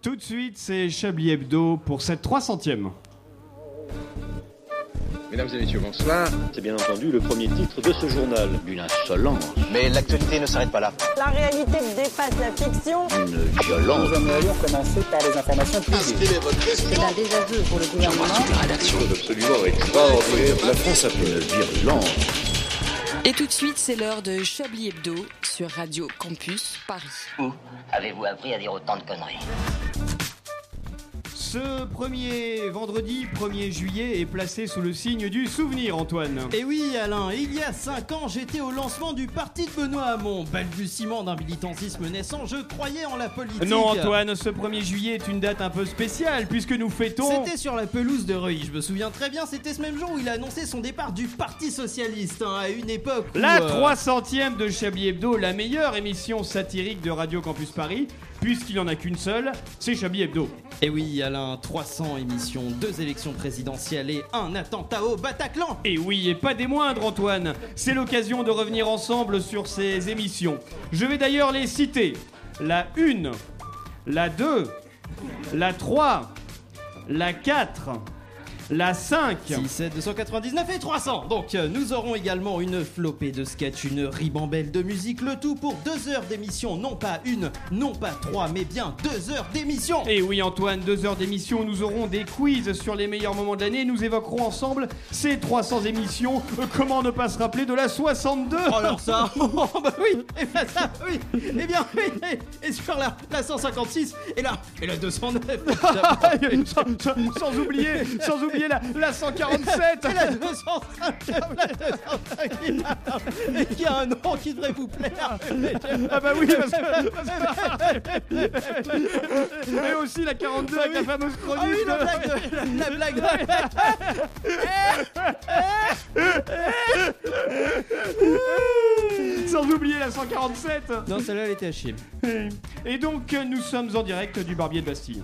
Tout de suite, c'est Chablis Hebdo pour cette 300e. Mesdames et messieurs, bonsoir. C'est bien entendu le premier titre de ce journal. Une insolence, Mais l'actualité ne s'arrête pas là. La réalité dépasse la fiction. une violence. Nous allons commencer par les informations privées. C'est un désaveu pour le gouvernement. Une virulence. Et tout de suite, c'est l'heure de Chablis Hebdo sur Radio Campus Paris. Où avez-vous appris à dire autant de conneries? Ce premier vendredi 1er juillet est placé sous le signe du souvenir, Antoine. Et oui, Alain, il y a 5 ans, j'étais au lancement du parti de Benoît Hamon. Balbutiement d'un militantisme naissant, je croyais en la politique. Non, Antoine, ce 1er juillet est une date un peu spéciale puisque nous fêtons. C'était sur la pelouse de Reuil, je me souviens très bien, c'était ce même jour où il a annoncé son départ du Parti Socialiste, hein, à une époque où, La euh, 300e de Chablis Hebdo, la meilleure émission satirique de Radio Campus Paris, puisqu'il n'y en a qu'une seule, c'est Chablis Hebdo. Et oui, Alain, 300 émissions, deux élections présidentielles et un attentat au Bataclan Et oui, et pas des moindres, Antoine. C'est l'occasion de revenir ensemble sur ces émissions. Je vais d'ailleurs les citer. La 1, la 2, la 3, la 4, la 5. 6, 7, 299 et 300 Donc euh, nous aurons également une flopée de sketchs, une ribambelle de musique, le tout pour deux heures d'émission, non pas une, non pas trois, mais bien deux heures d'émission. Et oui Antoine, deux heures d'émission, nous aurons des quiz sur les meilleurs moments de l'année, nous évoquerons ensemble ces 300 émissions, Euh, comment ne pas se rappeler de la 62 Oh alors ça oh, bah oui Et bien ça, oui. Et bien oui Et, et sur la, la 156 et la, et la 209 sans, sans- sans oublier, sans oublier la, la 147 Et la 205 La 205 Et qui a un nom qui devrait vous plaire. Ah bah oui, parce que... parce que- Mais aussi la 42 avec la fameuse Ah chronique. oui, la blague de, la, la blague de... Sans oublier la 147 Non, celle-là, elle était à chier. Et donc, nous sommes en direct du Barbier de Bastille.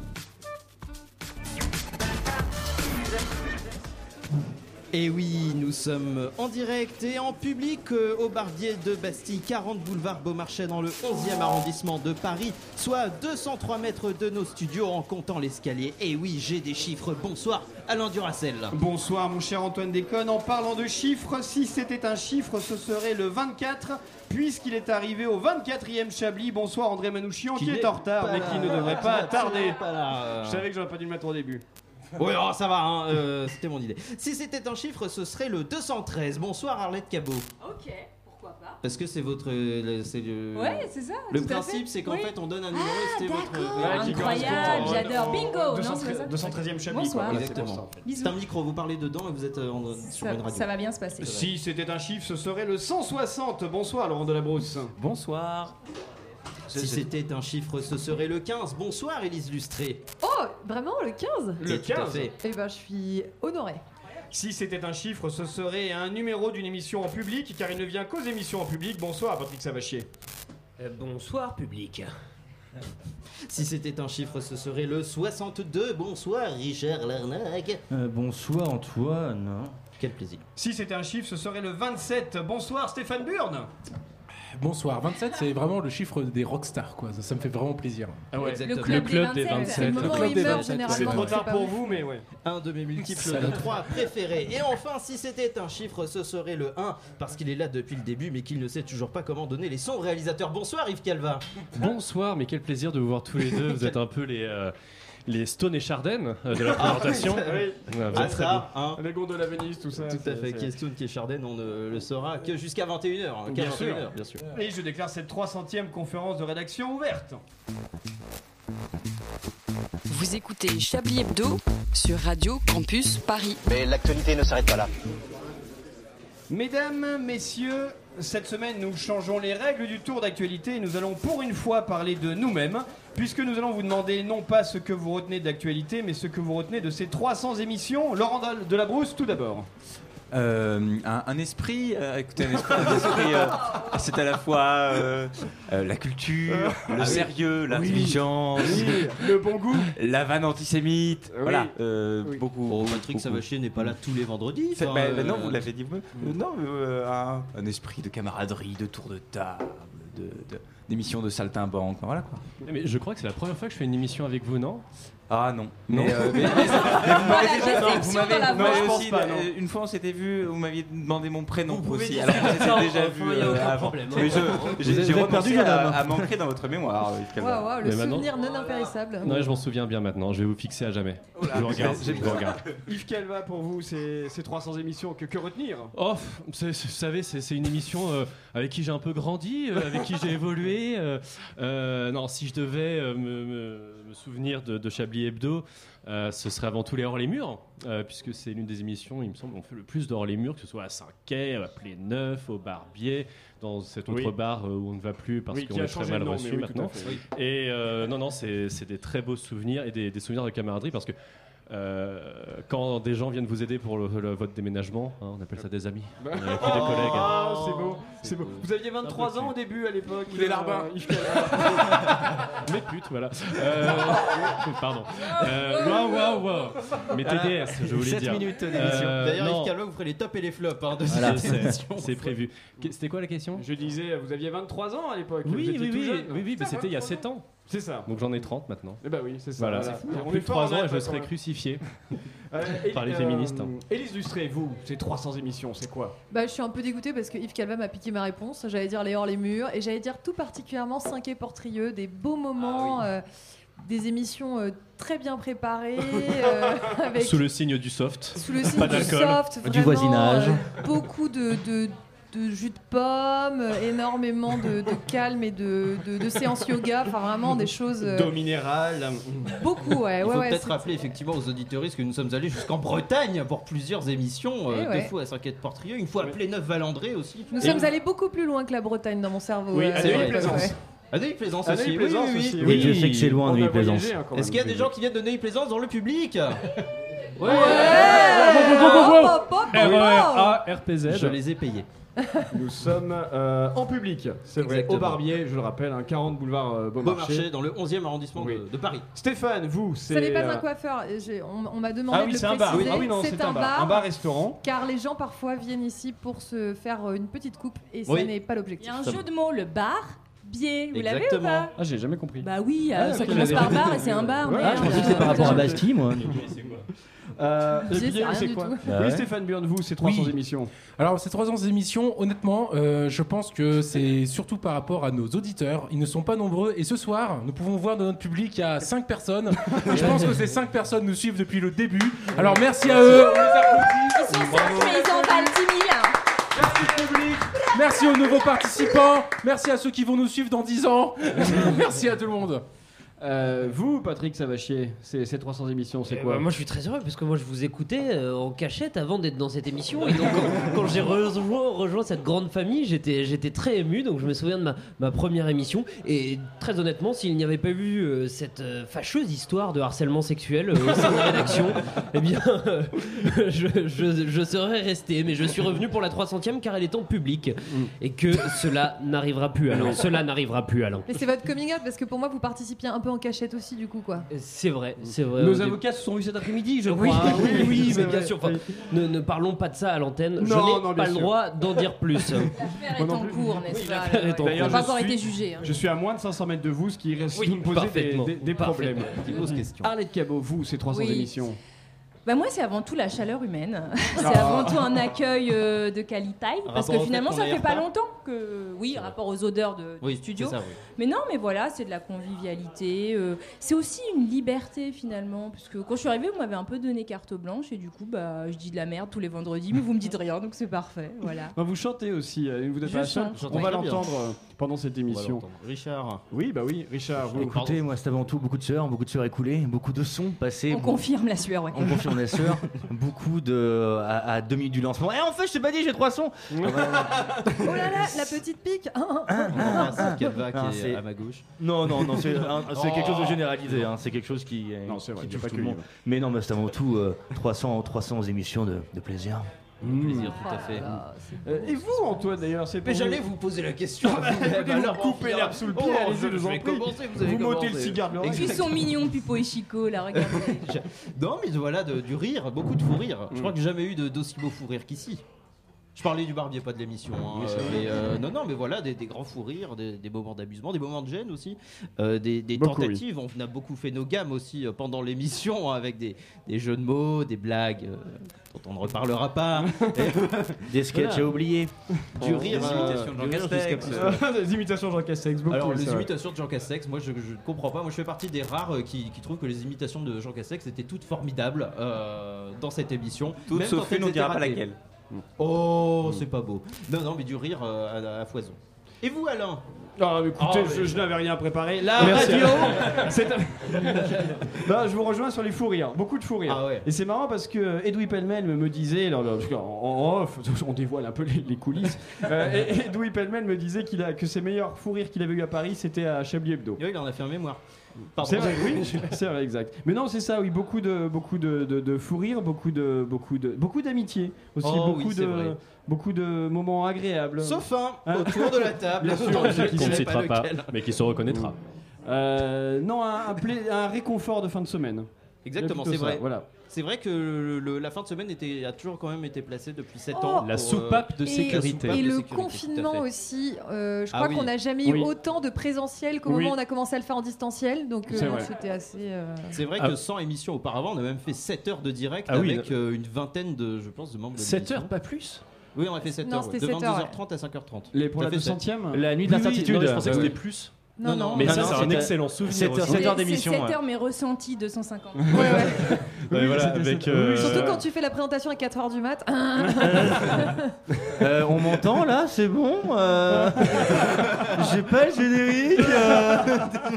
Et oui, nous sommes en direct et en public euh, au Barbier de Bastille, 40 boulevard Beaumarchais dans le 11e arrondissement de Paris, soit à 203 mètres de nos studios en comptant l'escalier. Et oui, j'ai des chiffres. Bonsoir, Alain Duracel. Bonsoir mon cher Antoine Déconne. En parlant de chiffres, si c'était un chiffre, ce serait le 24, puisqu'il est arrivé au 24e Chablis. Bonsoir André Manouchian, qui, est en retard, mais qui ne devrait pas tarder. Là, euh. Je savais que j'aurais pas dû le mettre au début. Oui, oh, ça va, hein, euh, c'était mon idée. Si c'était un chiffre, ce serait le 213. Bonsoir, Arlette Cabot. Ok, pourquoi pas Parce que c'est votre. euh, le- c'est le, Ouais, c'est ça. Le tout à principe, fait. c'est qu'en Oui. fait, on donne un numéro et c'était votre. d'accord. Ouais, qui Incroyable, correspond, euh, j'adore. au- Bingo, au non, c'est pas 213e Chablis. Bonsoir. quoi. Exactement. Bisous. C'est un micro, vous parlez dedans et vous êtes euh, en- sur une Ça, radio. ça va bien se passer. Si c'était un chiffre, ce serait le 160. Bonsoir Laurent Delabrousse. Bonsoir. Si c'était un chiffre, ce serait le 15. Bonsoir, Élise Lustré. Oh, vraiment le 15 Le Et tout à 15. fait. Eh ben, je suis honorée. Si c'était un chiffre, ce serait un numéro d'une émission en public, car il ne vient qu'aux émissions en public. Bonsoir Patrick Savachier. bonsoir, public. Si c'était un chiffre, ce serait le 62. Bonsoir, Richard Larnac. Euh, bonsoir, Antoine. Quel plaisir. Si c'était un chiffre, ce serait le 27. Bonsoir Stéphane Burn. Bonsoir, 27 c'est vraiment le chiffre des rockstars quoi, ça, ça me fait vraiment plaisir. Ah ouais. Exactement. Le club, club des des 27, c'est le 27. moment Le où club des meurt 27, généralement. C'est trop tard pour vous, mais ouais. Un de mes multiples Salaud. 3 préférés. Et enfin, si c'était un chiffre, ce serait le 1, parce qu'il est là depuis le début, mais qu'il ne sait toujours pas comment donner les sons au réalisateur. Bonsoir Yves Calva. Bonsoir, mais quel plaisir de vous voir tous les deux. Vous êtes un peu les, euh, les Stone et Charden euh, de la présentation. Oui. Vous êtes Ah très ça, hein Les gonds de la Venise, tout ça. Tout à fait, qui est Stone, qui est Chardin, on ne le saura que jusqu'à 21h. hein, Bien 41 sûr. heures, bien sûr. Et je déclare cette 300e conférence de rédaction ouverte. Vous écoutez Chablis Hebdo sur Radio Campus Paris. Mais l'actualité ne s'arrête pas là. Mesdames, messieurs, cette semaine nous changeons les règles du tour d'actualité et nous allons pour une fois parler de nous-mêmes, puisque nous allons vous demander non pas ce que vous retenez d'actualité, mais ce que vous retenez de ces 300 émissions. Laurent de la Brousse, tout d'abord. Euh, un, un esprit, euh, écoutez, un esprit, un esprit, euh, c'est à la fois euh, euh, la culture, le sérieux, l'intelligence, le bon goût. la vanne antisémite, Oui. voilà, euh, Oui. beaucoup. Bon, Patrick. Savachier n'est pas là tous les vendredis. Enfin, bah, euh, bah non, vous l'avez dit. Euh, non, euh, un, un esprit de camaraderie, de tour de table, de- de- d'émissions de saltimbanque. Voilà quoi. Mais je crois que c'est la première fois que je fais une émission avec vous, non? Ah non. Non. Mais, euh, mais- mais- mais vous Oh, m'avez déjà- non, vous m'avez- la vous m'avez voix. Je pense aussi, pas, non. euh, une fois on s'était vu, vous m'aviez demandé mon prénom pouvez aussi. dire Alors ça. on s'était Non, déjà enfin, vu il y a euh, aucun avant. problème. Mais je- Vous j'ai êtes- j'ai vous êtes perdu, à, à m'ancrer dans votre mémoire. Yves Calva. Waouh, waouh, le Mais maintenant- souvenir non impérissable. Non, je m'en souviens bien maintenant. Je vais vous fixer à jamais. Oh là, je vous regarde. je vous regarde. Yves Calva, pour vous, c'est c'est 300 émissions. Que, que retenir? Oh, c'est- c'est- vous savez, c'est c'est une émission euh, avec qui j'ai un peu grandi, euh, avec qui j'ai évolué. euh, euh, non, si je devais euh, me, me- me souvenir de, de Chablis Hebdo, euh, ce serait avant tout les Hors les Murs, euh, puisque c'est l'une des émissions, il me semble, où on fait le plus de Hors les Murs, que ce soit à Saint-Quay, à Play Neuf, au Barbier, dans cet autre Oui. bar euh, où on ne va plus parce Oui, qu'on est très mal nom, reçu oui, maintenant. Et non, non, c'est c'est des très beaux souvenirs et des, des souvenirs de camaraderie parce que. Euh, quand des gens viennent vous aider pour le- le- votre déménagement, hein, on appelle ça des amis. On est plus des collègues. Ah, c'est beau, c'est beau. Vous aviez 23 ans au début à l'époque. Les euh, larbins. Yves Calva. Mais pute, voilà. Euh, pardon. Euh, Waouh, waouh, waouh. Mais TDS, je voulais 7 dire. minutes d'émission. Euh, D'ailleurs, non. Yves Calva, vous ferez les tops et les flops hein, de Voilà, cette c'est- émission. c'est prévu. C'était quoi la question? Je disais, vous aviez 23 ans à l'époque. Oui, étiez oui, tout oui, jeune. oui, oui, mais c'était il y a 7 ans. C'est ça. Donc j'en ai 30 maintenant. Eh bah oui, c'est ça. Voilà, voilà. fou. On Plus est de fort 3 en ans et je quand serai crucifié Euh, par les euh, féministes. hein. Élise Lustré, vous, c'est 300 émissions, c'est quoi? Bah, je suis un peu dégoûtée parce que Yves Calva m'a piqué ma réponse. J'allais dire les hors les murs et j'allais dire tout particulièrement 5 et Portrieux, des beaux moments, euh, des émissions euh, très bien préparées, euh, avec Sous le signe du soft. sous le signe Pas du Du voisinage. euh, beaucoup de, de, de jus de pomme, euh, énormément de, de calme et de, de, de séances yoga, enfin vraiment des choses. euh, D'eau minérale. beaucoup, ouais. Il ouais, faut ouais, peut-être c'est- rappeler effectivement aux auditeuristes que nous sommes allés jusqu'en Bretagne pour plusieurs émissions, euh, Eh ouais. deux fois à Saint-Quay-de-Portrieux, une fois à Pléneuf-Valandré aussi. Nous sommes allés beaucoup plus loin que la Bretagne dans mon cerveau. Oui, euh, à à Neuilly-Plaisance. l'époque, ouais. À Neuilly-Plaisance aussi. Oui, oui, aussi, oui. Oui, je sais que c'est loin, Neuilly-Plaisance. hein, Est-ce qu'il y a des gens qui viennent de Neuilly-Plaisance dans le public Ouais. Hop, hop, hop, RER hop. A, RPZ. Je les ai payés. Nous sommes euh, en public, c'est vrai, au Barbier, je le rappelle, un 40 boulevard euh, Beaumarchais. Beaumarchais, dans le 11e arrondissement Oui. de, de Paris. Stéphane, vous, c'est. Ça n'est pas euh, un coiffeur. J'ai- On, on m'a demandé Ah de oui, le c'est un bar. préciser. Ah oui, non, c'est un un bar. bar. Un bar-restaurant. Car les gens parfois viennent ici pour se faire euh, une petite coupe et ça Oui. n'est pas Il y l'objectif. a un jeu de mots, le bar, biais. Vous l'avez ou Exactement. pas Ah, j'ai jamais compris. Bah oui, euh, Ah, ça ok, commence par bar et c'est un bar. Ouais, merde. Je pensais que c'était par rapport à Bastille, moi. Euh, Biais, c'est bien, rien c'est du quoi tout. Bah Oui, ouais. Stéphane Burn, vous, c'est 300 Oui. émissions. Alors, ces 300 émissions, honnêtement, euh, je pense que c'est surtout par rapport à nos auditeurs. Ils ne sont pas nombreux. Et ce soir, nous pouvons voir dans notre public, il y a 5 personnes. Et je pense que ces 5 personnes nous suivent depuis le début. Alors, merci à eux. On les applaudit. Ils sont cinq, mais ils en valent 10 000. Merci aux nouveaux participants. Merci à ceux qui vont nous suivre dans 10 ans. merci à tout le monde. Euh, vous, Patrick Savachier, c'est c'est 300 émissions, c'est Eh quoi ben, moi je suis très heureux parce que moi je vous écoutais euh, en cachette avant d'être dans cette émission. Et donc quand, quand j'ai rejoint, rejoint cette grande famille j'étais j'étais très ému. Donc je me souviens de ma, ma première émission. Et très honnêtement s'il n'y avait pas eu euh, cette euh, fâcheuse histoire de harcèlement sexuel euh, au sein de la rédaction eh bien euh, je, je- je serais resté. Mais je suis revenu pour la 300e car elle est en public. Et que cela n'arrivera plus Alain. Cela n'arrivera plus Alain. Mais c'est votre coming out parce que pour moi vous participiez un peu en cachette aussi du coup quoi. c'est vrai, c'est vrai. Nos avocats se sont vus cet après-midi, je crois. hein. oui, oui, mais bien sûr. enfin, ne, ne parlons pas de ça à l'antenne. Je Non, n'ai bien pas le sûr. droit d'en dire plus. L'affaire est non en plus. cours, n'est-ce pas l'affaire est en Elle n'a cours. pas Je encore suis- été jugée. hein. Je suis à moins de 500 mètres de vous, ce qui reste Oui, de me poser des, parfaitement. des- des problèmes. Qui pose question. Arlette Cabot, vous, c'est 300 Oui. émissions. Bah moi, c'est avant tout la chaleur humaine. c'est Ah. avant tout un accueil euh, de qualité. Parce Rapport que finalement, ça fait pas longtemps que. Oui, rapport aux odeurs de, Oui, du studio. c'est ça, oui. Mais non, mais voilà, c'est de la convivialité. euh, c'est aussi une liberté finalement. Parce que quand je suis arrivée, vous m'avez un peu donné carte blanche. Et du coup, bah, je dis de la merde tous les vendredis, mais vous me dites rien, donc c'est parfait. Voilà. Ah, Vous chantez aussi, euh, vous êtes Je pas la seule. chante. On va l'entendre euh, pendant cette émission. Richard. Oui, bah oui, Richard, vous. Écoutez, moi, c'est avant tout beaucoup de sueur, beaucoup de sueur écoulée, beaucoup de sons passés. On confirme la sueur, ouais. On confirme la sueur, beaucoup de. à, à deux minutes du lancement. Et en fait, je t'ai pas dit, j'ai trois sons Oh là là, la petite pique. Merci Calva qui est c'est- à ma gauche. Non, non, non, c'est quelque chose de généralisé, hein, c'est quelque chose qui, Non, c'est vrai, qui touche pas tout que le monde. Mais non, mais c'est avant tout euh, 300, 300 émissions de, de plaisir. Plaisir, tout à fait. Euh, et vous, Antoine, d'ailleurs, c'est Mais j'allais vous. poser la question. Écoutez, vous coupez l'herbe sous le pied, Oh, allez-y, je- je vous je en commencer, vous avez Vous m'ôtez le cigare de Et l'oreille. puis ils sont mignons, Pipo et Chico, là, regardez. Non, mais voilà, de- du rire, beaucoup de fou rire. Je crois que j'ai jamais eu de- d'aussi beau fou rire qu'ici. Je parlais du barbier, pas de l'émission. hein, Oui, euh, mais, euh, non, non, mais voilà, des, des grands fous rires, des, des moments d'amusement, des moments de gêne aussi, euh, des, des Beaucoup, tentatives. On a beaucoup fait nos gammes aussi euh, pendant l'émission hein, avec des, des jeux de mots, des blagues euh, dont on ne reparlera pas. Des sketchs à oublier. Du rire, des imitations de Jean Castex. Des imitations de Jean Castex, beaucoup. Alors les imitations de Jean Castex, moi je, ne comprends pas. Moi je fais partie des rares euh, qui, qui trouvent que les imitations de Jean Castex étaient toutes formidables euh, dans cette émission. Toutes même sauf une, on étaient dira pas laquelle. Oh, c'est pas beau. Non, non, mais du rire euh, à, à foison. Et vous, Alain? Ah, mais écoutez, Oh, mais- je, n'avais rien préparé. La Merci. radio c'est- Non, Je vous rejoins sur les fous rires, beaucoup de fous rires. Ah ouais. Et c'est marrant parce que Edoui Pellemel me disait, alors, alors, parce qu'en- en off, on dévoile un peu les, les coulisses, euh, et- Edoui Pellemel me disait qu'il a, que ses meilleurs fous rires qu'il avait eu à Paris, c'était à Chablis Hebdo. Oui, il en a fait un mémoire. C'est vrai, oui, c'est vrai, exact. Mais non, c'est ça, oui, beaucoup de, beaucoup de, de, de fous rires, beaucoup de, beaucoup de, beaucoup d'amitié aussi, Oh beaucoup oui, de, vrai. beaucoup de moments agréables. Sauf un Hein autour de la table. Bien sûr, Qu'on ne citera pas, lequel. mais qui se reconnaîtra. Euh, non, un, un pla- un réconfort de fin de semaine. Exactement, c'est vrai. Voilà. C'est vrai que le- le- la fin de semaine était, a toujours quand même été placée depuis 7 Oh, ans. La pour, soupape de euh, Et, sécurité. et de le sécurité, confinement aussi, euh, je Ah crois oui. qu'on n'a jamais eu Oui. autant de présentiel qu'au Oui. moment où on a commencé à le faire en distanciel, donc euh, C'est vrai. c'était assez. euh, C'est vrai Ah. que sans émission auparavant, on a même fait 7 heures de direct Ah oui, avec euh, une vingtaine de, je pense, de membres de 7 l'émission. heures, pas plus? Oui, on a fait 7 Non, heures. ouais. De 7 heures, 22h30 à 5h30. Les, pour la fait sept. 200ème La nuit de l'incertitude. je pensais que Ah c'était plus. Non, non. Mais Non, ça, non, c'est un excellent souvenir. 7 heures, aussi. 7 heures C'est d'émission. 7 ouais. heures, mais ressenti 250. Ouais, ouais. Ouais, voilà, avec, euh, Oui, Surtout quand tu fais la présentation à 4h du mat. Euh, on m'entend là, c'est bon? euh, J'ai pas le générique. euh.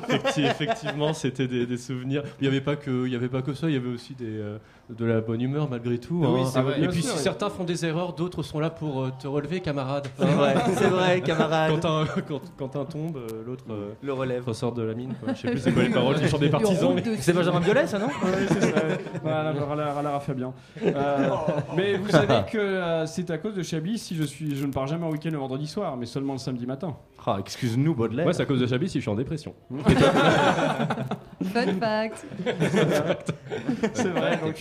Effecti- Effectivement, c'était des, des souvenirs. Il n'y avait pas que, il y avait pas que ça. Il y avait aussi des, euh, de la bonne humeur malgré tout. Oui, hein. vrai. Et puis, sûr, si oui. certains font des erreurs, d'autres sont là pour euh, te relever, camarade. C'est vrai, c'est vrai, camarade. Quand un, quand, quand un tombe, euh, l'autre euh, Le relève. ressort de la mine. quoi. Je sais plus c'est quoi les paroles du chant des partisans. mais- C'est Benjamin Biolay, ça non Oui, c'est ça. Voilà, Fabien. Euh, mais vous savez que euh, c'est à cause de Chablis si je suis, je ne pars jamais en week-end le vendredi soir, mais seulement le samedi matin. Ah, excuse-nous, Baudelaire. Moi, c'est à cause de Chablis si je suis en dépression. Fun fact. C'est vrai. Donc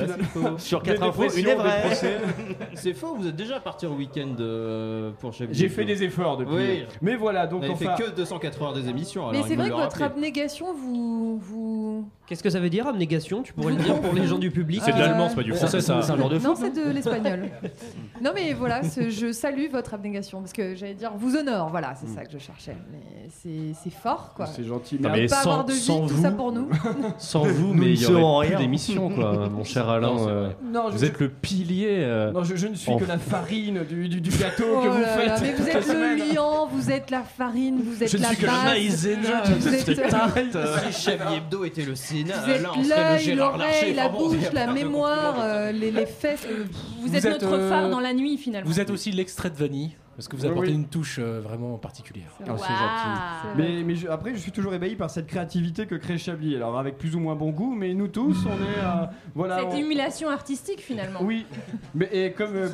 Sur 4 infos, une est vraie. C'est faux, vous êtes déjà parti en week-end euh, pour chez J'ai fait des efforts depuis. Oui. Mais voilà, donc On enfin. fait que 204 heures des émissions. Mais alors c'est il me vrai que votre abnégation vous. vous... Qu'est-ce que ça veut dire, abnégation? Tu pourrais le dire pour les gens du public C'est de l'allemand, c'est pas du français, ça. C'est un genre de Non, c'est de l'espagnol. non, mais voilà, ce- je salue votre abnégation parce que j'allais dire vous honore, voilà, c'est ça que je cherchais. Mais c'est fort, quoi. C'est gentil. Non, Mais mais Pas sans- avoir de vie, sans tout vous- ça pour nous. Sans vous, mais il y aurait plus rien. d'émission, quoi, mon cher Alain. Non, euh, non, vous je, êtes le pilier. euh, non, je, je ne suis en- que la farine du, du, du gâteau que Oh vous là faites. là, mais vous êtes la le liant, vous êtes la farine, vous êtes Je ne la suis que base. maïzena vous de êtes- cette tarte. Si Hebdo était le Vous êtes là, on serait le l'œil, Gérard Larcher. l'oreille, la Enfin bon, bouche, la mémoire, euh, les, les fesses. euh, Vous, Vous êtes, êtes, notre euh, phare dans la nuit finalement. Vous êtes aussi l'extrait de vanille, parce que vous apportez oui. une touche euh, vraiment particulière. Ah, c'est Waouh. gentil. Mais, mais je- après, je suis toujours ébahi par cette créativité que crée Chablis. Alors, avec plus ou moins bon goût, mais nous tous, on est. euh, voilà. Cette on- émulation artistique finalement. Oui, mais et comme, euh,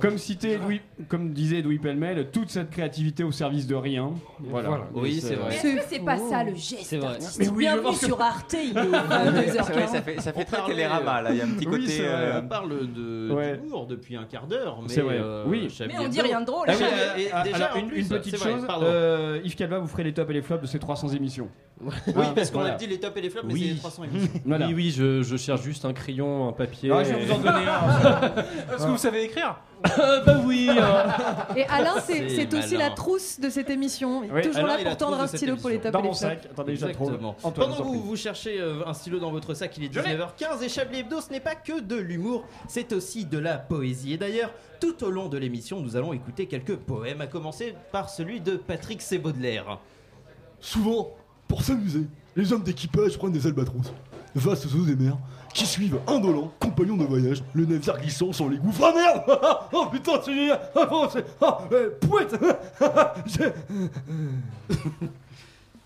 comme cité Louis, comme disait Louis Pellemel, toute cette créativité au service de rien. Voilà. Voilà. Oui, c'est vrai. Est-ce que c'est pas faux. ça le geste C'est vrai. artistique Mais oui, Bienvenue que- sur Arte, il est au C'est vrai, 22h40. ça fait, ça fait On très télérama là, il y a un petit côté. euh, On parle de depuis un quart d'heure, mais C'est vrai. euh, Oui. Mais on dit rien de drôle. Ah oui, oui, euh, et déjà, alors, en une, plus, une petite c'est vrai, chose, pardon. euh, Yves Calva vous ferez les tops et les flops de ces 300 émissions. Oui, parce qu'on Voilà. a dit les tops et les flops, mais Oui. c'est les 300 émissions. Voilà. Oui, oui, je, je cherche juste un crayon, un papier. Ah, je vais vous en donner un. Est-ce que vous savez écrire? Bah oui. hein. Et Alain, c'est C'est c'est aussi la trousse de cette émission. Oui, Toujours Alain là pour tendre un stylo pour les Dans et mon les flops. sac. Attendez, je la trouve. Exactement. Antoine, Pendant je que vous cherchez euh, un stylo dans votre sac, il est Je l'ai. 19h15 et Chablis Hebdo, ce n'est pas que de l'humour, c'est aussi de la poésie. Et d'ailleurs, tout au long de l'émission, nous allons écouter quelques poèmes, à commencer par celui de Patrick Sébaudelaire. Souvent, pour s'amuser, les hommes d'équipage prennent des albatros, vastes eaux des mers, qui suivent indolents, compagnons de voyage, le navire glissant sur les gouffres. Ah merde Oh putain, c'est génial Ah c'est... Ah, euh, pouette J'ai-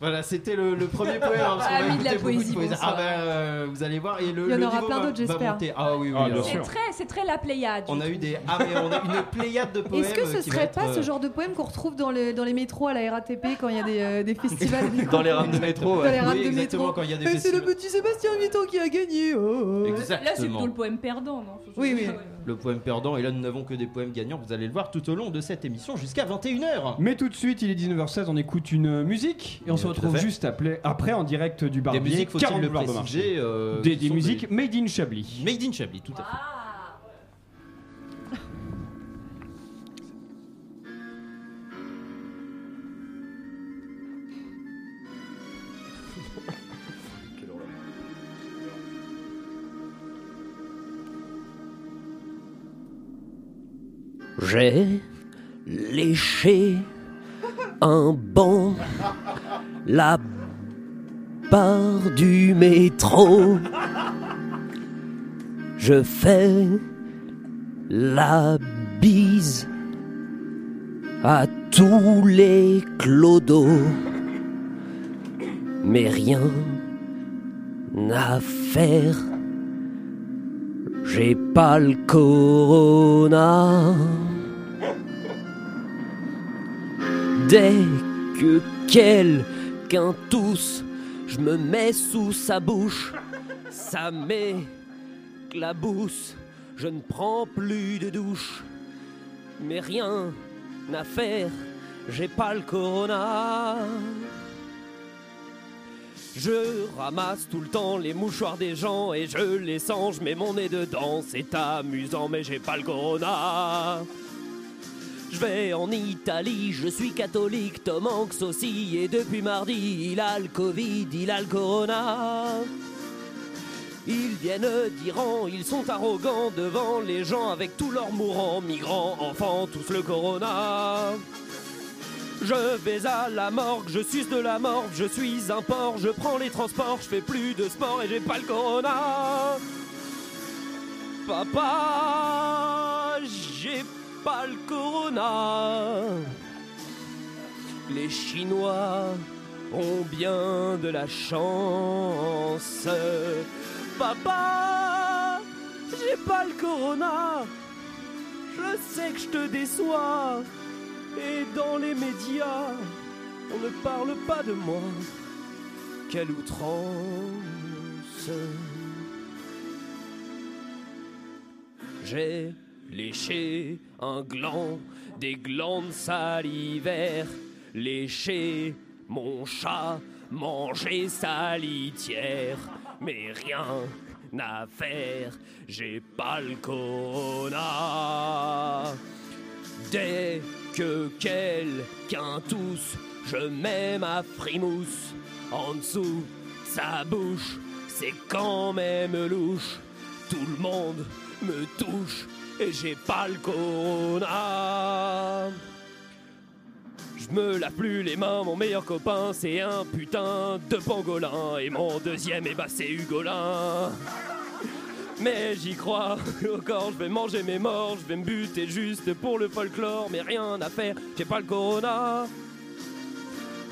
Voilà, c'était le, le premier poème. hein, parce Ah oui, de la poésie, Ah bah, euh, vous allez voir. Et le, Il y en le aura plein d'autres, j'espère. Ah oui, oui. Ah. C'est très, c'est très la Pléiade. On a eu des, ah, mais on a une pléiade de poèmes. Est-ce que ce serait être, pas ce euh, genre de poème qu'on retrouve dans, les dans les métros à la RATP quand il y a des, euh, des festivals Dans les rames de métro. Dans les rames Oui, de exactement, métro. quand il y a des c'est le petit Sébastien Vuitton qui a gagné. oh, oh. Là, c'est plutôt le poème perdant, non Oui, oui. Le poème perdant, et là nous n'avons que des poèmes gagnants, vous allez le voir tout au long de cette émission jusqu'à 21h. Mais tout de suite, il est 19h16, on écoute une musique et on se retrouve juste après, après en direct du Des Barbier. musiques, faut-il 40 le préciser, euh, des des musiques made in Chablis. Made in Chablis, tout à fait. J'ai léché un banc, la barre du métro. Je fais la bise à tous les clodos, mais rien à faire. J'ai pas le corona. Dès que quelqu'un tousse, je me mets sous sa bouche. Ça m'éclabousse. Je ne prends plus de douche. Mais rien à faire, j'ai pas le corona. Je ramasse tout le temps les mouchoirs des gens et je les sens, je mets mon nez dedans, c'est amusant mais j'ai pas le corona. Je vais en Italie, je suis catholique, Tom Hanks aussi, et depuis mardi, il a le Covid, il a le corona. Ils viennent d'Iran, ils sont arrogants devant les gens avec tous leurs mourants, migrants, enfants, tous le corona. Je vais à la morgue, je suce de la morgue, je suis un porc, je prends les transports, je fais plus de sport et j'ai pas le corona. Papa, j'ai pas le corona. Les Chinois ont bien de la chance. Papa, j'ai pas le corona. Je sais que je te déçois. Et dans les médias, on ne parle pas de moi. Quelle outrance. J'ai léché un gland, des glandes salivaires, léché mon chat, mangé sa litière, mais rien à faire, j'ai pas le corona. Dès que quelqu'un tousse, je mets ma frimousse en dessous de sa bouche. C'est quand même louche. Tout le monde me touche et j'ai pas le corona. Je me lave plus les mains, mon meilleur copain c'est un putain de pangolin et mon deuxième eh bah c'est Hugolin. Mais j'y crois encore, je vais manger mes morts, je vais me buter juste pour le folklore, mais rien à faire, j'ai pas le corona.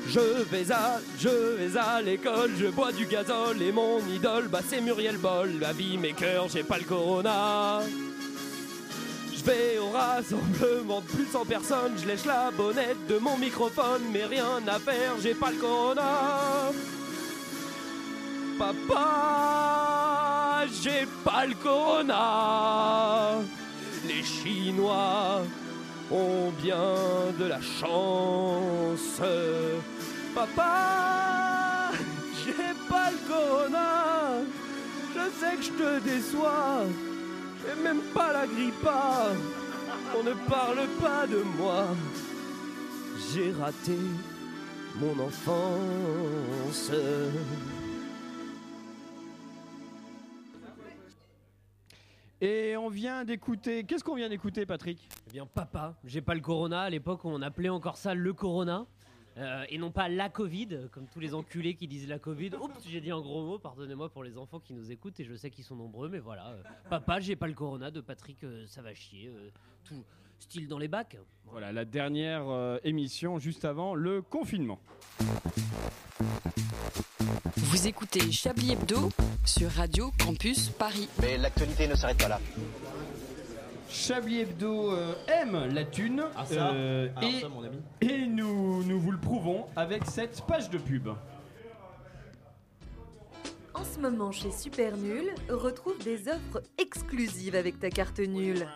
Je vais à, je vais à l'école, je bois du gazole et mon idole, bah c'est Muriel Boll, la vie mes cœurs, j'ai pas le corona. Je vais au rassemblement de plus de 100 personnes, je lèche la bonnette de mon microphone, mais rien à faire, j'ai pas le corona. Papa, j'ai pas le corona. Les Chinois ont bien de la chance. Papa, j'ai pas le corona. Je sais que je te déçois. J'ai même pas la grippa. On ne parle pas de moi. J'ai raté mon enfance. Et on vient d'écouter. Qu'est-ce qu'on vient d'écouter, Patrick? Eh bien, papa, j'ai pas le corona. À l'époque, on appelait encore ça le corona. Euh, et non pas la Covid, comme tous les enculés qui disent la Covid. Oups, j'ai dit un gros mot, pardonnez-moi pour les enfants qui nous écoutent, et je sais qu'ils sont nombreux, mais voilà. euh, papa, j'ai pas le corona de Patrick, euh, ça va chier. euh, tout style dans les bacs. Voilà, la dernière euh, émission juste avant le confinement. Vous écoutez Chablis Hebdo sur Radio Campus Paris. Mais l'actualité ne s'arrête pas là. Chablis Hebdo euh, aime la thune. Ah, ça euh, et ça, mon ami. et nous, nous vous le prouvons avec cette page de pub. En ce moment chez Super Nul, retrouve des offres exclusives avec ta carte nulle.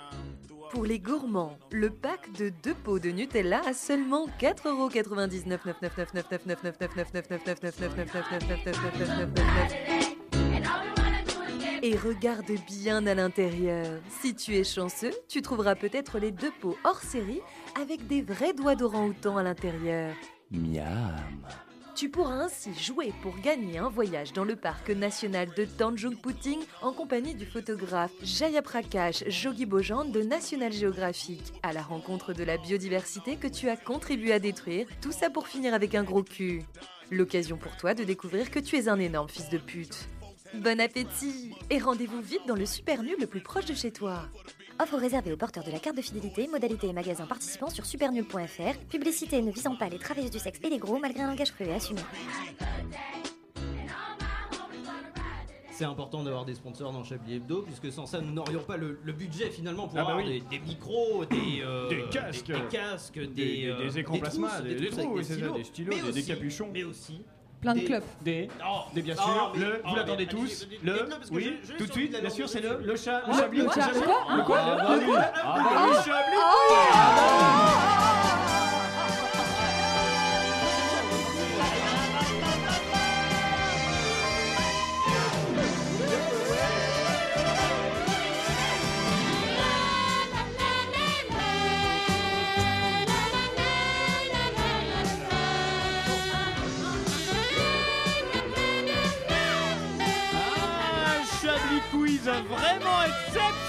Pour les gourmands, le pack de deux pots de Nutella à seulement 4,99€. Et regarde bien à l'intérieur. Si tu es chanceux, tu trouveras peut-être les deux pots hors série avec des vrais doigts d'orang-outan à l'intérieur. Miam. Tu pourras ainsi jouer pour gagner un voyage dans le parc national de Tanjung Puting en compagnie du photographe Jaya Prakash Jogi Bojan de National Geographic, à la rencontre de la biodiversité que tu as contribué à détruire, tout ça pour finir avec un gros cul. L'occasion pour toi de découvrir que tu es un énorme fils de pute. Bon appétit et rendez-vous vite dans le super nul le plus proche de chez toi. Offre réservée aux porteurs de la carte de fidélité, modalité et magasin participants sur supernul.fr. Publicité ne visant pas les travailleuses du sexe et les gros malgré un langage cru et assumé. C'est important d'avoir des sponsors dans Chablis Hebdo, puisque sans ça, nous n'aurions pas le, le budget finalement pour Ah bah avoir oui. des, des micros, des, euh, Des casques. des, des casques, des, Des- des- euh, des écrans plasma, trousses, des- des trousses avec trous, oui, c'est ça, stylos, des stylos, mais des- des aussi- capuchons. Mais aussi. Plein de des- clubs. Des, Oh, des bien sûr, le, oh, vous l'attendez tous, le, oui, je- je tout de suite, bien sûr, c'est le, le chat, le Ah, chablis, le le chat, le quoi, Ah, le chablis.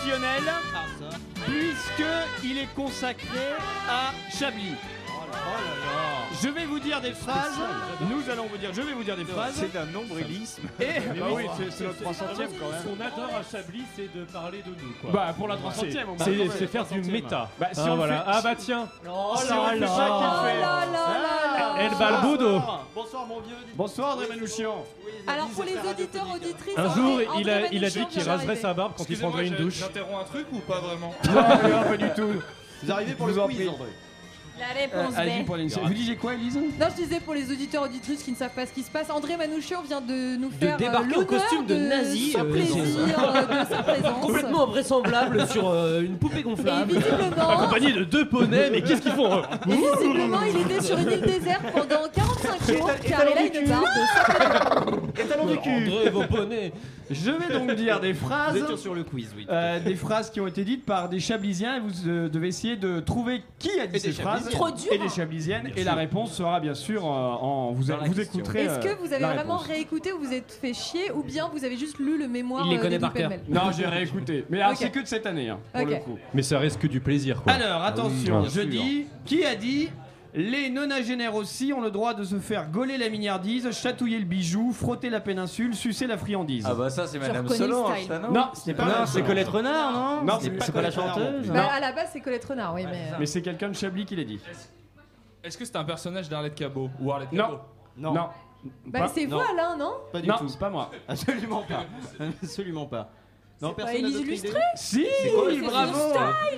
Exceptionnel puisque il est consacré à Chablis. Je vais vous dire des phrases. Nous allons vous dire. Je vais vous dire des phrases. C'est d'un nombrilisme. Et bah oui, c'est- notre 300ème quand Ce même. qu'on adore à Chablis, c'est de parler de nous. Quoi. Bah, pour la 300e, on va- C'est faire du 300e. méta. Bah, si Ah, on voilà. fait- Ah bah tiens. Oh Si là là. là El Balbudo. Bonsoir mon vieux. Bonsoir André Manouchian. Alors pour les auditeurs, auditrices, Un jour, il a, André il a dit qu'il raserait sa barbe quand il prendrait une douche. J'interromps un truc ou pas vraiment? Non, pas du tout. Vous arrivez pour le quiz. André. La réponse euh, B. Vous disiez quoi, Elise Non, je disais pour les auditeurs auditrices qui ne savent pas ce qui se passe, André Manouchian vient de nous faire euh, de costume de, nazi, euh, complètement invraisemblable sur une poupée gonflable, et visiblement... accompagné de deux poneys. Mais qu'est-ce qu'ils font et Visiblement, il était sur une île déserte pendant 40 du du cul. André, vos bonnets. Je vais donc dire des phrases, sur le quiz, oui. Euh, des phrases qui ont été dites par des chablisiens et vous euh, devez essayer de trouver qui a dit ces phrases. Et hein. des chablisiennes. Et la réponse sera bien sûr euh, en vous, vous écouterez. Est-ce que vous avez vraiment réécouté ou vous êtes fait chier ou bien vous avez juste lu le mémoire Il les connaît par Non, j'ai réécouté. Mais c'est que de cette année, hein, Mais ça reste que du plaisir. Alors, ah attention, je dis qui a dit les nonagénaires aussi ont le droit de se faire gauler la mignardise, chatouiller le bijou, frotter la péninsule, sucer la friandise. Ah bah ça c'est Madame reconnais le Solange, style. ça non Non, ce n'est pas Non, Madame c'est. Colette Renard, non Non, c'est c'est c'est pas la Colette Renard chanteuse. Bah, à la base, c'est Colette Renard, oui, mais. Mais c'est quelqu'un de Chablis qui l'a dit. Est-ce que c'est un personnage d'Arlette Cabot Ou Arlette. Cabot Non. Non. Bah, Pas- c'est vous. Alain, non Pas du Non, tout. c'est pas moi. Absolument pas. Absolument pas. Non, personne n'a Si, bravo.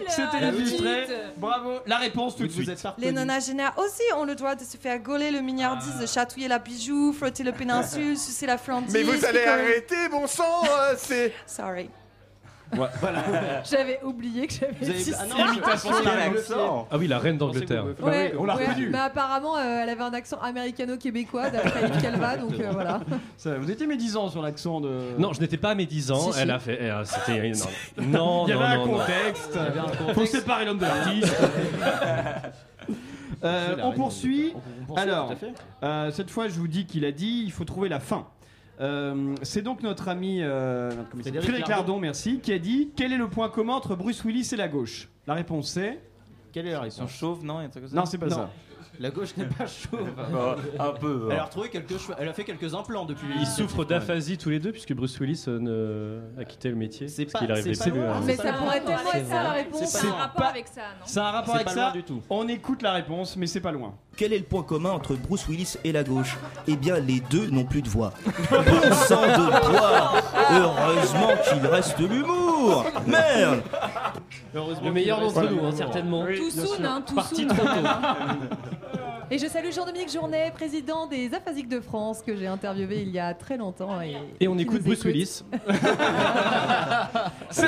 C'était la illustré. petite. Bravo. La réponse tout de Vous suite. Les nonagénaires aussi ont le droit de se faire gauler le mignardise, de chatouiller la bijou, frotter le péninsule, sucer la friandise. Mais vous allez arrêter, bon sang euh, C'est. Sorry. Voilà. J'avais oublié que j'avais dit ah Imitation. Ah oui, la reine d'Angleterre. On l'a ouais, reconnu. Mais apparemment, euh, elle avait un accent américano-québécois d'après Yves Calva, donc euh, voilà. Ça, vous étiez médisant sur l'accent de. Non, je n'étais pas à mes 10 ans. Si, si. Elle a fait. C'était. Non, non, Il y avait non, un non, non. contexte. Il y avait un Faut contexte. séparer l'homme de l'artiste. Euh, on poursuit. On- on poursuit, Alors, euh, cette fois, je vous dis qu'il a dit il faut trouver la fin. Euh, c'est donc notre ami euh, comment il s'appelle Frédéric Frédéric Lardon. Lardon, merci, qui a dit quel est le point commun entre Bruce Willis et la gauche? La réponse c'est Quelle est la Ils sont réponse chauves, non Il y a un truc comme ça? Non, c'est pas Non. ça. La gauche n'est pas chauve. Bah, un peu, Elle a retrouvé quelques cheveux. Elle a fait quelques implants depuis. Ils souffrent d'aphasie tous les deux puisque Bruce Willis euh, ne... a quitté le métier parce pas- qu'il arrive c'est pas plus loin, à- Mais ça pourrait tellement C'est être ça la réponse. C'est un rapport pas- avec ça, non? C'est un rapport C'est avec pas ça. loin du tout. On écoute la réponse, mais c'est pas loin. Quel est le point commun entre Bruce Willis et la gauche? Eh bien, les deux n'ont plus de voix. Bon sang de bois Heureusement qu'il reste l'humour Merde Le meilleur d'entre nous, hein, certainement. Tout soon, hein, tout Parti soon. trop tôt. Et je salue Jean-Dominique Journet, président des Aphasiques de France, que j'ai interviewé il y a très longtemps. Et, Et on écoute Bruce écoute. Willis.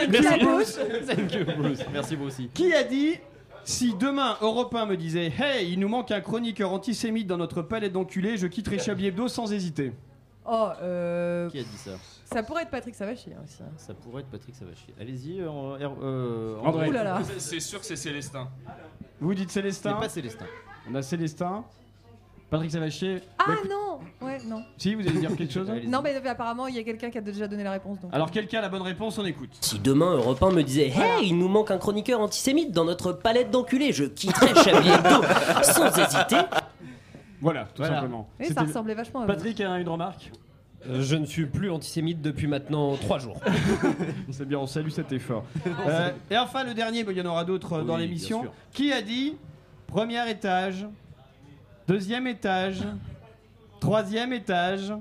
Merci, la Bruce. Thank you, Bruce. Merci vous aussi. Qui a dit si demain Europe 1 me disait Hey, il nous manque un chroniqueur antisémite dans notre palette d'enculés, je quitterai Chablis Hebdo sans hésiter. Oh, euh, Qui a dit ça ça pourrait être Patrick Savachier hein, aussi. hein. Ça pourrait être Patrick Savachier. Allez-y, euh, en- euh, André. Ouh là là. C'est- C'est sûr que c'est Célestin. Vous dites Célestin C'est pas Célestin. On a Célestin. Patrick Savachier. Ah Bah, non Ouais, non. Si, vous allez dire quelque chose Non, mais apparemment, il y a quelqu'un qui a déjà donné la réponse. Donc. Alors, quelqu'un a la bonne réponse, on écoute. Si demain Europe 1 me disait Hey, il nous manque un chroniqueur antisémite dans notre palette d'enculés, je quitterais Chablis Hebdo sans hésiter. Voilà, tout Voilà. simplement. Oui, ça ressemblait vachement à vous. Patrick a une remarque? Euh, je ne suis plus antisémite depuis maintenant 3 jours. C'est bien, on salue cet effort. Euh, et enfin, le dernier, mais il y en aura d'autres euh, dans l'émission. Qui a dit premier étage, deuxième étage, troisième étage,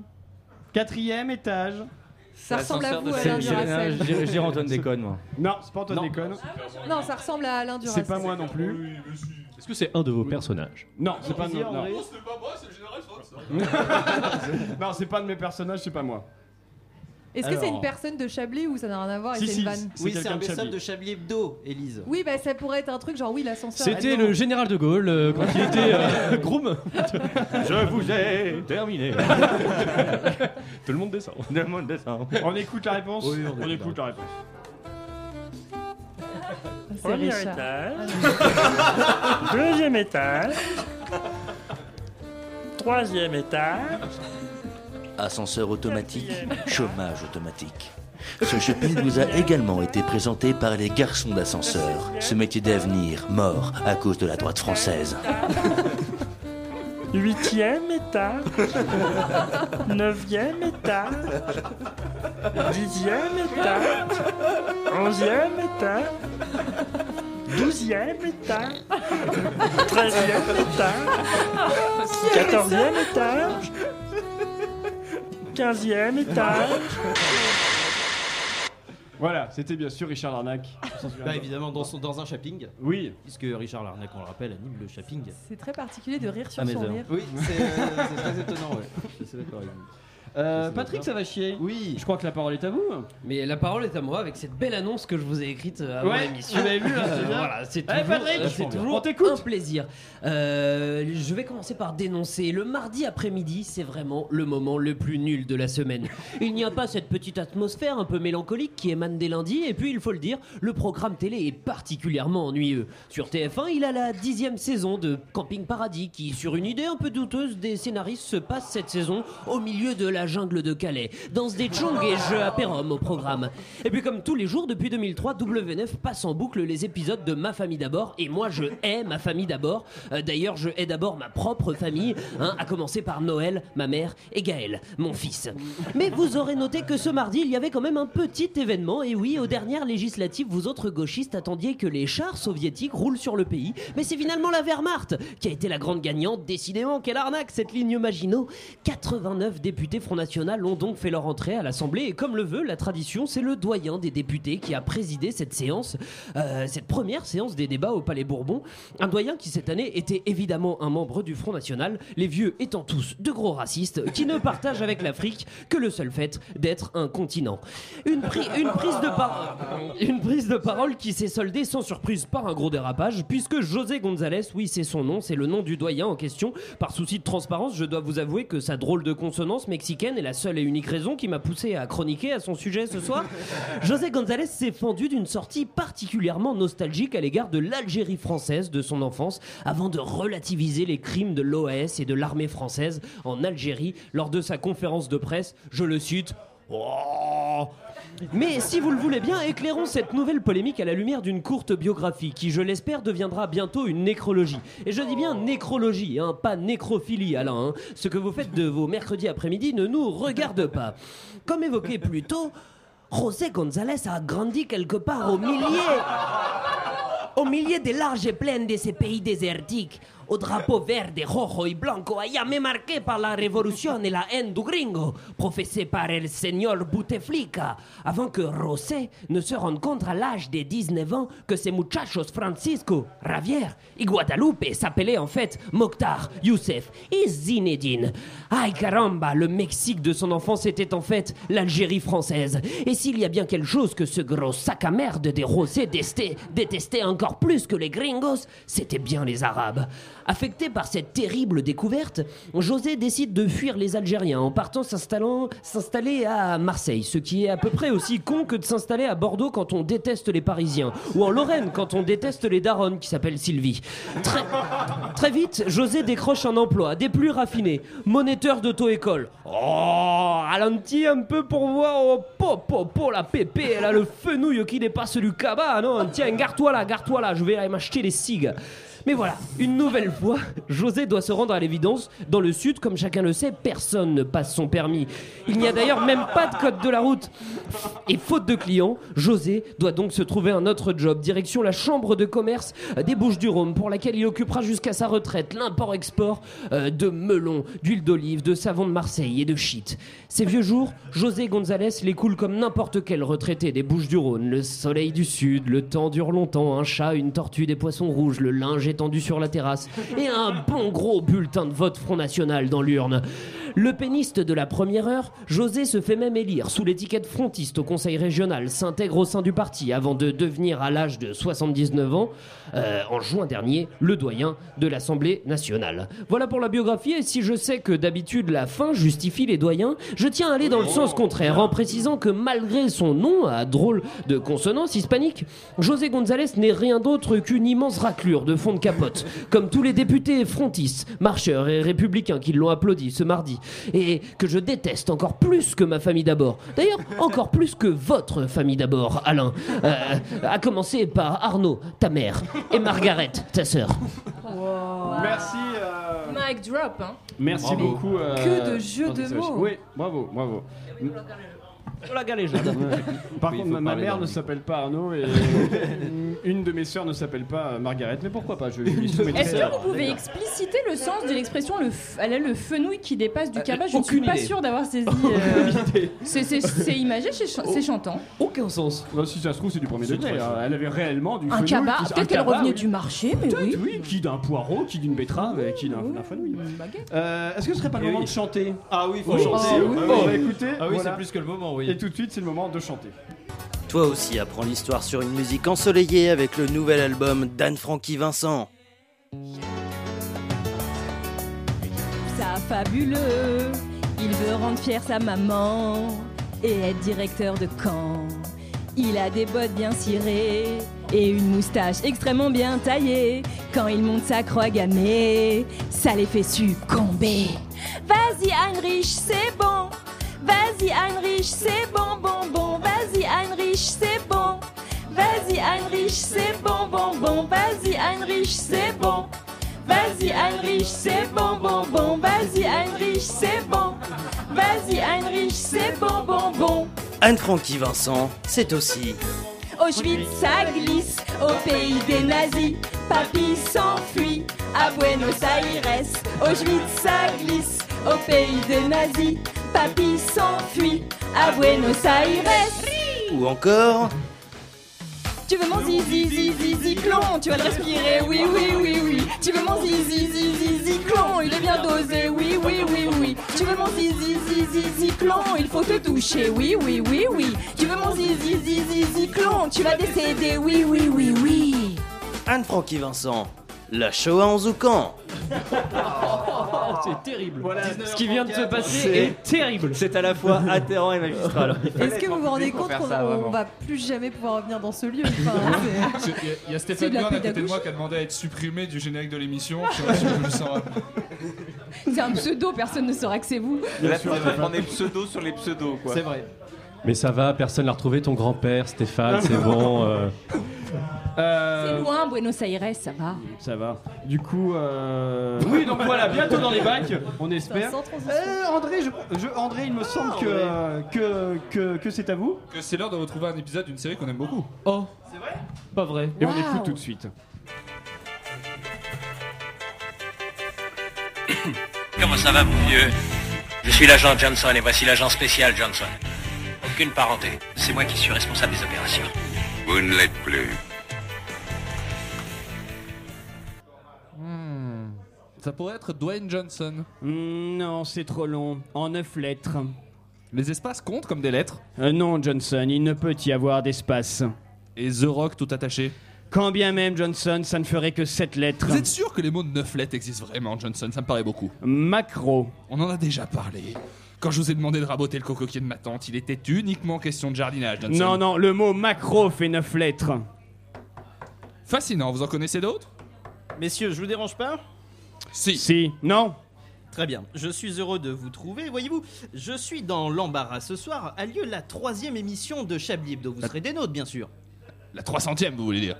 quatrième étage Ça ressemble à vous, Alain c'est- Duracell. Dirais Antoine déconne, moi. Non, c'est pas Antoine Non. Déconne. Non, ça ressemble à Alain Duracell. C'est pas moi non plus. Est-ce que c'est un de vos personnages? Non, c'est pas Vas-y, non. C'est pas moi, c'est le général Fox. non, c'est pas de mes personnages, c'est pas moi. Est-ce que c'est une personne de Chablis ou ça n'a rien à voir et Si, c'est si, une vanne c'est Oui, c'est quelqu'un un de best-of Chablis. de Chablis Hebdo, Élise. Oui, bah ça pourrait être un truc genre oui, l'ascenseur. C'était le général de Gaulle euh, quand il était euh, groom. Je vous ai terminé. Tout le monde descend. Tout le monde descend. On écoute la réponse Oui, on écoute écoute la réponse. C'est Richard. Deuxième étage. Troisième étage. Ascenseur automatique, chômage automatique. Ce shopping vous a également été présenté par les garçons d'ascenseur. Ce métier d'avenir, mort à cause de la droite française. Huitième étage. Neuvième étage. Dixième étage. Onzième étage. Douzième étage. Treizième étage. Quatorzième étage. Quinzième étage. Voilà, c'était bien sûr Richard Larnac. Bah, pas. évidemment, dans, son, dans un shopping. Oui. Puisque Richard Larnac, on le rappelle, anime le shopping. C'est très particulier de rire sur mes son rire. Oui, c'est euh, c'est très étonnant, ouais. Je suis d'accord avec vous. Euh, Ça, ça Patrick va Savachier. Oui. Je crois que la parole est à vous. Mais la parole est à moi avec cette belle annonce que je vous ai écrite euh, avant Ouais, l'émission. vous l'avez vu, là, c'est bien. Voilà, c'est Eh, toujours, Patrick, euh, c'est toujours un plaisir. Euh, je vais commencer par dénoncer. Le mardi après-midi, c'est vraiment le moment le plus nul de la semaine. Il n'y a pas cette petite atmosphère un peu mélancolique qui émane des lundis. Et puis, il faut le dire, le programme télé est particulièrement ennuyeux. Sur TF1, il a la dixième saison de Camping Paradis qui, sur une idée un peu douteuse des scénaristes, se passe cette saison au milieu de la jungle de Calais. Danse des tchongs et jeux à Pérom au programme. Et puis comme tous les jours depuis 2003, W9 passe en boucle les épisodes de Ma famille d'abord. Et moi je hais ma famille d'abord. Euh, D'ailleurs je hais d'abord ma propre famille, hein, à commencer par Noël, ma mère et Gaël, mon fils. Mais vous aurez noté que ce mardi il y avait quand même un petit événement. Et oui, aux dernières législatives, vous autres gauchistes attendiez que les chars soviétiques roulent sur le pays. Mais c'est finalement la Wehrmacht qui a été la grande gagnante. Décidément, quelle arnaque cette ligne Maginot. 89 députés Front National ont donc fait leur entrée à l'Assemblée et comme le veut la tradition, c'est le doyen des députés qui a présidé cette séance, euh, cette première séance des débats au Palais Bourbon. Un doyen qui cette année était évidemment un membre du Front National, les vieux étant tous de gros racistes qui ne partagent avec l'Afrique que le seul fait d'être un continent. Une, pri- une prise de une prise de parole qui s'est soldée sans surprise par un gros dérapage puisque José González, oui c'est son nom, c'est le nom du doyen en question. Par souci de transparence, je dois vous avouer que sa drôle de consonance mexicaine est la seule et unique raison qui m'a poussé à chroniquer à son sujet ce soir. José González s'est fendu d'une sortie particulièrement nostalgique à l'égard de l'Algérie française de son enfance avant de relativiser les crimes de l'OAS et de l'armée française en Algérie lors de sa conférence de presse. Je le cite. Oh Mais si vous le voulez bien, éclairons cette nouvelle polémique à la lumière d'une courte biographie qui, je l'espère, deviendra bientôt une nécrologie. Et je dis bien nécrologie, hein, pas nécrophilie, Alain. hein. Ce que vous faites de vos mercredis après-midi ne nous regarde pas. Comme évoqué plus tôt, José González a grandi quelque part au milieu au milieu des larges plaines de ces pays désertiques, au drapeau vert, rojo et blanco, ayame marqué par la révolution et la haine du gringo, professée par el señor Bouteflika, avant que José ne se rende compte à l'âge de 19 ans que ces muchachos Francisco, Javier et Guadalupe s'appelaient en fait Mokhtar, Youssef et Zinedine. Aïe caramba, le Mexique de son enfance était en fait l'Algérie française. Et s'il y a bien quelque chose que ce gros sac à merde des détestait, détestait encore plus que les gringos, c'était bien les Arabes. Affecté par cette terrible découverte, José décide de fuir les Algériens en partant s'installer à Marseille, ce qui est à peu près aussi con que de s'installer à Bordeaux quand on déteste les Parisiens, ou en Lorraine quand on déteste les daronnes qui s'appellent Sylvie. Très, vite, José décroche un emploi, des plus raffinés, moniteur d'auto-école. Oh, ralenti un peu pour voir, oh, po, la pépé, elle a le fenouil qui dépasse du cabas, non? Tiens, garde-toi là, garde-toi là, je vais aller m'acheter des cigues. Mais voilà, une nouvelle fois, José doit se rendre à l'évidence. Dans le sud, comme chacun le sait, personne ne passe son permis. Il n'y a d'ailleurs même pas de code de la route. Et faute de clients, José doit donc se trouver un autre job, direction la chambre de commerce des Bouches-du-Rhône, pour laquelle il occupera jusqu'à sa retraite l'import-export euh, de melons, d'huile d'olive, de savon de Marseille et de shit. Ces vieux jours, José González les coule comme n'importe quel retraité des Bouches-du-Rhône. Le soleil du sud, le temps dure longtemps, un chat, une tortue, des poissons rouges, le linge étendu sur la terrasse et un bon gros bulletin de vote Front National dans l'urne. Le péniste de la première heure, José se fait même élire sous l'étiquette frontiste au conseil régional, s'intègre au sein du parti avant de devenir à l'âge de 79 ans, euh, en juin dernier, le doyen de l'Assemblée nationale. Voilà pour la biographie et si je sais que d'habitude la fin justifie les doyens, je tiens à aller dans le sens contraire en précisant que malgré son nom à drôle de consonance hispanique, José González n'est rien d'autre qu'une immense raclure de fond de capote, comme tous les députés frontistes, marcheurs et républicains qui l'ont applaudi ce mardi, et que je déteste encore plus que ma famille d'abord. D'ailleurs, encore plus que votre famille d'abord, Alain. Euh, à commencer par Arnaud, ta mère, et Margaret, ta sœur. Merci. euh, Mic drop, hein. Merci Bravo. beaucoup. euh, Que de jeux de mots. Oui, bravo, bravo. La galéjade. Par Oui, contre, faut ma, ma parler mère dans ne le s'appelle pas Arnaud et une de mes sœurs ne s'appelle pas euh, Margaret. Mais pourquoi pas Je lui soumettrai. Est-ce que euh, vous pouvez expliciter le sens de l'expression le, f- elle a le fenouil qui dépasse du cabas? Je ne suis aucune pas idée. sûre d'avoir saisi. euh, c'est- C'est c'est imagé, c'est ch- c'est chantant. Aucun sens. Bah, si ça se trouve, c'est du premier C'est degré. très hein. Elle avait réellement du Un fenouil cabas, qui- un peut-être qu'elle cabas, revenait oui. du marché, mais oui. Peut-être, oui. Qui d'un poireau, qui d'une betterave, et qui d'un d'un fenouil. Euh, Est-ce que ce serait pas le Eh moment oui. de chanter? Ah oui, faut Oh, chanter. Ah oui. Bon, bah, écoutez, Ah oui, voilà. c'est plus que le moment, oui. Et tout de suite, c'est le moment de chanter. Toi aussi apprends l'histoire sur une musique ensoleillée avec le nouvel album d'Anne-Francky Vincent. Ça fabuleux, il veut rendre fière sa maman et être directeur de camp. Il a des bottes bien cirées et une moustache extrêmement bien taillée. Quand il monte sa croix gammée, ça les fait succomber. Vas-y Heinrich, c'est bon. Vas-y Heinrich, c'est bon, bon, bon. Vas-y Heinrich, c'est bon. Vas-y Heinrich, c'est bon, bon, bon. Vas-y Heinrich, c'est bon. Vas-y Heinrich, c'est bon, bon, bon. Vas-y Heinrich, c'est bon. Vas-y Heinrich, c'est bon, bon, bon. Anne-Francky Vincent, c'est aussi Auschwitz, ça glisse au pays des nazis. Papy s'enfuit à Buenos Aires. Auschwitz, ça glisse au pays des nazis. Papy s'enfuit à Buenos Aires. ou encore Tu veux mon zizi zizi zyklon Tu vas le respirer, oui oui oui oui. Tu veux mon zizi zizi zyklon Il est bien dosé, oui oui oui oui. Tu veux mon zizi zizi zyklon Il faut te toucher, oui oui oui oui. Tu veux mon zizi zizi zyklon Tu vas décéder, oui oui oui oui. Anne-Francky Vincent, la Shoah en Zoukan. c'est terrible. Ce qui vient de se passer est terrible. C'est à la fois atterrant et magistral. Est-ce que vous vous rendez compte qu'on vraiment. va plus jamais pouvoir revenir dans ce lieu Enfin, c'est- Il y a- Stéphane Bern à côté de moi qui a demandé à être supprimé du générique de l'émission. Je sais pas si vous le saurez. C'est un pseudo, personne ne saura que c'est vous Là, on est pseudo sur les pseudos, quoi. C'est vrai. Mais ça va, personne l'a retrouvé, ton grand-père, Stéphane, c'est bon. euh. Euh, C'est loin, Buenos Aires, ça va. Ça va. Du coup, euh... oui, donc voilà, bientôt dans les bacs, on espère. Sans transition. Euh, André, je, je- André, il me semble Ah, que, ouais. euh, que, que, que c'est à vous. Que c'est l'heure de retrouver un épisode d'une série qu'on aime beaucoup. Oh, C'est vrai? Pas vrai. Et on écoute tout de suite. Comment ça va, mon vieux? Je suis l'agent Johnson et voici l'agent spécial Johnson. Aucune parenté. C'est moi qui suis responsable des opérations. Vous ne l'êtes plus. Hmm. Ça pourrait être Dwayne Johnson. Hmm, non, c'est trop long. En neuf lettres. Les espaces comptent comme des lettres. Euh, non, Johnson, il ne peut y avoir d'espace. Et The Rock tout attaché. Quand bien même, Johnson, ça ne ferait que sept lettres. Vous êtes sûr que les mots de 9 lettres existent vraiment, Johnson? Ça me paraît beaucoup. Macro. On en a déjà parlé. Quand je vous ai demandé de raboter le cocoquier de ma tante, il était uniquement question de jardinage, Johnson. Non, non, le mot macro fait neuf lettres. Fascinant, vous en connaissez d'autres? Messieurs, je vous dérange pas? Si. Si. Non? Très bien, je suis heureux de vous trouver. Voyez-vous, je suis dans l'embarras. Ce soir a lieu la troisième émission de Chablis Hebdo. Vous serez des nôtres, bien sûr. La 300ème, vous voulez dire?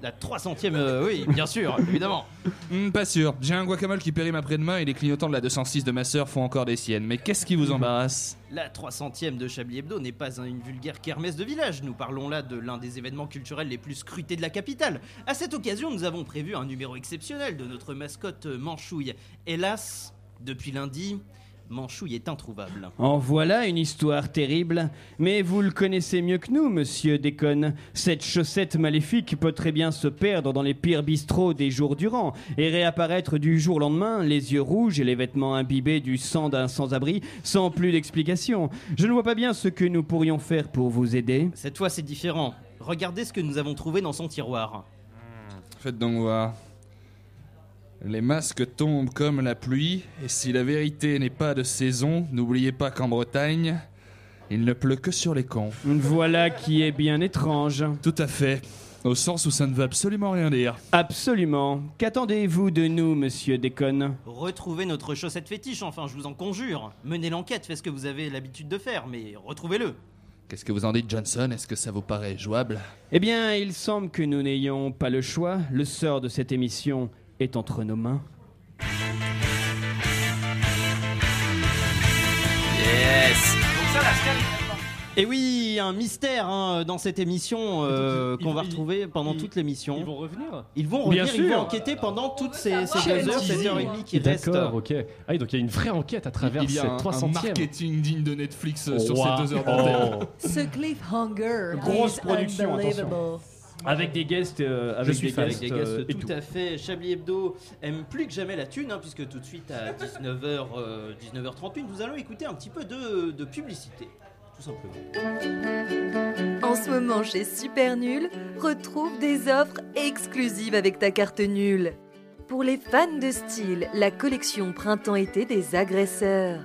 La 300ème, euh, oui, bien sûr, évidemment. Hmm, Pas sûr. J'ai un guacamole qui périme après-demain et les clignotants de la 206 de ma sœur font encore des siennes. Mais qu'est-ce qui vous embarrasse? La 300ème de Chablis Hebdo n'est pas un- une vulgaire kermesse de village. Nous parlons là de l'un des événements culturels les plus scrutés de la capitale. À cette occasion, nous avons prévu un numéro exceptionnel de notre mascotte euh, Manchouille. Hélas, depuis lundi, Manchouille est introuvable. En voilà une histoire terrible. Mais vous le connaissez mieux que nous, monsieur Déconne. Cette chaussette maléfique peut très bien se perdre dans les pires bistrots des jours durant et réapparaître du jour au lendemain, les yeux rouges et les vêtements imbibés du sang d'un sans-abri, sans plus d'explication. Je ne vois pas bien ce que nous pourrions faire pour vous aider. Cette fois, c'est différent. Regardez ce que nous avons trouvé dans son tiroir. Faites donc voir. Les masques tombent comme la pluie, et si la vérité n'est pas de saison, n'oubliez pas qu'en Bretagne, il ne pleut que sur les cons. Voilà qui est bien étrange. Tout à fait. Au sens où ça ne veut absolument rien dire. Absolument. Qu'attendez-vous de nous, monsieur Déconne Retrouvez notre chaussette fétiche, enfin, je vous en conjure. Menez l'enquête, faites ce que vous avez l'habitude de faire, mais retrouvez-le. Qu'est-ce que vous en dites, Johnson? Est-ce que ça vous paraît jouable? Eh bien, il semble que nous n'ayons pas le choix. Le sort de cette émission est entre nos mains. Yes Et oui, un mystère hein, dans cette émission euh, qu'on va retrouver pendant toute l'émission. Ils vont revenir Ils vont Bien revenir, ils sûr. vont enquêter pendant toutes ces, ces deux heures, teasing. cette heure et demie qui restent. D'accord, ok. Ah oui, donc il y a une vraie enquête à travers Il y a cette un, un 300 e marketing digne de Netflix euh, sur Wow. ces deux heures d'antenne. Ce cliffhanger. Grosse is production, unbelievable. Avec des guests, euh, avec Je suis des fan. guests, Avec des guests euh, tout, tout. à fait. Chablis Hebdo aime plus que jamais la thune, hein, puisque tout de suite à 19h, 19h31, nous allons écouter un petit peu de, de publicité. Tout simplement. En ce moment, chez Super Nul, retrouve des offres exclusives avec ta carte nulle. Pour les fans de style, la collection printemps-été des agresseurs.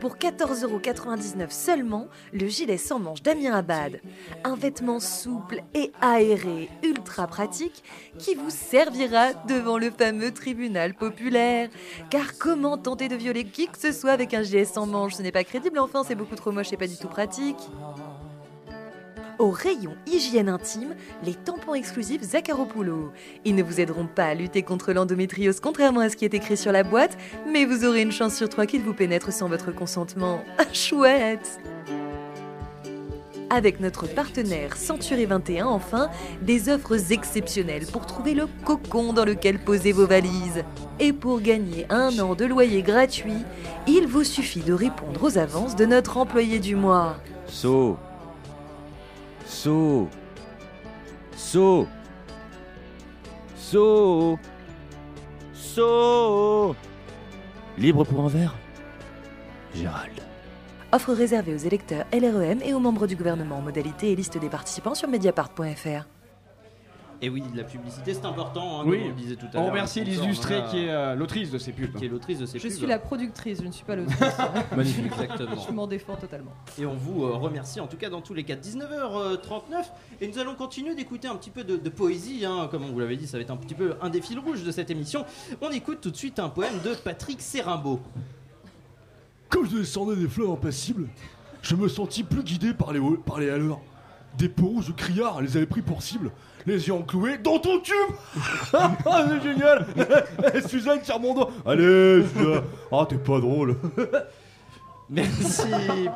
Pour 14,99€ seulement, le gilet sans manches d'Amir Abad. Un vêtement souple et aéré, ultra pratique, qui vous servira devant le fameux tribunal populaire. Car comment tenter de violer qui que ce soit avec un gilet sans manches Ce n'est pas crédible, enfin, c'est beaucoup trop moche et pas du tout pratique. Au rayon hygiène intime, les tampons exclusifs Zaccaropoulou. Ils ne vous aideront pas à lutter contre l'endométriose contrairement à ce qui est écrit sur la boîte, mais vous aurez une chance sur trois qu'ils vous pénètrent sans votre consentement. Ah, Chouette avec notre partenaire Century 21, enfin, des offres exceptionnelles pour trouver le cocon dans lequel poser vos valises. Et pour gagner un an de loyer gratuit, il vous suffit de répondre aux avances de notre employé du mois. So. So. So. So. So. Libre pour un verre? Gérald. Offre réservée aux électeurs LREM et aux membres du gouvernement. Modalité et liste des participants sur mediapart.fr. Et oui, la publicité c'est important, hein, Oui, comme on le disait tout à on l'heure. remercie on Lustré en a- qui est euh, l'autrice de ces pubs. Qui est l'autrice de ces Je pubs. suis la productrice, je ne suis pas l'autrice. Magnifique, exactement. Je m'en défends totalement. Et on vous euh, remercie en tout cas dans tous les cas. 19h39 et nous allons continuer d'écouter un petit peu de, de poésie. hein. Comme on vous l'avait dit, ça va être un petit peu un des fils rouges de cette émission. On écoute tout de suite un poème de Patrick Sérimbaud. Comme je descendais des fleurs impassibles, je me sentis plus guidé par les, par les haleurs. Des peaux de criards les avaient pris pour cible, les yeux encloués dans ton tube. Ah, c'est génial. Suzanne, tire mon doigt. Allez, Suzanne. Ah, t'es pas drôle. Merci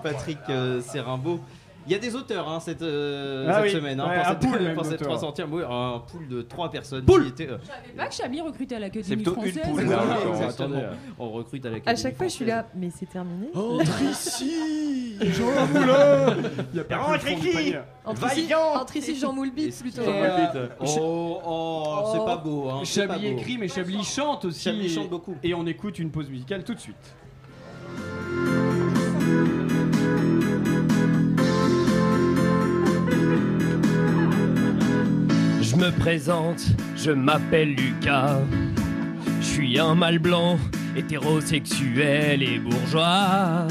Patrick euh, Serrimbaud. Il y a des auteurs hein, cette, euh, Ah cette oui, semaine hein, ouais, pour, un cette, pool même pour cette d'auteurs. 300 oui, un pool de 3 personnes Pool qui étaient. euh, Je savais pas que Chablis recrutait à C'est l'Académie plutôt une française. poule, là, Oui, encore, exactement. attendez. On recrute à À l'Académie chaque fois, je suis là, mais c'est terminé. Entre ici Jean Moulin Il y a pas que le fond de ici panier. Entre ici, entre ici Jean Moulbit plutôt. Oh, oh, c'est pas beau. Hein, c'est pas Chablis beau. écrit, mais Chablis chante aussi. Chablis chante beaucoup. Et on écoute une pause musicale tout de suite. Me présente, je m'appelle Lucas. Je suis un mâle blanc, hétérosexuel et bourgeois.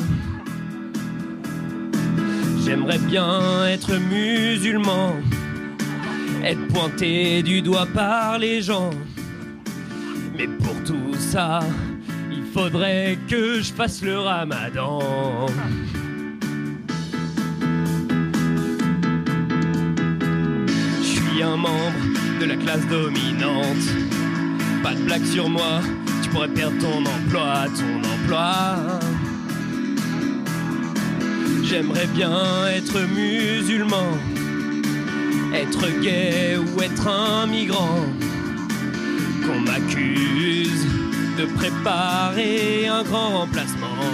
J'aimerais bien être musulman, être pointé du doigt par les gens. Mais pour tout ça, il faudrait que je fasse le ramadan. Un membre de la classe dominante. Pas de blague sur moi, tu pourrais perdre ton emploi, ton emploi. J'aimerais bien être musulman, être gay ou être un migrant. Qu'on m'accuse de préparer un grand remplacement.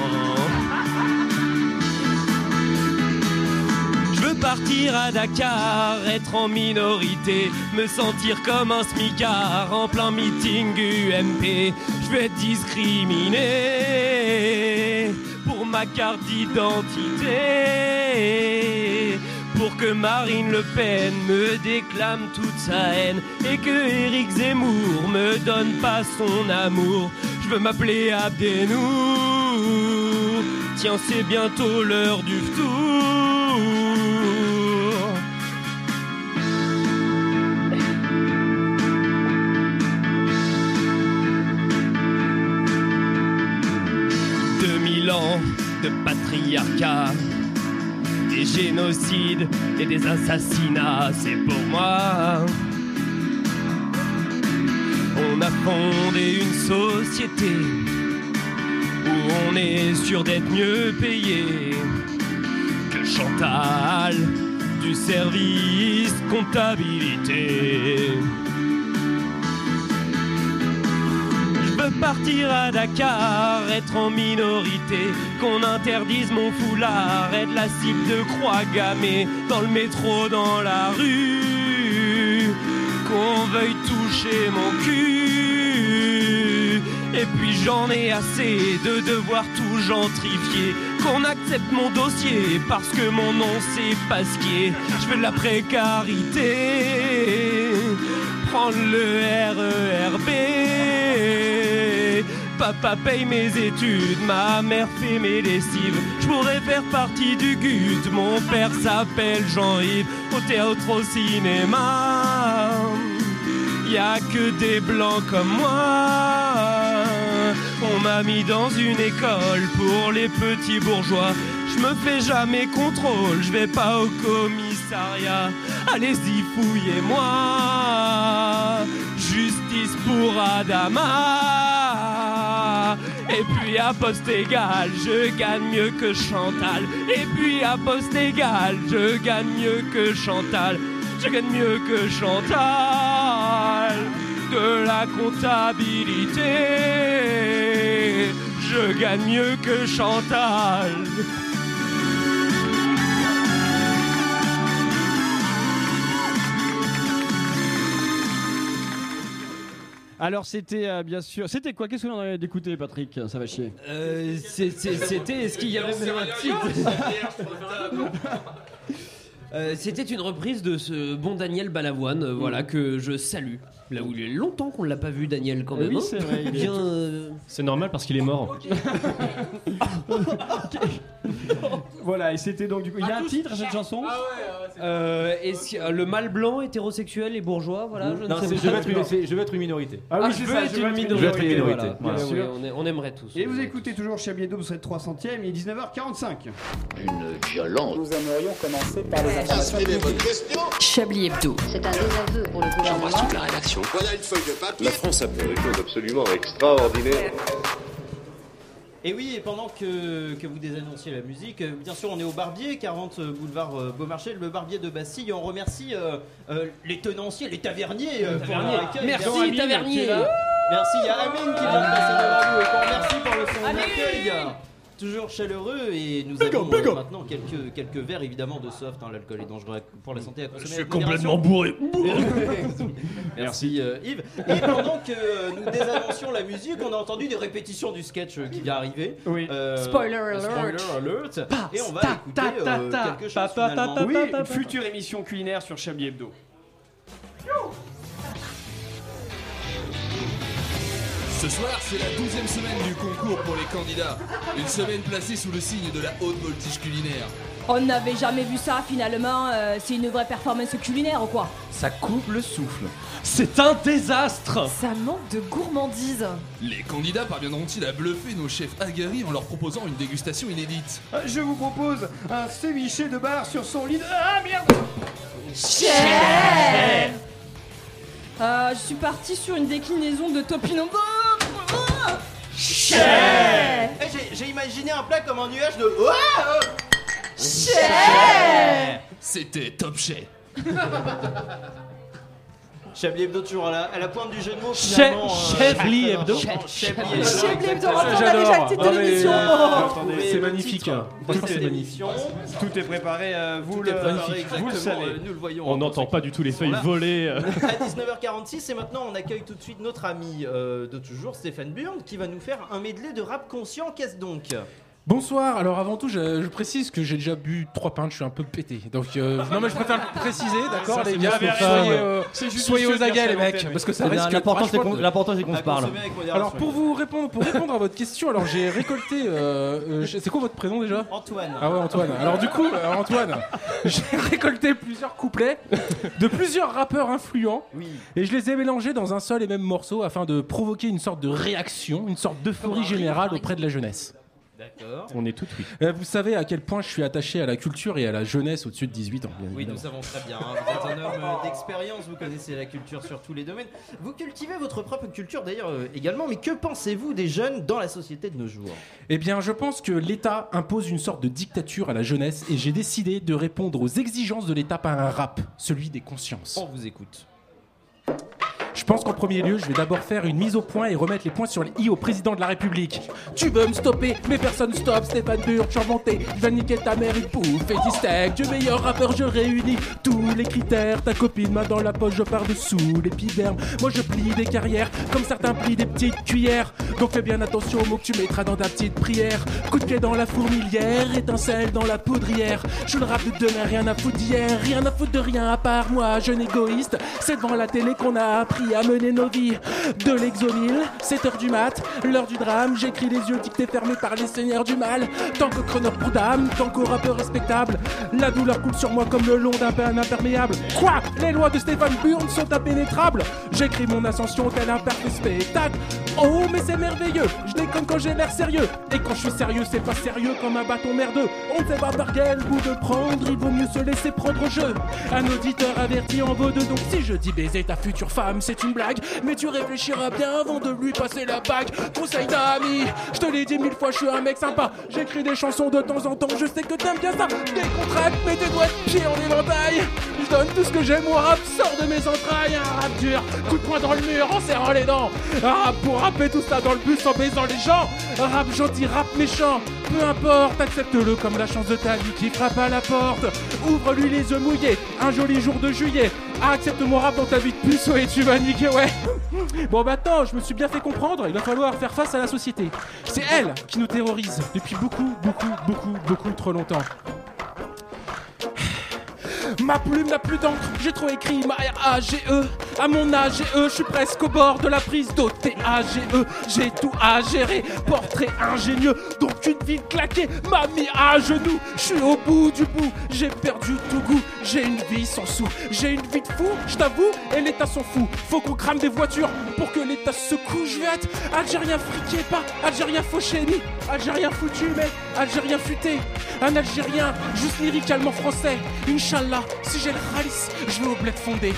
Partir à Dakar, être en minorité, me sentir comme un smicard en plein meeting UMP. Je veux être discriminé pour ma carte d'identité. Pour que Marine Le Pen me déclame toute sa haine et que Éric Zemmour me donne pas son amour. Je veux m'appeler Abdenour. Tiens, c'est bientôt l'heure du tour. Patriarcat, des génocides et des assassinats, c'est pour moi. On a fondé une société où on est sûr d'être mieux payé que Chantal du service comptabilité. Partir à Dakar, être en minorité, qu'on interdise mon foulard, être la cible de croix gammée dans le métro, dans la rue, qu'on veuille toucher mon cul. Et puis j'en ai assez de devoir tout gentrifier, qu'on accepte mon dossier parce que mon nom c'est Pasquier. Je veux de la précarité, prendre le RERB. Papa paye mes études, ma mère fait mes lessives. Je pourrais faire partie du GUT, mon père s'appelle Jean-Yves. Au théâtre, au cinéma, y a que des blancs comme moi. On m'a mis dans une école pour les petits bourgeois. Je me fais jamais contrôle, je vais pas au commissariat. Allez-y, fouillez-moi. Justice pour Adama. Et puis à poste égal, je gagne mieux que Chantal. Et puis à poste égal, je gagne mieux que Chantal. Je gagne mieux que Chantal. De la comptabilité, je gagne mieux que Chantal. Alors c'était euh, bien sûr. C'était quoi? Qu'est-ce qu'on avait d'écouter, Patrick? Ça va chier. Euh, c'est- c'est- C'était. Est-ce qu'il y avait même un titre? Euh, C'était une reprise de ce bon Daniel Balavoine, euh, voilà, que je salue. Là où il est longtemps qu'on ne l'a pas vu, Daniel, quand même. Oui, hein. c'est vrai, il est Bien, tout- euh, C'est normal parce qu'il est mort. Voilà, et c'était donc du coup. Il y a un titre à cette chanson euh, est-ce que- euh, le mâle blanc hétérosexuel et bourgeois, voilà. Je, ne Non, sais c'est- pas. je veux être une- c'est- je veux être une minorité. Ah oui, je c'est veux ça, être une être une minorité. Je veux être une minorité. voilà. Bien Oui, sûr. on, est- on aimerait tous. Et vous écoutez toujours Chablis Hebdo, vous serez 300ème, il est 19h45. Une violence. Nous aimerions commencer par les informations Chablis Hebdo. C'est un désaveu pour le gouvernement. la rédaction. Voilà une feuille de papier. La France a fait des choses absolument extraordinaires. Et oui, et pendant que, que vous désannonciez la musique, euh, bien sûr, on est au Barbier, 40 boulevard euh, Beaumarchais, le Barbier de Bastille. On remercie euh, euh, les tenanciers, les taverniers euh, pour accueil. Merci, Amine, taverniers. Merci, il y a Amine qui vient de passer devant nous et qu'on remercie pour le son Amine. Toujours chaleureux et nous Big avons euh, maintenant quelques, quelques verres évidemment de soft. hein, L'alcool est dangereux pour la santé à consommer. Je avec suis complètement modération. bourré. Merci euh, Yves. Et pendant que euh, nous désannoncions la musique, on a entendu des répétitions du sketch euh, qui vient arriver. Oui. Euh, Spoiler alert. Spoiler alert. Et on va Ta, écouter ta, ta, euh, ta. quelque chose Pa, finalement. future émission culinaire sur Chablis Hebdo. Ce soir, c'est la douzième semaine du concours pour les candidats. Une semaine placée sous le signe de la haute voltige culinaire. On n'avait jamais vu ça finalement. euh, c'est une vraie performance culinaire ou quoi? Ça coupe le souffle. C'est un désastre Ça manque de gourmandise. Les candidats parviendront-ils à bluffer nos chefs aguerris en leur proposant une dégustation inédite? Euh, Je vous propose un ceviché de bar sur son lit. de- Ah merde Chef Euh, Je suis partie sur une déclinaison de topinambo. Eh, j'ai- J'ai imaginé un plat comme un nuage de. Euh, C'était top chef. Chablis Hebdo toujours à la, à la pointe du jeu de mots Chef- finalement. Chablis euh, Hebdo. Chablis Hebdo. Chablis Hebdo, exactement. on a déjà le titre de Non, mais- l'émission. Attendez, Trouver c'est magnifique. hein. cette c'est magnifique. Tout est préparé, euh, vous, Tout le, est vous savez. euh, Nous le voyons. On hein, n'entend pas du tout les feuilles euh. À 19h46 et maintenant on accueille tout de suite notre ami euh, de toujours Stéphane Burn qui va nous faire un medley de rap conscient. Qu'est-ce donc? Bonsoir, alors avant tout je, je précise que j'ai déjà bu trois pintes, je suis un peu pété. Donc euh, non mais je préfère le préciser, d'accord les gars, bien soyez, euh, soyez aux aguets ça les mecs, parce que ça risque L'important c'est qu'on se parle. consommer avec modération. Alors pour vous répondre, pour répondre à votre question, alors j'ai récolté, euh, euh, c'est quoi votre prénom déjà? Antoine. Ah ouais Antoine. Alors du coup, euh, Antoine, j'ai récolté plusieurs couplets de plusieurs rappeurs influents Oui. et je les ai mélangés dans un seul et même morceau afin de provoquer une sorte de réaction, une sorte d'euphorie générale auprès de la jeunesse. D'accord. On est tout oui. Euh, Vous savez à quel point je suis attaché à la culture et à la jeunesse au-dessus de 18 ans. bien Oui, évidemment. nous savons très bien. hein. Vous êtes un homme euh, d'expérience, vous connaissez la culture sur tous les domaines. Vous cultivez votre propre culture d'ailleurs euh, également, mais que pensez-vous des jeunes dans la société de nos jours? Eh bien, je pense que l'État impose une sorte de dictature à la jeunesse et j'ai décidé de répondre aux exigences de l'État par un rap, celui des consciences. On vous écoute. Je pense qu'en premier lieu, je vais d'abord faire une mise au point et remettre les points sur les i au président de la République. Tu veux me stopper, mais personne stoppe. Stéphane Burke, je suis remonté. Je vais niquer ta mère, il pouffe et steak. Du meilleur rappeur, je réunis tous les critères. Ta copine, main dans la poche, je pars dessous l'épiderme. Moi, je plie des carrières, comme certains plient des petites cuillères. Donc fais bien attention aux mots que tu mettras dans ta petite prière. Coup de pied dans la fourmilière, étincelle dans la poudrière. Je le rap de demain, rien à foutre d'hier, rien à foutre de rien à part moi, jeune égoïste. C'est devant la télé qu'on a appris à mener nos vies. De l'exomile, 7 heures du mat, l'heure du drame. J'écris les yeux dictés fermés par les seigneurs du mal. Tant que chroneur pour dame, tant qu'au rappeur respectable. La douleur coule sur moi comme le long d'un pain imperméable. Quoi? Les lois de Stéphane Burn sont impénétrables. J'écris mon ascension tel un parfait spectacle. Oh, mais c'est merveilleux. Je déconne quand j'ai l'air sérieux. Et quand je suis sérieux, c'est pas sérieux comme un bâton merdeux. On ne sait pas par quel bout de prendre. Il vaut mieux se laisser prendre au jeu. Un auditeur averti en vaut deux. Donc si je dis baiser ta future femme, c'est une blague. Mais tu réfléchiras bien avant de lui passer la bague. Conseil d'amis, je te l'ai dit mille fois, je suis un mec sympa. J'écris des chansons de temps en temps, je sais que t'aimes bien ça. Décontracte, mets tes doigts de pied en éventail. Je donne tout ce que j'ai, mon rap sort de mes entrailles. Un rap dur, coup de poing dans le mur en serrant les dents. Un rap pour rapper tout ça dans le bus en baisant les gens. Un rap gentil, rap méchant. Peu importe, accepte-le comme la chance de ta vie qui frappe à la porte. Ouvre-lui les yeux mouillés, un joli jour de juillet. Accepte mon rap dans ta vie de puceau et tu vas niquer, ouais. Bon, maintenant, je me suis bien fait comprendre, il va falloir faire face à la société. C'est elle qui nous terrorise depuis beaucoup, beaucoup, beaucoup, beaucoup trop longtemps. Ma plume n'a plus d'encre, j'ai trop écrit ma R-A-G-E. À mon âge, E, je suis presque au bord de la prise d'eau. T-A-G-E, j'ai tout à gérer. Portrait ingénieux, donc une vie claquée m'a mis à genoux. Je suis au bout du bout, j'ai perdu tout goût. J'ai une vie sans sous, j'ai une vie de fou, je t'avoue, et l'État s'en fout. Faut qu'on crame des voitures pour que l'État se secoue. Je vais être Algérien friqué, pas Algérien fauché, ni Algérien foutu, mais Algérien futé. Un Algérien juste lyricalement français. Inch'Allah, si j'ai le ralice, je vais au bled fondé.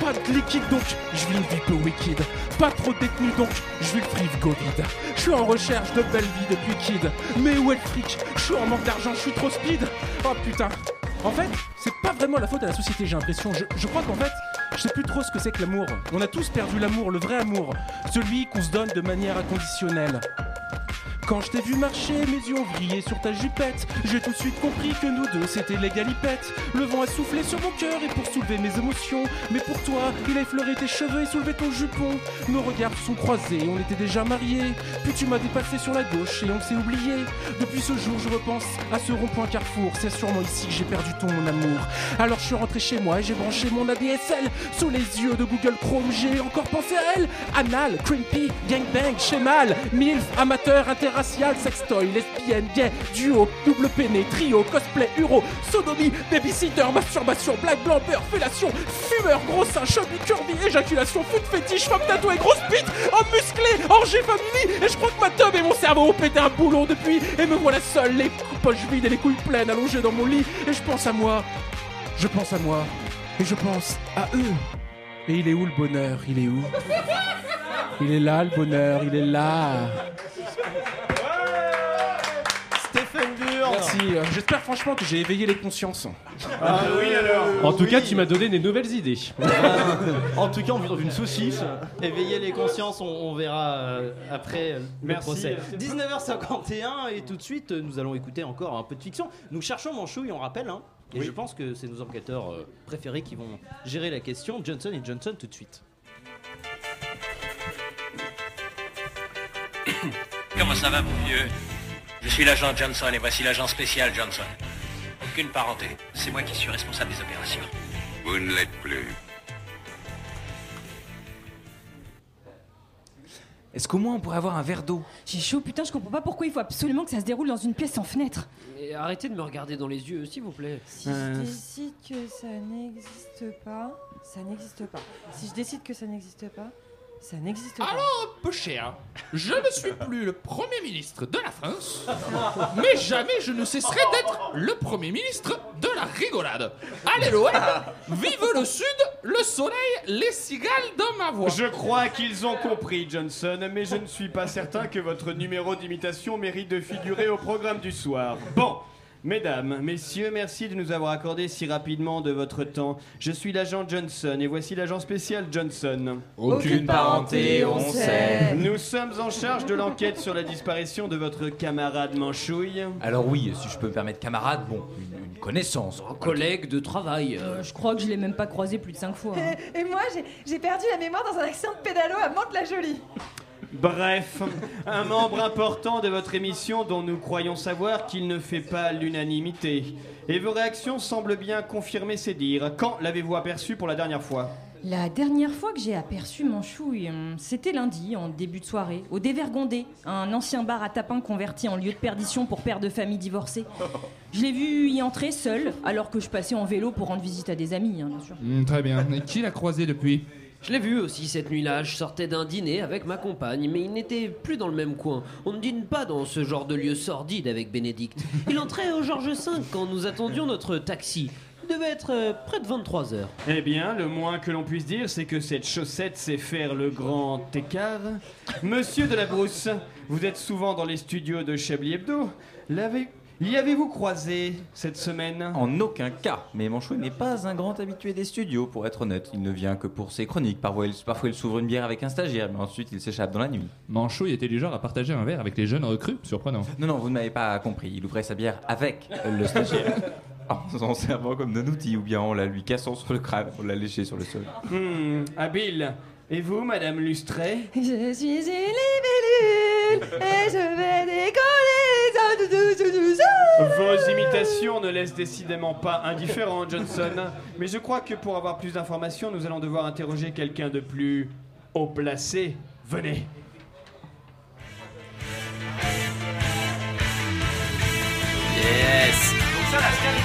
Pas de liquide donc, je vis une vie peu wicked. Pas trop détenu donc, je vis le frigo vide. Je suis en recherche de belle vie depuis kid. Mais où est le fric? Je suis en manque d'argent, je suis trop speed. Oh putain. En fait, c'est pas vraiment la faute à la société, j'ai l'impression. Je, je crois qu'en fait, je sais plus trop ce que c'est que l'amour. On a tous perdu l'amour, le vrai amour. Celui qu'on se donne de manière inconditionnelle. Quand je t'ai vu marcher, mes yeux ont brillé sur ta jupette. J'ai tout de suite compris que nous deux c'était l'égalipette. Le vent a soufflé sur mon cœur et pour soulever mes émotions. Mais pour toi, il a effleuré tes cheveux et soulevé ton jupon. Nos regards sont croisés, on était déjà mariés. Puis tu m'as dépassé sur la gauche et on s'est oublié. Depuis ce jour, je repense à ce rond-point carrefour. C'est sûrement ici que j'ai perdu ton mon amour. Alors je suis rentré chez moi et j'ai branché mon ADSL. Sous les yeux de Google Chrome, j'ai encore pensé à elle. Anal, creepy, gangbang, schémal, milf, amateur, sextoy, lesbienne, gay, duo, double péné, trio, cosplay, uro, sodomie, babysitter, masturbation, black blanc, beurre, fellation, fumeur, gros sein, chubby, curvy, éjaculation, foot fétiche, femme tatouée, grosse bite, homme musclé, orgie family. Et je crois que ma tub et mon cerveau ont pété un boulon depuis. Et me voilà seul, les poches vides et les couilles pleines, allongé dans mon lit. Et je pense à moi. Je pense à moi. Et je pense à eux. Et il est où le bonheur? Il est où? Il est là le bonheur, il est là. Stéphane Burn Merci. J'espère franchement que j'ai éveillé les consciences. Ah oui, alors. En tout Oui. cas, tu m'as donné des nouvelles idées. En tout cas, on vit dans une saucisse. Éveiller les consciences, on, on verra euh, après euh, le Merci, procès. Stéphane. 19h51 et tout de suite, euh, nous allons écouter encore un peu de fiction. Nous cherchons Manchouille, on rappelle, hein, et Oui. je pense que c'est nos enquêteurs euh, préférés qui vont gérer la question. Johnson et Johnson tout de suite. Comment ça va, mon vieux? Je suis l'agent Johnson et voici l'agent spécial Johnson. Aucune parenté. C'est moi qui suis responsable des opérations. Vous ne l'êtes plus. Est-ce qu'au moins on pourrait avoir un verre d'eau? J'ai chaud, putain, je comprends pas pourquoi il faut absolument que ça se déroule dans une pièce sans fenêtre. Et arrêtez de me regarder dans les yeux, s'il vous plaît. Si je décide que ça n'existe pas, ça n'existe pas. Si je décide que ça n'existe pas, ça n'existe pas. Alors, peu cher, je ne suis plus le Premier ministre de la France, mais jamais je ne cesserai d'être le Premier ministre de la rigolade. Alléluia Vive le Sud, le soleil, les cigales dans ma voix. Je crois qu'ils ont compris, Johnson, mais je ne suis pas certain que votre numéro d'imitation mérite de figurer au programme du soir. Bon. Mesdames, messieurs, merci de nous avoir accordé si rapidement de votre temps. Je suis l'agent Johnson et voici l'agent spécial Johnson. Aucune parenté, on sait. Nous sommes en charge de l'enquête sur la disparition de votre camarade Manchouille. Alors oui, si je peux me permettre, camarade, bon, une, une connaissance. Un collègue de travail. Euh, je crois que je l'ai même pas croisé plus de cinq fois. hein. Et, et moi, j'ai- j'ai perdu la mémoire dans un accident de pédalo à Mantes-la-Jolie. Bref, un membre important de votre émission dont nous croyons savoir qu'il ne fait pas l'unanimité. Et vos réactions semblent bien confirmer ces dires. Quand l'avez-vous aperçu pour la dernière fois? La dernière fois que j'ai aperçu Manchouille, hum, c'était lundi, en début de soirée, au Dévergondé, un ancien bar à tapin converti en lieu de perdition pour pères de famille divorcés. Je l'ai vu y entrer seul, alors que je passais en vélo pour rendre visite à des amis, hein, bien sûr. Hmm, très bien. Et qui l'a croisé depuis? Je l'ai vu aussi cette nuit-là. Je sortais d'un dîner avec ma compagne, mais il n'était plus dans le même coin. On ne dîne pas dans ce genre de lieu sordide avec Bénédicte. Il entrait au Georges V quand nous attendions notre taxi. Il devait être euh, près de 23 heures. Eh bien, le moins que l'on puisse dire, c'est que cette chaussette sait faire le grand écart. Monsieur de la Brousse, vous êtes souvent dans les studios de Chablis Hebdo. L'avez- L'y avez-vous croisé cette semaine? En aucun cas. Mais Manchouille n'est pas un grand habitué des studios, pour être honnête. Il ne vient que pour ses chroniques. Parfois il, parfois, il s'ouvre une bière avec un stagiaire, mais ensuite il s'échappe dans la nuit. Manchouille était du genre à partager un verre avec les jeunes recrues, surprenant. Non, non, vous ne m'avez pas compris. Il ouvrait sa bière avec le stagiaire. en s'en servant comme d'un outil, ou bien en la lui cassant sur le crâne, on l'a léché sur le sol. Hmm, habile. Et vous, Madame Lustré Je suis une libellule et je vais décoller Vos imitations ne laissent décidément pas indifférent, Johnson. Mais je crois que pour avoir plus d'informations, nous allons devoir interroger quelqu'un de plus haut placé. Venez. Yes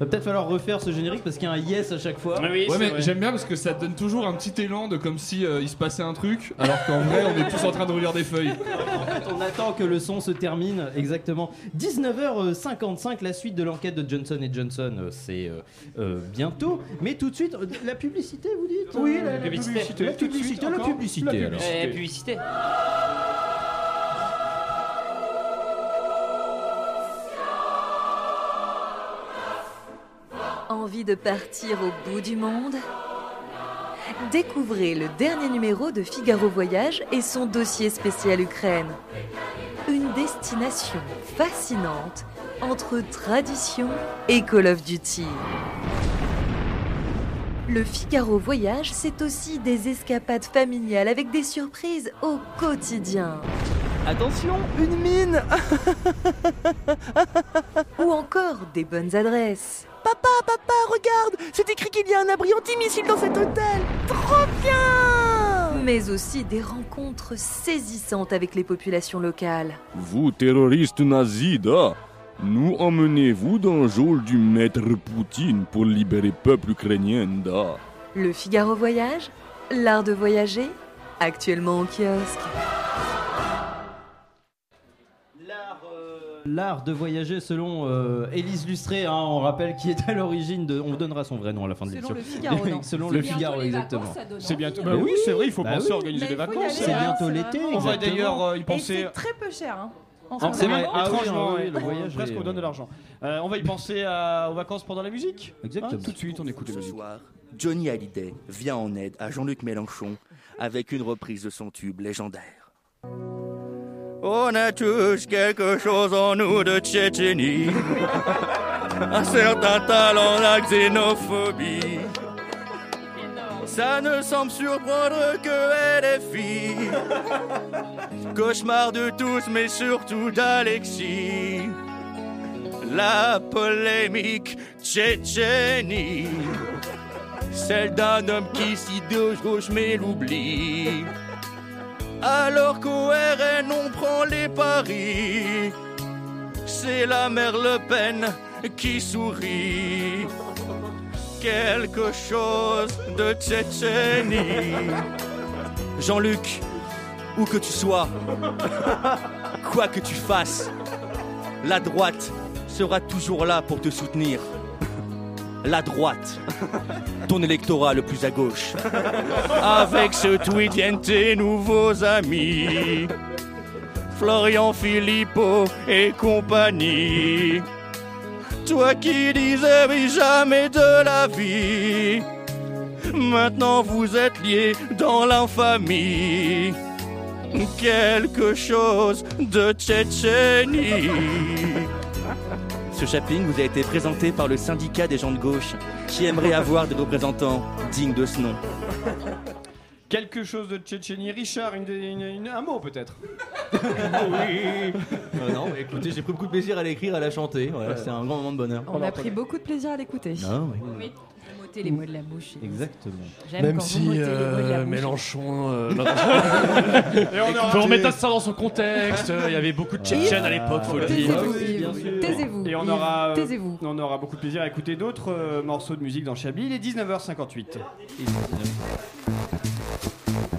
Va peut-être falloir refaire ce générique parce qu'il y a un yes à chaque fois. ouais, mais j'aime bien parce que ça donne toujours un petit élan de comme si euh, il se passait un truc, alors qu'en vrai, on est tous en train de relire des feuilles. En fait, on attend que le son se termine exactement. 19h55, la suite de l'enquête de Johnson Johnson, euh, c'est euh, euh, bientôt. Mais tout de suite, la publicité, vous dites Oui, la- Euh, la publicité. La Tout de suite, publicité, la publicité. La alors. publicité. Eh, publicité. Envie de partir au bout du monde Découvrez le dernier numéro de Figaro Voyage et son dossier spécial Ukraine. Une destination fascinante entre tradition et Call of Duty. Le Figaro Voyage, c'est aussi des escapades familiales avec des surprises au quotidien. Attention, une mine Ou encore des bonnes adresses. Papa, papa, regarde C'est écrit qu'il y a un abri antimissile dans cet hôtel Trop bien Mais aussi des rencontres saisissantes avec les populations locales. Vous, terroristes nazis, da, nous emmenez-vous dans le geôle du maître Poutine pour libérer peuple ukrainien, da. Le Figaro Voyage, l'art de voyager, actuellement au kiosque. L'art de voyager selon euh, Élise Lustré, hein, on rappelle qui est à l'origine de. On vous donnera son vrai nom à la fin de Selon l'émission. le Figaro, non selon C'est le bientôt Figaro, exactement. C'est bientôt. Bah oui, c'est vrai, il faut Bah penser à organiser des vacances. C'est hein, bientôt l'été. On va d'ailleurs euh, y Et penser. c'est très peu cher. Hein, Ah, ce c'est vrai. Ah Étrangement, ah oui, ouais. le voyage presque est- on donne de l'argent. Euh, on va y penser à- aux vacances pendant la musique. Exactement. Hein, tout de suite, on écoute la Ce musique. soir, Johnny Hallyday vient en aide à Jean-Luc Mélenchon avec une reprise de son tube légendaire. On a tous quelque chose en nous de Tchétchénie. Un certain talent, la xénophobie. Ça ne semble surprendre que LFI. Cauchemar de tous, mais surtout d'Alexis. La polémique Tchétchénie. Celle d'un homme qui s'idéologie mais l'oublie. Alors qu'au RN on prend les paris. C'est la mère Le Pen qui sourit. Quelque chose de Tchétchénie. Jean-Luc, où que tu sois, quoi que tu fasses, la droite sera toujours là pour te soutenir. La droite, ton électorat le plus à gauche. Avec ce tweet viennent tes nouveaux amis. Florian Philippot et compagnie. Toi qui disais oui jamais de la vie. Maintenant vous êtes liés dans l'infamie. Quelque chose de Tchétchénie. Ce vous a été présenté par le syndicat des gens de gauche qui aimerait avoir des représentants dignes de ce nom. Quelque chose de Tchétchénie. Richard, une- une- une- un mot peut-être oui. Euh, non, mais écoutez, j'ai pris beaucoup de plaisir à l'écrire, à la chanter. Voilà, c'est un grand moment de bonheur. On a pris beaucoup de plaisir à l'écouter. Ah, oui. Vous m'ôtez les mots de la bouche. Exactement. J'aime Même quand vous si euh. Mélenchon. euh, Et on aura- Faut remettre ça dans son contexte. euh, Il y avait beaucoup de Tchétchènes à l'époque, faut le dire. Taisez-vous. Et on aura, euh, Taisez-vous. on aura beaucoup de plaisir à écouter d'autres euh, morceaux de musique dans Chablis. Il est 19h58.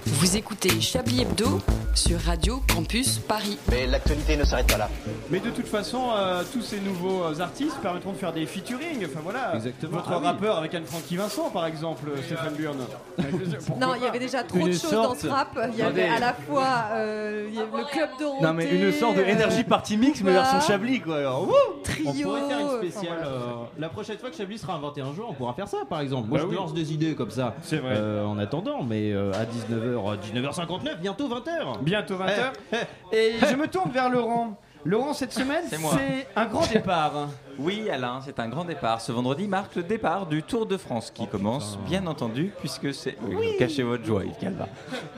Vous écoutez Chablis Hebdo sur Radio Campus Paris. Mais l'actualité ne s'arrête pas là. Mais de toute façon, euh, tous ces nouveaux euh, artistes permettront de faire des featuring. Enfin voilà, Exactement. votre Ah oui. rappeur avec Anne-Francky Vincent, par exemple, euh, Stéphane Burn. Non, il y avait déjà trop Une de choses dans ce rap. Il y avait à la fois euh, il y avait le club de Non, mais une sorte de euh, Energy Party Mix, mais version Chablis, quoi. Alors, wouh Trio. On pourrait faire une enfin, spéciale. voilà. euh, la prochaine fois que Chablis sera un 21 jours, on pourra faire ça par exemple. Moi Bah je oui. lance des idées comme ça. C'est vrai. Euh, en attendant, mais euh, à 19h, 19h59, bientôt 20h. Bientôt 20h. Eh, Et je me tourne vers Laurent. Laurent, cette semaine, C'est moi. c'est un grand départ. Oui, Alain, c'est un grand départ. Ce vendredi marque le départ du Tour de France qui commence, bien entendu, puisque c'est. Oui, cachez votre joie, Yves Calva.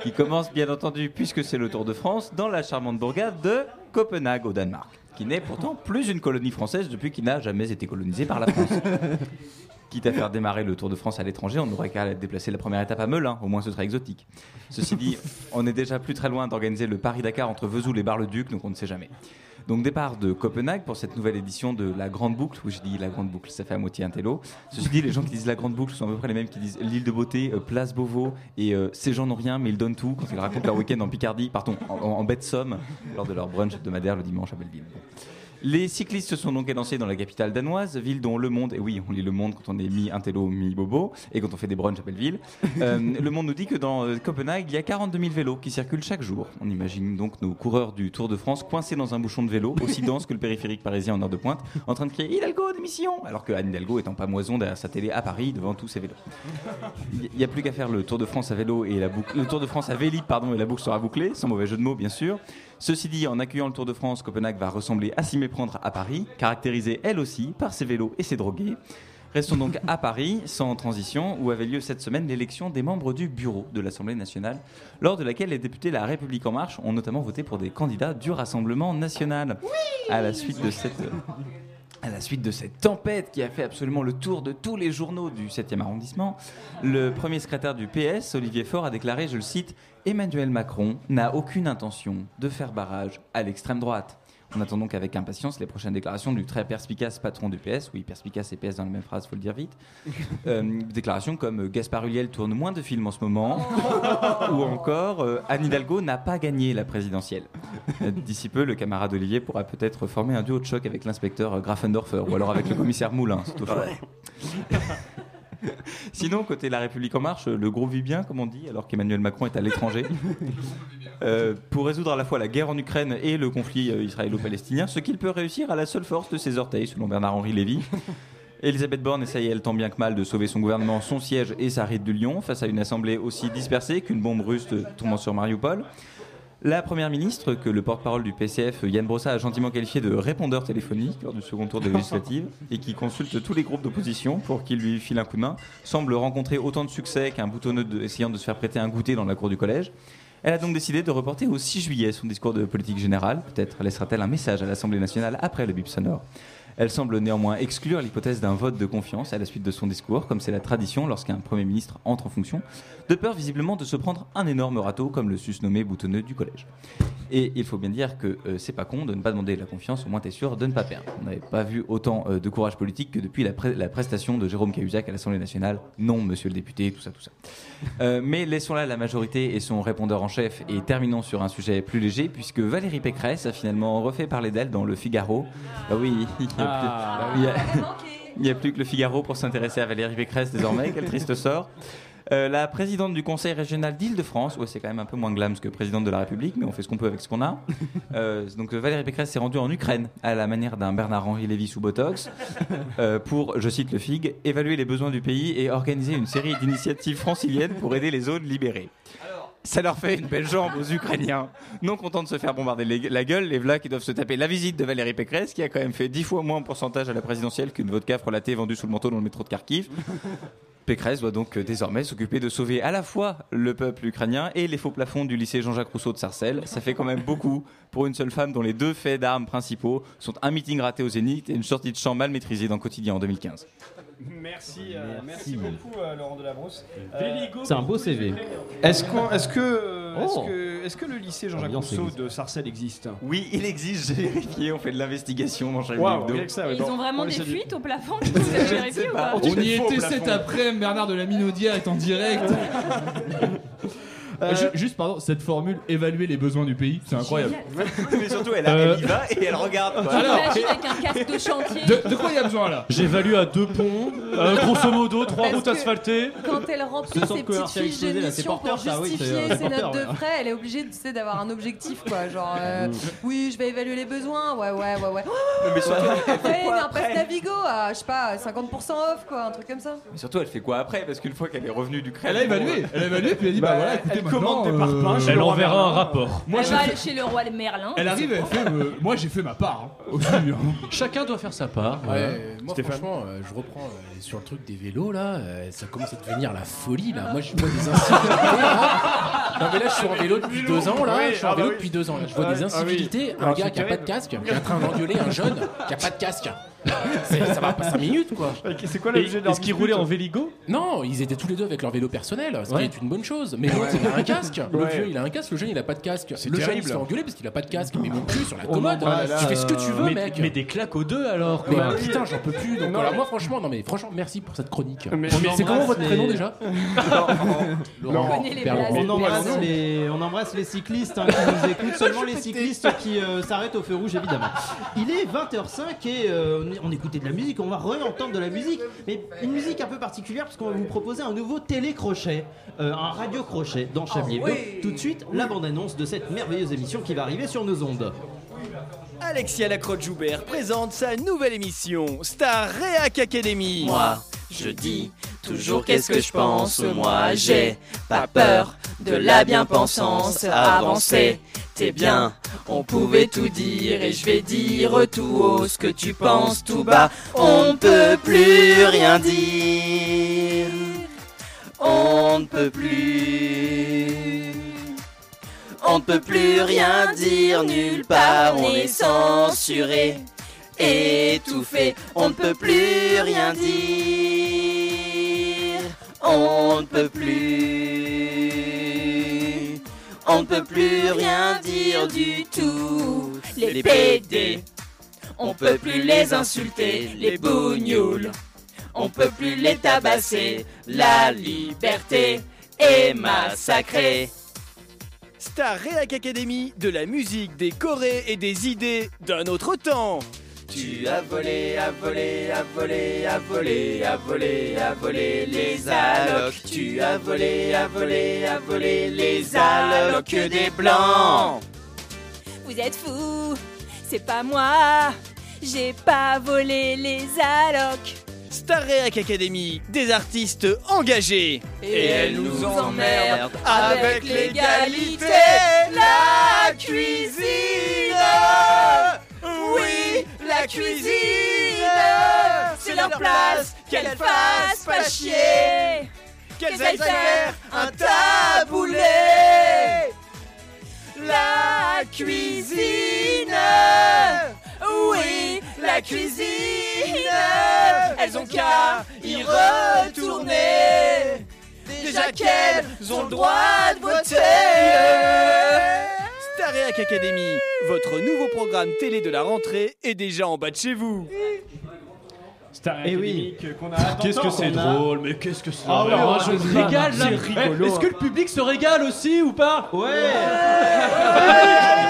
Qui commence, bien entendu, puisque c'est le Tour de France dans la charmante bourgade de Copenhague, au Danemark. Qui n'est pourtant plus une colonie française depuis qu'il n'a jamais été colonisé par la France. Quitte à faire démarrer le Tour de France à l'étranger, on n'aurait qu'à déplacer la première étape à Melun, au moins ce serait exotique. Ceci dit, on est déjà plus très loin d'organiser le Paris-Dakar entre Vesoul et Bar-le-Duc, donc on ne sait jamais. Donc départ de Copenhague pour cette nouvelle édition de la Grande Boucle, où je dis la Grande Boucle, ça fait à moitié un télo. Ceci dit, les gens qui disent la Grande Boucle sont à peu près les mêmes qui disent l'île de beauté, euh, place Beauvau, et euh, ces gens n'ont rien, mais ils donnent tout quand ils racontent leur week-end en Picardie, pardon, en, en, en de Somme, lors de leur brunch hebdomadaire le dimanche à Belleville. Les cyclistes se sont donc élancés dans la capitale danoise, ville dont Le Monde, et oui, on lit Le Monde quand on est mi-intello, mi-bobo, et quand on fait des brunchs à Belleville. Euh, le Monde nous dit que dans euh, Copenhague, il y a 42 000 vélos qui circulent chaque jour. On imagine donc nos coureurs du Tour de France coincés dans un bouchon de vélo, aussi dense que le périphérique parisien en heure de pointe, en train de crier Hidalgo, démission Alors que Anne Hidalgo est en pamoison derrière sa télé à Paris devant tous ses vélos. Il n'y a plus qu'à faire le Tour de France à vélo et la boucle, le Tour de France à Vélib, pardon, et la boucle sera bouclée, sans mauvais jeu de mots, bien sûr. Ceci dit, en accueillant le Tour de France, Copenhague va ressembler à s'y méprendre à Paris, caractérisée elle aussi par ses vélos et ses drogués. Restons donc à Paris, sans transition, où avait lieu cette semaine l'élection des membres du bureau de l'Assemblée nationale, lors de laquelle les députés de La République En Marche ont notamment voté pour des candidats du Rassemblement national. à de cette. À la suite de cette tempête qui a fait absolument le tour de tous les journaux du 7e arrondissement, le premier secrétaire du PS, Olivier Faure, a déclaré, je le cite, Emmanuel Macron n'a aucune intention de faire barrage à l'extrême droite. On attend donc avec impatience les prochaines déclarations du très perspicace patron du PS. Oui, perspicace et PS dans la même phrase, faut le dire vite. Euh, déclarations comme euh, Gaspard Huliel tourne moins de films en ce moment, ou encore euh, Anne Hidalgo n'a pas gagné la présidentielle. D'ici peu, le camarade Olivier pourra peut-être former un duo de choc avec l'inspecteur Grafendorfer, ou alors avec le commissaire Moulin, c'est au choix. Sinon, côté La République En Marche, le groupe vit bien, comme on dit, alors qu'Emmanuel Macron est à l'étranger. Euh, pour résoudre à la fois la guerre en Ukraine et le conflit euh, israélo-palestinien, ce qu'il peut réussir à la seule force de ses orteils, selon Bernard-Henri Lévy. Elisabeth Borne essaye, elle, tant bien que mal, de sauver son gouvernement, son siège et sa ride de Lyon face à une assemblée aussi dispersée qu'une bombe russe tombant sur Mariupol. La première ministre, que le porte-parole du PCF, Yann Brossa, a gentiment qualifié de répondeur téléphonique lors du second tour des législatives et qui consulte tous les groupes d'opposition pour qu'ils lui filent un coup de main, semble rencontrer autant de succès qu'un boutonneux de- essayant de se faire prêter un goûter dans la cour du collège. Elle a donc décidé de reporter au 6 juillet son discours de politique générale. Peut-être laissera-t-elle un message à l'Assemblée nationale après le bip sonore. Elle semble néanmoins exclure l'hypothèse d'un vote de confiance à la suite de son discours, comme c'est la tradition lorsqu'un Premier ministre entre en fonction, de peur visiblement de se prendre un énorme râteau comme le susnommé boutonneux du collège. Et il faut bien dire que euh, c'est pas con de ne pas demander la confiance, au moins t'es sûr de ne pas perdre. On n'avait pas vu autant euh, de courage politique que depuis la, pré- la prestation de Jérôme Cahuzac à l'Assemblée nationale. Non, monsieur le député, tout ça, tout ça. Euh, mais laissons là la majorité et son répondeur en chef et terminons sur un sujet plus léger puisque Valérie Pécresse a finalement refait parler d'elle dans Le Figaro. Bah oui, il y a plus- Ah. il y a- il n'y a plus que Le Figaro pour s'intéresser à Valérie Pécresse désormais. Quel triste sort. Euh, la présidente du conseil régional d'Île-de-France, ouais, c'est quand même un peu moins glams que présidente de la République, mais on fait ce qu'on peut avec ce qu'on a. Euh, donc euh, Valérie Pécresse s'est rendue en Ukraine à la manière d'un Bernard-Henri Lévy sous Botox euh, pour, je cite le FIG, évaluer les besoins du pays et organiser une série d'initiatives franciliennes pour aider les zones libérées. Ça leur fait une belle jambe aux Ukrainiens. Non contents de se faire bombarder les- la gueule, les Vlacs qui doivent se taper la visite de Valérie Pécresse, qui a quand même fait dix fois moins en pourcentage à la présidentielle qu'une vodka frelatée vendue sous le manteau dans le métro de Kharkiv. Pécresse doit donc euh, désormais s'occuper de sauver à la fois le peuple ukrainien et les faux plafonds du lycée Jean-Jacques Rousseau de Sarcelles. Ça fait quand même beaucoup pour une seule femme dont les deux faits d'armes principaux sont un meeting raté au Zénith et une sortie de champ mal maîtrisée dans Quotidien en 2015. Merci, euh, merci beaucoup euh, Laurent Delabrousse. Véligo, C'est un beau CV. Est-ce que, euh, est-ce Oh. que, est-ce que le lycée Jean-Jacques Rousseau existe. de Sarcelles existe? Oui, il existe, j'ai vérifié, on fait de l'investigation dans chaque Waouh, vidéo. rien que ça, ouais, Ils bon, ont vraiment on des fuites au plafond vous avez vérifié ou pas On y était cet après-midi, Bernard de la Minaudière est en direct. Euh, Ju- Juste, pardon, cette formule, évaluer les besoins du pays, c'est incroyable. Mais surtout, elle, a- Euh. elle y va et elle regarde. quoi. Alors, avec un casque de chantier. de, de quoi il y a besoin là? J'évalue à deux ponts, euh, grosso modo, trois Parce routes asphaltées. Quand elle remplit ses petites fiches d'émission pour porteur, ça, oui, justifier euh, ses porteur, notes de frais, elle est obligée tu sais, d'avoir un objectif quoi. Genre, euh, oui, je vais évaluer les besoins, ouais, ouais, ouais, ouais. Mais surtout, elle fait Ouais, un après passe Navigo à, je sais pas, 50% off quoi, un truc comme ça. Mais surtout, elle fait quoi après? Parce qu'une fois qu'elle est revenue d'Ukraine. Elle a évalué, elle a évalué, puis elle a dit bah, Bah, voilà, écoutez, elle commandé par pain chez Elle le roi enverra Merlin. un rapport. Moi, Elle j'ai va fait- aller chez le roi Merlin. Elle arrive, elle fait. euh, moi, j'ai fait ma part. hein, aussi, hein. Chacun doit faire sa part. voilà. Ouais, moi franchement, euh, je reprends euh, sur le truc des vélos là, euh, ça commence à devenir la folie là. Moi je vois des incivilités. là. Non mais là je suis en vélo depuis deux ans là, je suis en vélo depuis deux ans là. Je vois Ah des ah incivilités, un gars qui a pas de casque, qui est en train d'engueuler un jeune qui a pas de casque. C'est- Ça va pas 5 minutes quoi. C'est quoi Et l'objet de Est-ce qu'ils roulaient en véligo Non, ils étaient tous les deux avec leur vélo personnel, ce Ouais. qui est une bonne chose. Mais l'autre il a un casque. Le Ouais. vieux il a un casque, le jeune il a pas de casque. Le jeune il terrible. se fait engueuler parce qu'il a pas de casque. Mais mon cul sur la Oh, commode, tu fais ce que tu veux mais, mec. mais des claques aux deux alors Mais quoi. putain, j'en peux plus. Donc Non, voilà, mais- moi franchement, non mais franchement, merci pour cette chronique. C'est comment votre prénom déjà Laurent. Embrasse, les, on embrasse les cyclistes hein, qui nous écoutent, seulement les cyclistes qui euh, s'arrêtent au feu rouge évidemment. Il est 20h05 et euh, on, écoutait de la musique, on va re-entendre de la musique, mais une musique un peu particulière parce qu'on va vous proposer un nouveau télécrochet, euh, un radio-crochet dans Chablis Hebdo. Tout de suite, la bande-annonce de cette merveilleuse émission qui va arriver sur nos ondes. Alexia Lacroix-Joubert présente sa nouvelle émission Star Reac Academy. Moi, je dis toujours qu'est-ce que je pense. Moi, j'ai pas peur de la bien-pensance. Avancer, t'es bien. On pouvait tout dire et je vais dire tout haut ce que tu penses tout bas. On ne peut plus rien dire. On ne peut plus. On ne peut plus rien dire nulle part. On est censuré étouffé, on ne peut plus rien dire, on ne peut plus, on ne peut plus rien dire du tout. Les PD, on peut plus les insulter, les bougnoules, on peut plus les tabasser, la liberté est massacrée. Star Reac Academy, de la musique, des chorés et des idées d'un autre temps. Tu as volé, as volé, as volé, as volé, as volé, as volé les allocs. Tu as volé, as volé, as volé les allocs des blancs. Vous êtes fous, c'est pas moi. J'ai pas volé les allocs. Star Reac Academy, des artistes engagés. Et elle nous emmerde avec l'égalité, la cuisine. Oui, la cuisine. C'est leur place, qu'elles fassent pas chier. Qu'elles aillent faire un taboulé. La cuisine. Oui, la cuisine. Elles ont qu'à y retourner. Déjà qu'elles ont le droit de voter. Star Reac Academy, votre nouveau programme télé de la rentrée est déjà en bas de chez vous. Star Eh Academy que- qu'on a Qu'est-ce que c'est drôle, mais qu'est-ce que c'est Ah ouais, drôle. moi, je me régale, là. C'est rigolo. Est-ce que le public se régale aussi ou pas Ouais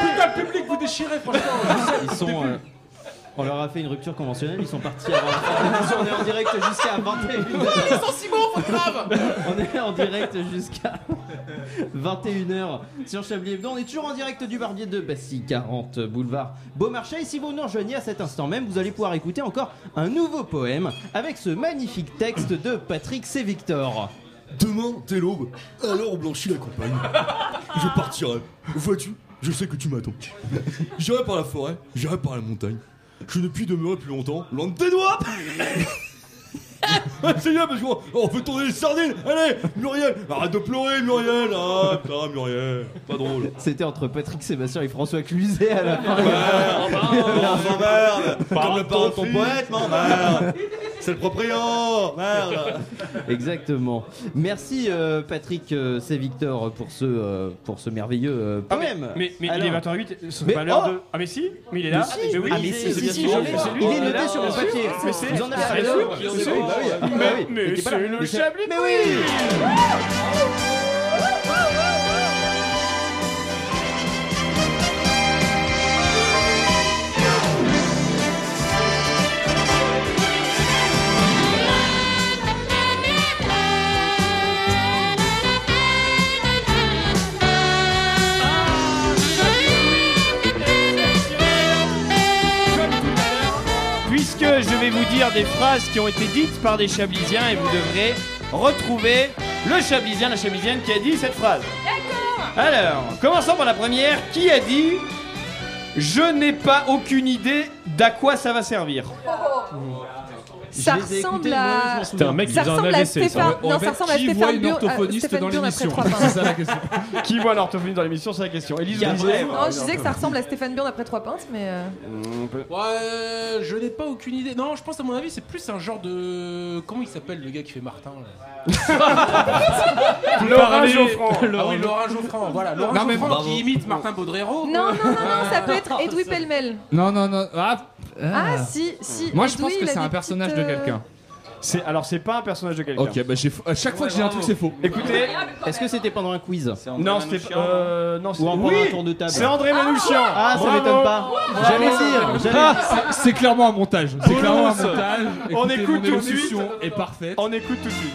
Putain, le public vous déchirez franchement. Ils sont. On leur a fait une rupture conventionnelle, ils sont partis avant la fin. On est en direct jusqu'à 21h. Les sentiments, faut grave. On est en direct jusqu'à 21h sur Chablis Hebdo. On est toujours en direct du Barbier de Bastille, 40 boulevard Beaumarchais. Et si vous nous rejoignez à cet instant même, vous allez pouvoir écouter encore un nouveau poème avec ce magnifique texte de Patrick C. Victor. Demain, t'es l'aube, alors on blanchit la campagne. Je partirai. Vois-tu, je sais que tu m'attends. J'irai par la forêt, j'irai par la montagne. Je ne puis demeurer plus longtemps, loin de tes doigts Ah, C'est bien parce qu'on on fait tourner les sardines. Allez, Muriel. Arrête de pleurer, Muriel. Ah, putain, Muriel. Pas drôle. C'était entre Patrick Sébastien et François Cluzet à la fin. On s'emmerde. Comme le parent de ton poète, m'emmerde C'est le propriétaire Merde Exactement. Merci euh, Patrick euh, C. Victor pour ce, euh, pour ce merveilleux euh, Ah, mais, poème. mais, mais il Alors- est 20h08, ce Mais serait pas l'heure oh de. Ah, mais si Mais il est là Mais si. Mais oui, Ah, mais si, c'est si, si, je l'ai. c'est lui. Il est noté là sur là, mon papier. Mais c'est Vous en avez c'est sûr, Bien c'est sûr. sûr. Bah oui. Mais- oui. Mais c'est le c'est- Chablis Mais oui vais vous dire des phrases qui ont été dites par des Chablisiens et vous devrez retrouver le Chablisien, la Chablisienne qui a dit cette phrase. D'accord Alors, commençons par la première. Qui a dit Je n'ai pas aucune idée d'à quoi ça va servir Ça ressemble à. C'était un mec qui ça faisait un ressemble à AVC, Non, ça ressemble à qui voit Stéphane une Bur- à orthophoniste dans l'émission. C'est ça la question. Qui voit un orthophoniste dans l'émission C'est la question. Élise Non, je disais que ça ressemble à Stéphane Burn après trois pintes, mais. euh, Ouais, je n'ai pas aucune idée. Non, je pense à mon avis, c'est plus un genre de. Comment il s'appelle le gars qui fait Martin là? Laurent Geoffrand. Ah oui, Laurent Geoffrand, voilà. Laurent bravo. qui imite Martin Baudrero. Non, non, non, non, ça peut être Edoui Pellemel. Non, non, non. Ah, Ah, si, si. Moi, je pense que c'est un personnage de euh, quelqu'un. C'est alors c'est pas un personnage de quelqu'un. Ok, bah j'ai à chaque fois que j'ai un truc, c'est faux. Écoutez, Est-ce que c'était pendant un quiz non, c'était euh, non, Ou c'est oui, un tour de table C'est André Manouchian. Ah, ça m'étonne pas. J'allais dire. j'allais Ah, dire. c'est- c'est clairement un montage. C'est clairement un montage. On écoute tout de suite. est parfaite. On écoute tout de suite.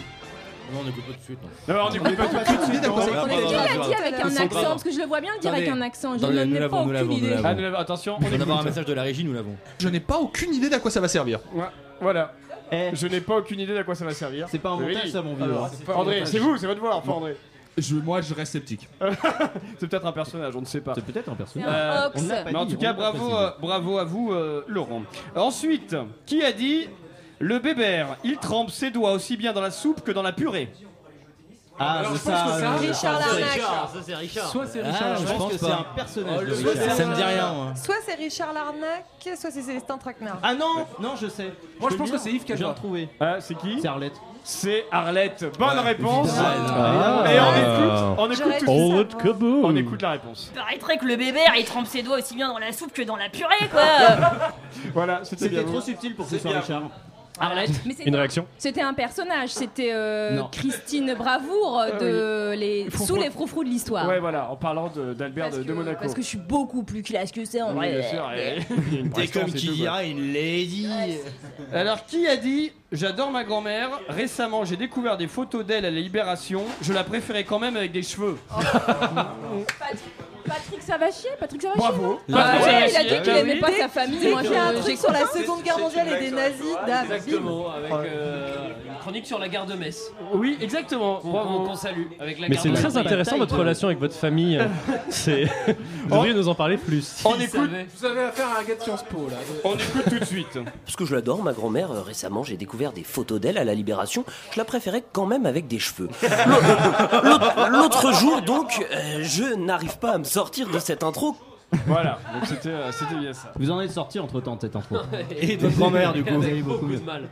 Non, on n'écoute pas tout de suite. Non, on écoute pas tout de suite. l'a dit avec un accent Parce que je le vois bien le dire avec un accent. Je n'en ai pas aucune idée. Ah, nous l'avons- attention, on vient d'avoir un message de la régie, nous l'avons. Je n'ai pas aucune idée d'à quoi ça va servir. Voilà. Je n'ai pas aucune idée d'à quoi ça va servir. Eh. C'est pas un montage, ça, mon vieux. André, c'est vous, c'est votre voix, enfin André. Je, moi, je reste sceptique. c'est peut-être un personnage, on ne sait pas. C'est peut-être un personnage. Euh, On l'a pas mais en tout cas, bravo, euh, bravo à vous, euh, Laurent. Ensuite, qui a dit le bébert, il trempe ses doigts aussi bien dans la soupe que dans la purée Ah, Alors, c'est je pense ça. que c'est un euh, Richard Larnac. Ça, c'est Richard. Soit c'est Ah, Richard. je pense que c'est un personnage. de Soit Richard. c'est- Ça me dit rien. moi. Soit c'est Richard Larnac, soit c'est Célestin Traquenard. Ah non, non, je sais. Moi, je pense que c'est Yves J'ai Calva. retrouvé. Ah, c'est qui C'est Arlette. C'est Arlette. Bonne réponse. Ah. Et on écoute, on écoute tout. On écoute la réponse. Paraîtrait que le bébert il trempe ses doigts aussi bien dans la soupe que dans la purée quoi. Voilà, c'était bien. C'était trop subtil pour que ce soit Richard. Arlette. Mais c'est- Une réaction C'était un personnage, c'était euh. Christine Bravour de les... Froufrou. sous les froufrous de l'histoire. Ouais, voilà, en parlant de- d'Albert de, Monaco. parce que je suis beaucoup plus classe que ça en Oui, vrai. bien sûr, et- il y a une T'es prestance comme et qui tout, quoi. dira une lady. Alors, qui a dit J'adore ma grand-mère. Récemment, j'ai découvert des photos d'elle à la Libération. Je la préférais quand même avec des cheveux. Patrick Savachier, Patrick Savachier. Bravo. non Patrick Ah ouais, il a dit qu'il oui. aimait pas sa famille. Moi, a un truc j'ai- sur la Seconde Guerre mondiale et des nazis. Exactement, avec euh, une chronique sur la gare de Metz. Oui, exactement. Qu'on Bravo. qu'on- qu'on salue. Avec la Mais c'est très intéressant votre relation avec votre famille. C'est. Vous devriez nous en parler plus. On écoute. Vous avez affaire à un gars de Sciences Po là. on écoute tout de suite. Parce que je l'adore, ma grand-mère. euh, récemment, j'ai découvert des photos d'elle à la Libération. Je la préférais quand même avec des cheveux. L'autre l'autre jour, donc, euh, je n'arrive pas à me sortir de cette intro. Voilà, donc c'était euh, c'était bien ça. Vous en êtes sorti entre temps de cette intro. Et votre grand-mère, du coup. Vous avez beaucoup beaucoup mieux. de mal.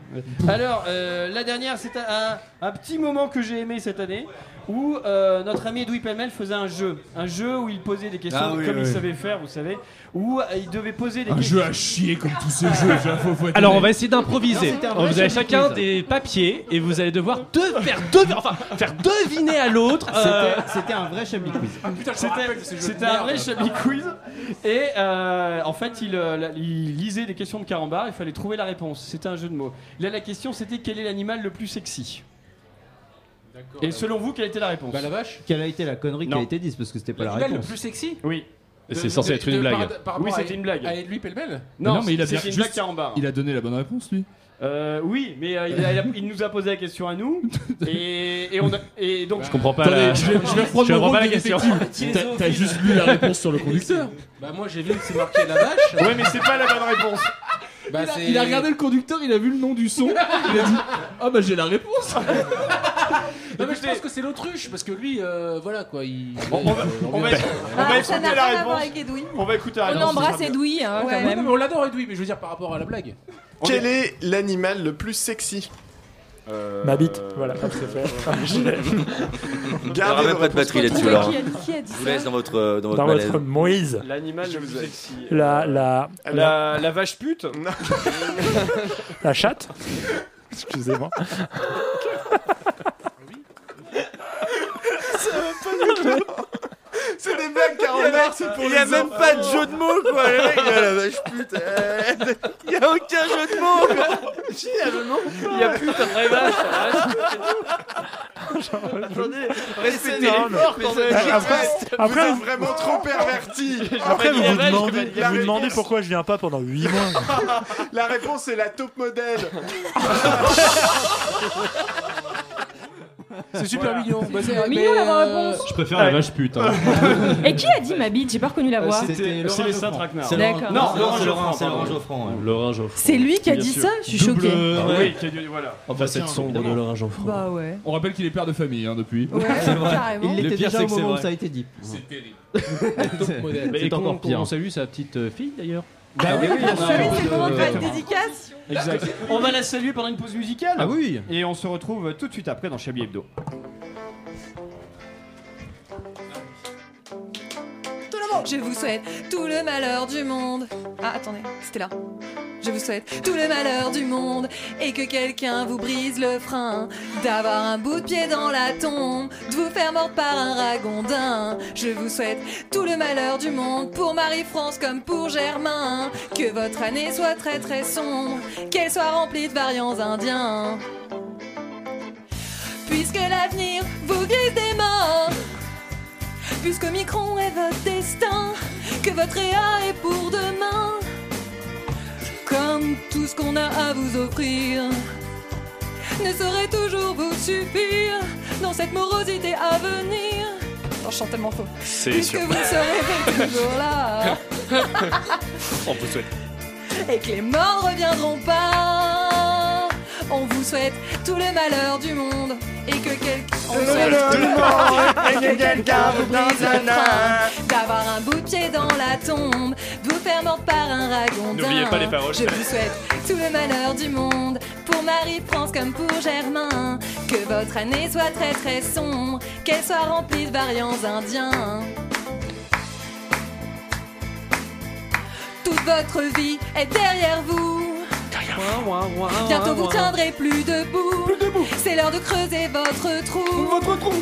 Alors, euh, la dernière, c'est un, un petit moment que j'ai aimé cette année où euh, notre ami Edoui Pellemel faisait un jeu. Un jeu où il posait des questions Ah oui, comme il oui. savait faire, vous savez. Où euh, il devait poser des Un questions. jeu à chier comme tous ces jeux. j'ai- faut- faut être Alors on va essayer d'improviser. Non, c'était un vrai Vous avez chacun quiz. des papiers et vous allez devoir de- faire, de- enfin, faire deviner à l'autre. euh, C'était- C'était un vrai Chablis quiz. Ah putain, je me C'était rappelle de ces jeux de c'était un merde. vrai Chablis quiz. Et euh, en fait, il, euh, la- il lisait des questions de carambar. Il fallait trouver la réponse. C'était un jeu de mots. Là, la question, c'était quel est l'animal le plus sexy? Et selon vous, quelle était la réponse? Bah la vache. Quelle a été la connerie qui Non. a été dite parce que c'était pas la L'animal le réponse. plus sexy? Oui. C'est censé être une blague. Oui, c'était une blague. À Edoui Pellemel? Non, mais il a c'était bien- une juste- blague carambar. Il a donné la bonne réponse, lui. Euh, oui, mais euh, il, a- il nous a posé la question à nous et, et on a, et donc Je comprends pas la. je reprendre comprends rôle pas la question. T'as- T'as juste lu la réponse sur le conducteur. Bah moi j'ai vu que c'est marqué la vache. Ouais, mais c'est pas la bonne réponse. Bah, il, a, c'est- il a regardé le conducteur, il a vu le nom du son, il a dit Ah bah j'ai la réponse Non mais je pense que c'est l'autruche parce que lui, euh, voilà quoi, il. On, on va, on va- on va Ah, écouter la réponse. On va écouter la On réponse. ce embrasse. Edoui hein, Ouais. quand Non, même. mais on l'adore Edoui, mais je veux dire par rapport à la blague. Quel est l'animal le plus sexy? Euh, Ma bite, voilà, hop, c'est fait. Il n'y aura même pas de batterie là-dessus, tout alors. Je vous ça laisse dans votre, euh, dans votre Dans votre Moïse. L'animal le Je plus vous ai- sexy. La, la, la, La, la vache pute la chatte Excusez-moi. C'est des blagues carambar, c'est pour Il y a les même pas de jeu de mots quoi, le mec, il a la vache pute. euh, Il y a aucun jeu de mots quoi. Si, il y a le nom. Il y a plus de vraie vache. Attendez, Respectez Non, l'effort mais- quand même. Après, Vous après, êtes vous, vraiment trop perverti. après, vous vous demandez, vous demandez pourquoi je viens pas pendant 8 mois. La réponse c'est la top modèle. C'est super mignon. Bah, C'est mignon la réponse. Je préfère la vache pute. hein. Et qui a dit ma bite J'ai pas reconnu la voix. C'était Célestin Traquenard. C'est Laurent- D'accord. Non, c'est Laurent c'est Geoffrand, Laurent, c'est pardon. Ouais. Laurent. C'est lui qui a Bien dit sûr. ça Je suis choquée. Ah ouais. oui, qui a dit- voilà. Oh, bah, cette sombre de Laurent Geoffrand. Bah ouais. On rappelle qu'il est père de famille hein, depuis. Ouais, carrément. Il Le l'était pire, déjà c'est au que c'est moment où vrai. ça a été dit. C'est terrible. Mais C'est et encore comment- pire. comment On salue sa petite euh, fille d'ailleurs? Bah oui, oui, on a- oui, c'est le moment de faire une dédicace. Exact. On va la saluer pendant une pause musicale. Ah oui. Et on se retrouve tout de suite après dans Chablis Hebdo. Je vous souhaite tout le malheur du monde. Ah, attendez, c'était là. Je vous souhaite tout le malheur du monde et que quelqu'un vous brise le frein, d'avoir un bout de pied dans la tombe, de vous faire mordre par un ragondin. Je vous souhaite tout le malheur du monde pour Marie-France comme pour Germain, que votre année soit très très sombre, qu'elle soit remplie de variants indiens. Puisque l'avenir vous glisse des mains, puisque Micron est votre destin, que votre EA est pour demain. Comme tout ce qu'on a à vous offrir ne saurait toujours vous suffire dans cette morosité à venir. Je chante tellement faux. C'est Puisque sûr. vous serez toujours là On vous souhaite. et que les morts reviendront pas. On vous souhaite tout le malheur du monde et que quelqu'un vous souhaite tout le monde et que quelqu'un vous brise le frein, d'avoir un bout de pied dans la tombe, de vous faire mordre par un ragondin. N'oubliez pas les paroles. Je vous souhaite tout le malheur du monde pour Marie-France comme pour Germain, que votre année soit très très sombre, qu'elle soit remplie de variants indiens. Toute votre vie est derrière vous. Bientôt vous tiendrez plus debout. C'est l'heure de creuser votre trou. Votre trou.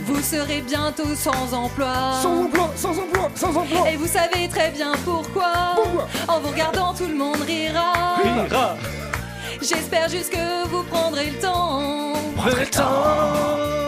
Vous serez bientôt sans emploi. Sans emploi, sans emploi, sans emploi. Et vous savez très bien pourquoi. En vous regardant, tout le monde rira. J'espère juste que vous prendrez le temps. Prenez le temps.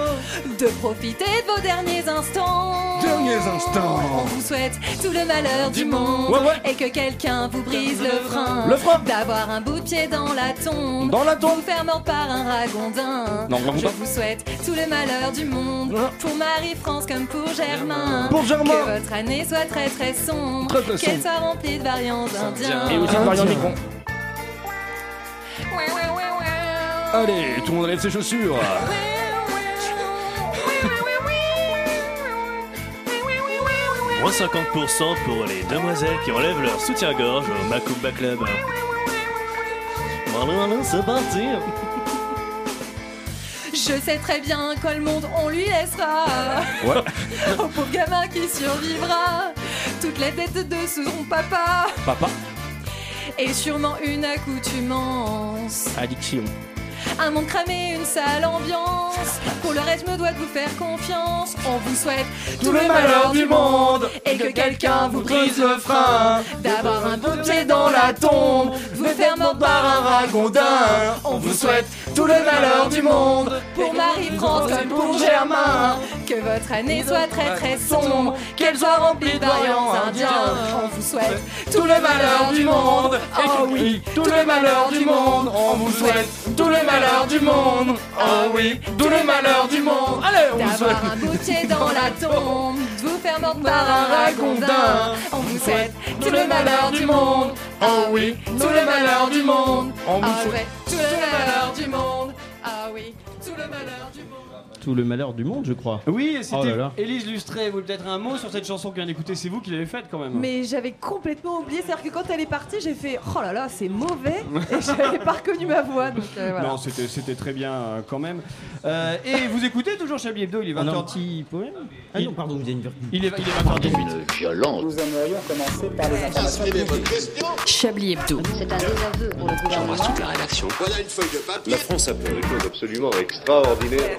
De profiter de vos derniers instants. Derniers instants. On vous souhaite tout le malheur du monde. Ouais, ouais. Et que quelqu'un vous brise le frein. Le frein. D'avoir un bout de pied dans la tombe. Dans la tombe. Vous faire mordre par un ragondin. Non, ragondin. Je vous souhaite tout le malheur du monde. Pour Marie-France comme pour Germain. Pour Germain. Que votre année soit très très sombre. Très, très Qu'elle soit remplie de variants indiens. Et aussi de variants Micron. Ouais, ouais, ouais, ouais. Allez, tout le monde lève ses chaussures. Moins 50% pour les demoiselles qui enlèvent leur soutien-gorge au Macumba Club. Voilà, voilà, c'est parti. Je sais très bien quand le monde on lui laissera. Ouais. Au pauvre gamin qui survivra. Toutes les dettes de son papa. Papa. Et sûrement une accoutumance. Addiction. Un monde cramé, une sale ambiance. Pour le reste, je me dois de vous faire confiance. On vous souhaite tout, le malheur du monde. Et que quelqu'un vous brise le frein. D'avoir un de pied dans la tombe. Vous faire mordre par un ragondin. On vous souhaite tout le malheur du monde. Pour Marie-France comme pour Germain. Que votre année soit très très sombre. Qu'elle soit remplie de variants indiens. On vous souhaite tout le malheur du monde. Oh oui, tout le malheur du monde. On vous souhaite tout le malheur du monde. Oh oui, tout le malheur du monde. Allez, on vous souhaite. D'avoir un boutier dans la tombe. De vous faire mordre par un ragondin. On vous souhaite tout le malheur du monde. Oh oui, tout le malheur du monde. On vous Ah souhaite- tout le malheur du monde. Ah oui, tout le malheur du monde. Tout le malheur du monde, je crois. Oui, et c'était Oh là là. Élise Lustré. Vous peut-être un mot sur cette chanson qu'on vient d'écouter. C'est vous qui l'avez faite quand même. Mais j'avais complètement oublié, c'est-à-dire que quand elle est partie, j'ai fait oh là là, c'est mauvais, et j'avais pas reconnu ma voix. Donc euh, voilà. Non, c'était c'était très bien euh, quand même. Euh, et vous écoutez toujours Chablis Hebdo, il est 20h. On a un petit poème Ah non, pardon, il y a une virgule. Il est, il est 20h18. Violente. Nous aimerions commencer par les informations publiques. Chablis Hebdo. C'est un désaveu pour le gouvernement. toute la rédaction. Voilà une feuille de papier. La France a fait des choses absolument extraordinaires.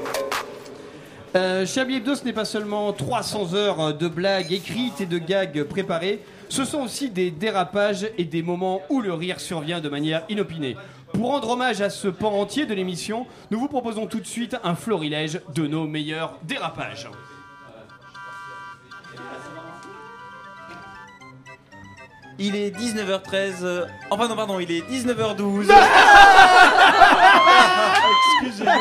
Euh, Chablis Hebdo, ce n'est pas seulement 300 heures de blagues écrites et de gags préparés, ce sont aussi des dérapages et des moments où le rire survient de manière inopinée. Pour rendre hommage à ce pan entier de l'émission, nous vous proposons tout de suite un florilège de nos meilleurs dérapages. Il est 19h13. euh, Enfin non, pardon, il est 19h12. Excusez-nous,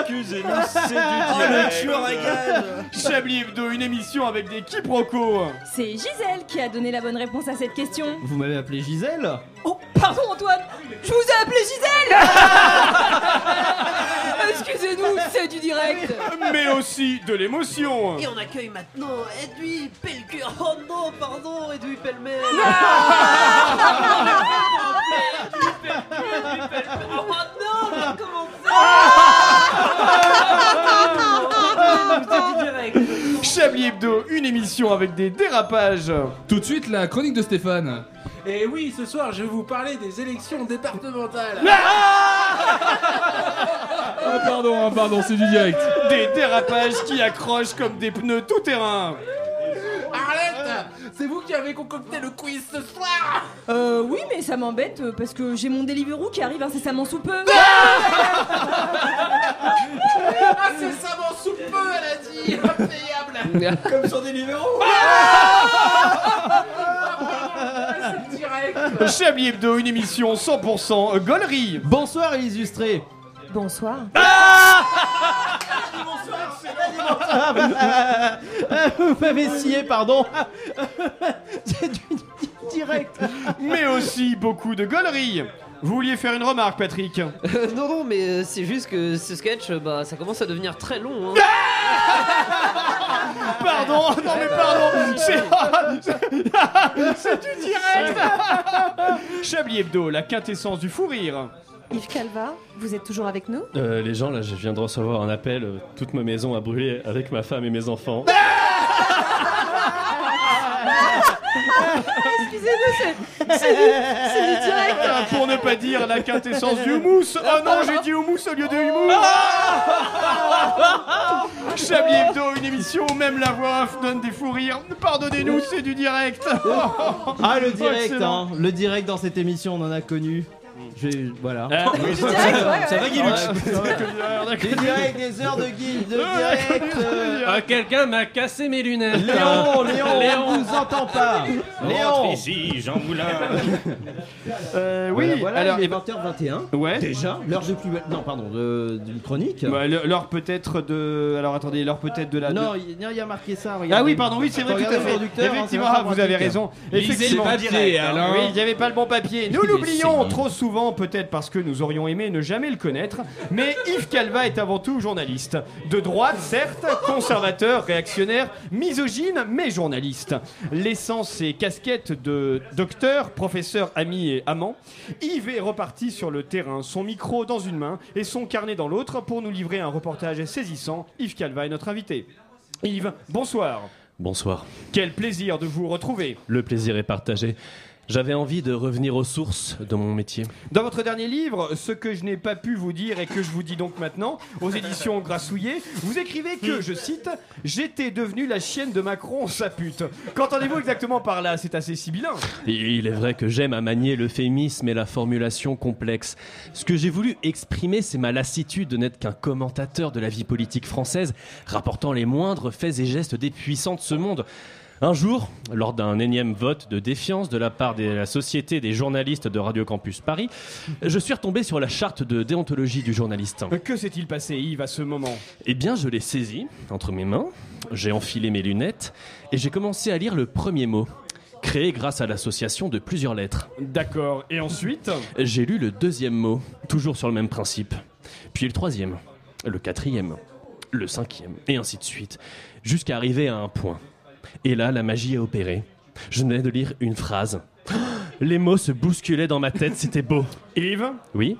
excusez-nous, c'est du Oh, direct. le tueur à gages. Chablis Hebdo, une émission avec des quiproquos. C'est Gisèle qui a donné la bonne réponse à cette question. Vous m'avez appelé Gisèle Oh, pardon Antoine Je vous ai appelé Gisèle Excusez-nous, c'est du direct Mais aussi de l'émotion. Et on accueille maintenant Edoui Pellecure. Oh non, pardon, Edoui Pellemel. Oh non, mais comment Chablis Hebdo, une émission avec des dérapages. Tout de suite, la chronique de Stéphane. Et oui, ce soir, je vais vous parler des élections départementales. Ah, pardon, hein, pardon, c'est du direct. Des dérapages qui accrochent comme des pneus tout terrain. C'est vous qui avez concocté le quiz ce soir Euh, oui, mais ça m'embête euh, parce que j'ai mon Deliveroo qui arrive incessamment sous peu. Incessamment sous peu, elle a dit Impayable Comme son Deliveroo C'est direct Chablis Hebdo, une émission 100% gaulerie. Bonsoir illustré Bonsoir. Ah, ah, ah, Vous m'avez scié, pardon C'est du direct Mais aussi beaucoup de gaulerie. Vous vouliez faire une remarque, Patrick? Euh, non, non, mais euh, c'est juste que ce sketch, euh, bah, ça commence à devenir très long. Hein. Pardon, non mais pardon, c'est c'est du direct. Chablis Hebdo, la quintessence du fou rire. Yves Calva, vous êtes toujours avec nous Euh, les gens, là, je viens de recevoir un appel. euh, toute ma maison a brûlé avec ma femme et mes enfants. Excusez-nous, c'est- c'est du, c'est du direct. Ah, Pour ne pas dire la quintessence du houmous. Oh non, j'ai dit houmous au lieu de humour. Chablis Hebdo, une émission où même la voix off donne des fous rires. Pardonnez-nous, c'est du direct. Ah le direct, Excellent. hein, le direct dans cette émission, on en a connu. Voilà. Ah, oui, ça, direct, ouais, ça ouais. va Guy Ouais, Lux ça va, Des directs, des heures de guide, de direct. euh, Ah, quelqu'un m'a cassé mes lunettes. Léon, Léon, on vous entend pas. Léon. ici, Jean Moulin. Euh, oui, voilà, alors il est 20h21. Ouais. Déjà, l'heure de plus belle. Non, pardon, de- d'une chronique. Bah, l'heure peut-être de. Alors attendez, l'heure peut-être de la. Non, de- il il y a marqué ça. Ah oui, pardon, oui, c'est vrai, tout à fait. producteur, hein, Effectivement, ah, vous avez raison. Lisez le Effectivement. Oui, il n'y avait pas le bon papier. Nous l'oublions trop souvent, peut-être parce que nous aurions aimé ne jamais le connaître. Mais Yves Calva est avant tout journaliste. De droite, certes, conservateur, réactionnaire, misogyne, mais journaliste. Laissant ses casquettes de docteur, professeur, ami et amant, Yves est reparti sur le terrain, son micro dans une main et son carnet dans l'autre pour nous livrer un reportage saisissant. Yves Calva est notre invité. Yves, bonsoir. Bonsoir. Quel plaisir de vous retrouver. Le plaisir est partagé. J'avais envie de revenir aux sources de mon métier. Dans votre dernier livre, Ce que je n'ai pas pu vous dire et que je vous dis donc maintenant, aux éditions Grassouillet, vous écrivez que, je cite, J'étais devenu la chienne de Macron, sa pute. Qu'entendez-vous exactement par là? C'est assez sibyllin. Il est vrai que j'aime à manier l'euphémisme et la formulation complexe. Ce que j'ai voulu exprimer, c'est ma lassitude de n'être qu'un commentateur de la vie politique française, rapportant les moindres faits et gestes des puissants de ce monde. Un jour, lors d'un énième vote de défiance de la part de la Société des journalistes de Radio Campus Paris, je suis retombé sur la charte de déontologie du journaliste. Que s'est-il passé, Yves, à ce moment? Eh bien, je l'ai saisi entre mes mains, j'ai enfilé mes lunettes et j'ai commencé à lire le premier mot, créé grâce à l'association de plusieurs lettres. D'accord. Et ensuite? J'ai lu le deuxième mot, toujours sur le même principe. Puis le troisième, le quatrième, le cinquième, et ainsi de suite, jusqu'à arriver à un point. Et là, la magie a opéré. Je venais de lire une phrase. Les mots se bousculaient dans ma tête, c'était beau. Yves? Oui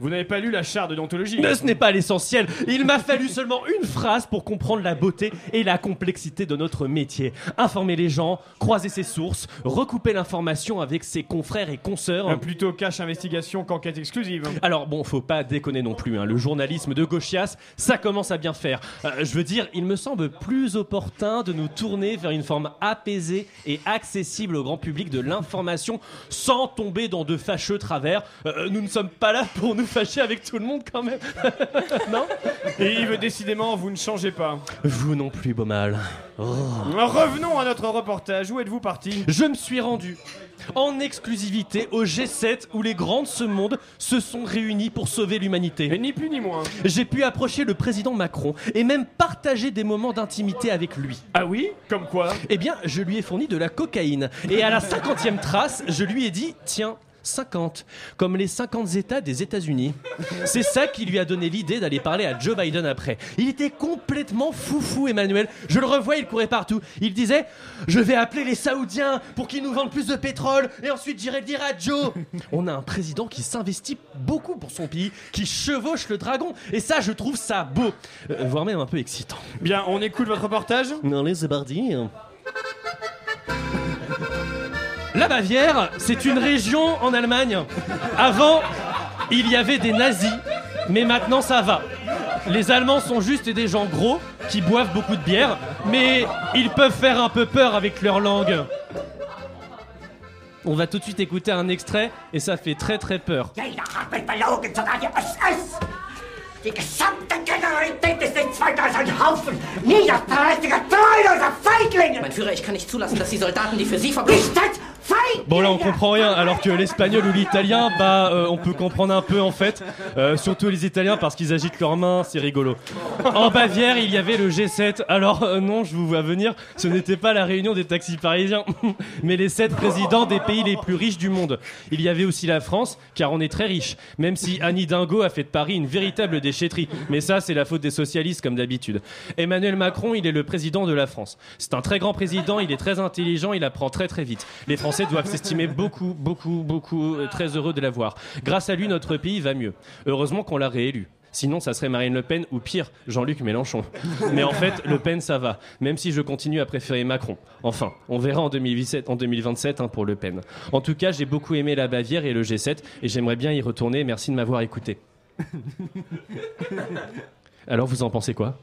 Vous n'avez pas lu la charte de déontologie Mais ce n'est pas l'essentiel. Il m'a fallu seulement une phrase pour comprendre la beauté et la complexité de notre métier. Informer les gens, croiser ses sources, recouper l'information avec ses confrères et consoeurs. Euh, Plutôt cache investigation qu'enquête exclusive. Alors bon, faut pas déconner non plus. hein. Le journalisme de Gauchias, ça commence à bien faire. Euh, je veux dire, il me semble plus opportun de nous tourner vers une forme apaisée et accessible au grand public de l'information sans tomber dans de fâcheux travers. Euh, nous ne sommes pas là pour nous peu fâché avec tout le monde quand même. non Et Yves, décidément, vous ne changez pas. Vous non plus, Beaumal. Oh. Revenons à notre reportage. Où êtes-vous parti Je me suis rendu en exclusivité au G7 où les grands de ce monde se sont réunis pour sauver l'humanité. Et ni plus ni moins. J'ai pu approcher le président Macron et même partager des moments d'intimité avec lui. Ah oui Comme quoi Eh bien, je lui ai fourni de la cocaïne. Et à la cinquantième trace, je lui ai dit Tiens, 50, comme les 50 États des États-Unis. C'est ça qui lui a donné l'idée d'aller parler à Joe Biden après. Il était complètement foufou, Emmanuel. Je le revois, il courait partout. Il disait Je vais appeler les Saoudiens pour qu'ils nous vendent plus de pétrole et ensuite j'irai le dire à Joe. On a un président qui s'investit beaucoup pour son pays, qui chevauche le dragon. Et ça, je trouve ça beau, Euh, voire même un peu excitant. Bien, on écoute votre reportage Allez, c'est parti. La Bavière, c'est une région en Allemagne. Avant, il y avait des nazis, mais maintenant ça va. Les Allemands sont juste des gens gros qui boivent beaucoup de bière, mais ils peuvent faire un peu peur avec leur langue. On va tout de suite écouter un extrait et ça fait très très peur. Jeder hat mich belogen, sogar die SS. Die gesamte Generalität ist nichts weiter als ein Haufen niederträchtiger, treuloser Feiglinge. Mein Führer, ich kann nicht zulassen, dass die Soldaten, die für Sie verbringen. Bon là on comprend rien alors que l'espagnol ou l'italien bah euh, on peut comprendre un peu en fait. Euh, surtout les italiens parce qu'ils agitent leurs mains c'est rigolo. En Bavière il y avait le G7 alors euh, non je vous vois venir ce n'était pas la réunion des taxis parisiens mais les sept présidents des pays les plus riches du monde. Il y avait aussi la France car on est très riche même si Anne Hidalgo a fait de Paris une véritable déchetterie. Mais ça c'est la faute des socialistes comme d'habitude. Emmanuel Macron il est le président de la France. C'est un très grand président il est très intelligent il apprend très très vite. Les Français doivent s'estimer beaucoup, beaucoup, beaucoup euh, très heureux de l'avoir. Grâce à lui, notre pays va mieux. Heureusement qu'on l'a réélu. Sinon, ça serait Marine Le Pen ou pire, Jean-Luc Mélenchon. Mais en fait, Le Pen, ça va. Même si je continue à préférer Macron. Enfin, on verra en 2027, en 2027 hein, pour Le Pen. En tout cas, j'ai beaucoup aimé la Bavière et le G7 et j'aimerais bien y retourner. Merci de m'avoir écouté. Alors, vous en pensez quoi?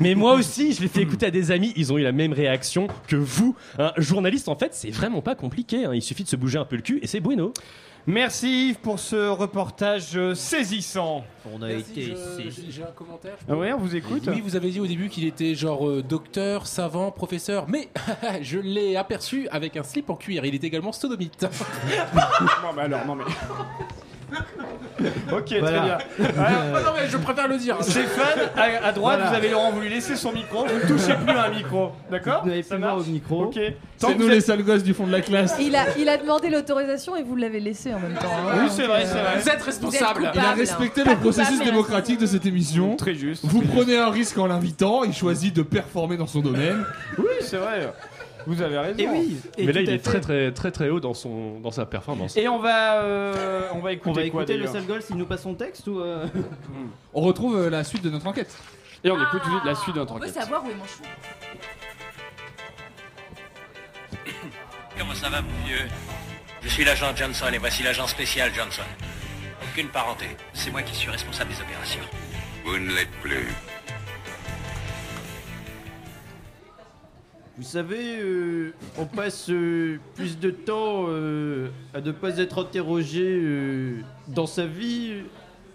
Mais moi aussi, je l'ai fait écouter à des amis, ils ont eu la même réaction que vous. Un journaliste, en fait, c'est vraiment pas compliqué. hein. Il suffit de se bouger un peu le cul et c'est bueno. Merci Yves pour ce reportage euh, saisissant. On a été saisis. J'ai un commentaire. je Ah ouais, on vous écoute. Oui, vous avez dit au début qu'il était genre euh, docteur, savant, professeur, mais je l'ai aperçu avec un slip en cuir. Il est également sodomite. non mais alors, non mais. Ok, Voilà. très bien. Ah, non, mais je préfère le dire. Stéphane, à, à droite, Voilà. vous avez Laurent, vous lui laissez son micro, vous ne touchez plus à un micro, d'accord Vous n'avez Ça plus au micro. Ok. Tant C'est que nous vous les êtes- sales gosses du fond de la classe. Il a, il a demandé l'autorisation et vous l'avez laissé en même temps. hein. Oui, c'est vrai, c'est vrai. Vous êtes responsable. Vous êtes Il a coupable. respecté le processus coupable, démocratique de cette émission. Très juste. Vous prenez un risque en l'invitant, il choisit de performer dans son domaine. Oui, c'est vrai. Vous avez raison. Et oui. et Mais là, il est très, très, très, très haut dans, son, dans sa performance. Et on va, euh, on va écouter On va quoi, écouter le sale goal s'il nous passe son texte ou. euh, On retrouve euh, la suite de notre enquête. Et on écoute tout de suite la suite de notre On veut enquête. savoir où est mon chou. Comment ça va, mon vieux? Je suis l'agent Johnson et voici l'agent spécial Johnson. Aucune parenté. C'est moi qui suis responsable des opérations. Vous ne l'êtes plus. Vous savez, euh, on passe euh, plus de temps euh, à ne pas être interrogé euh, dans sa vie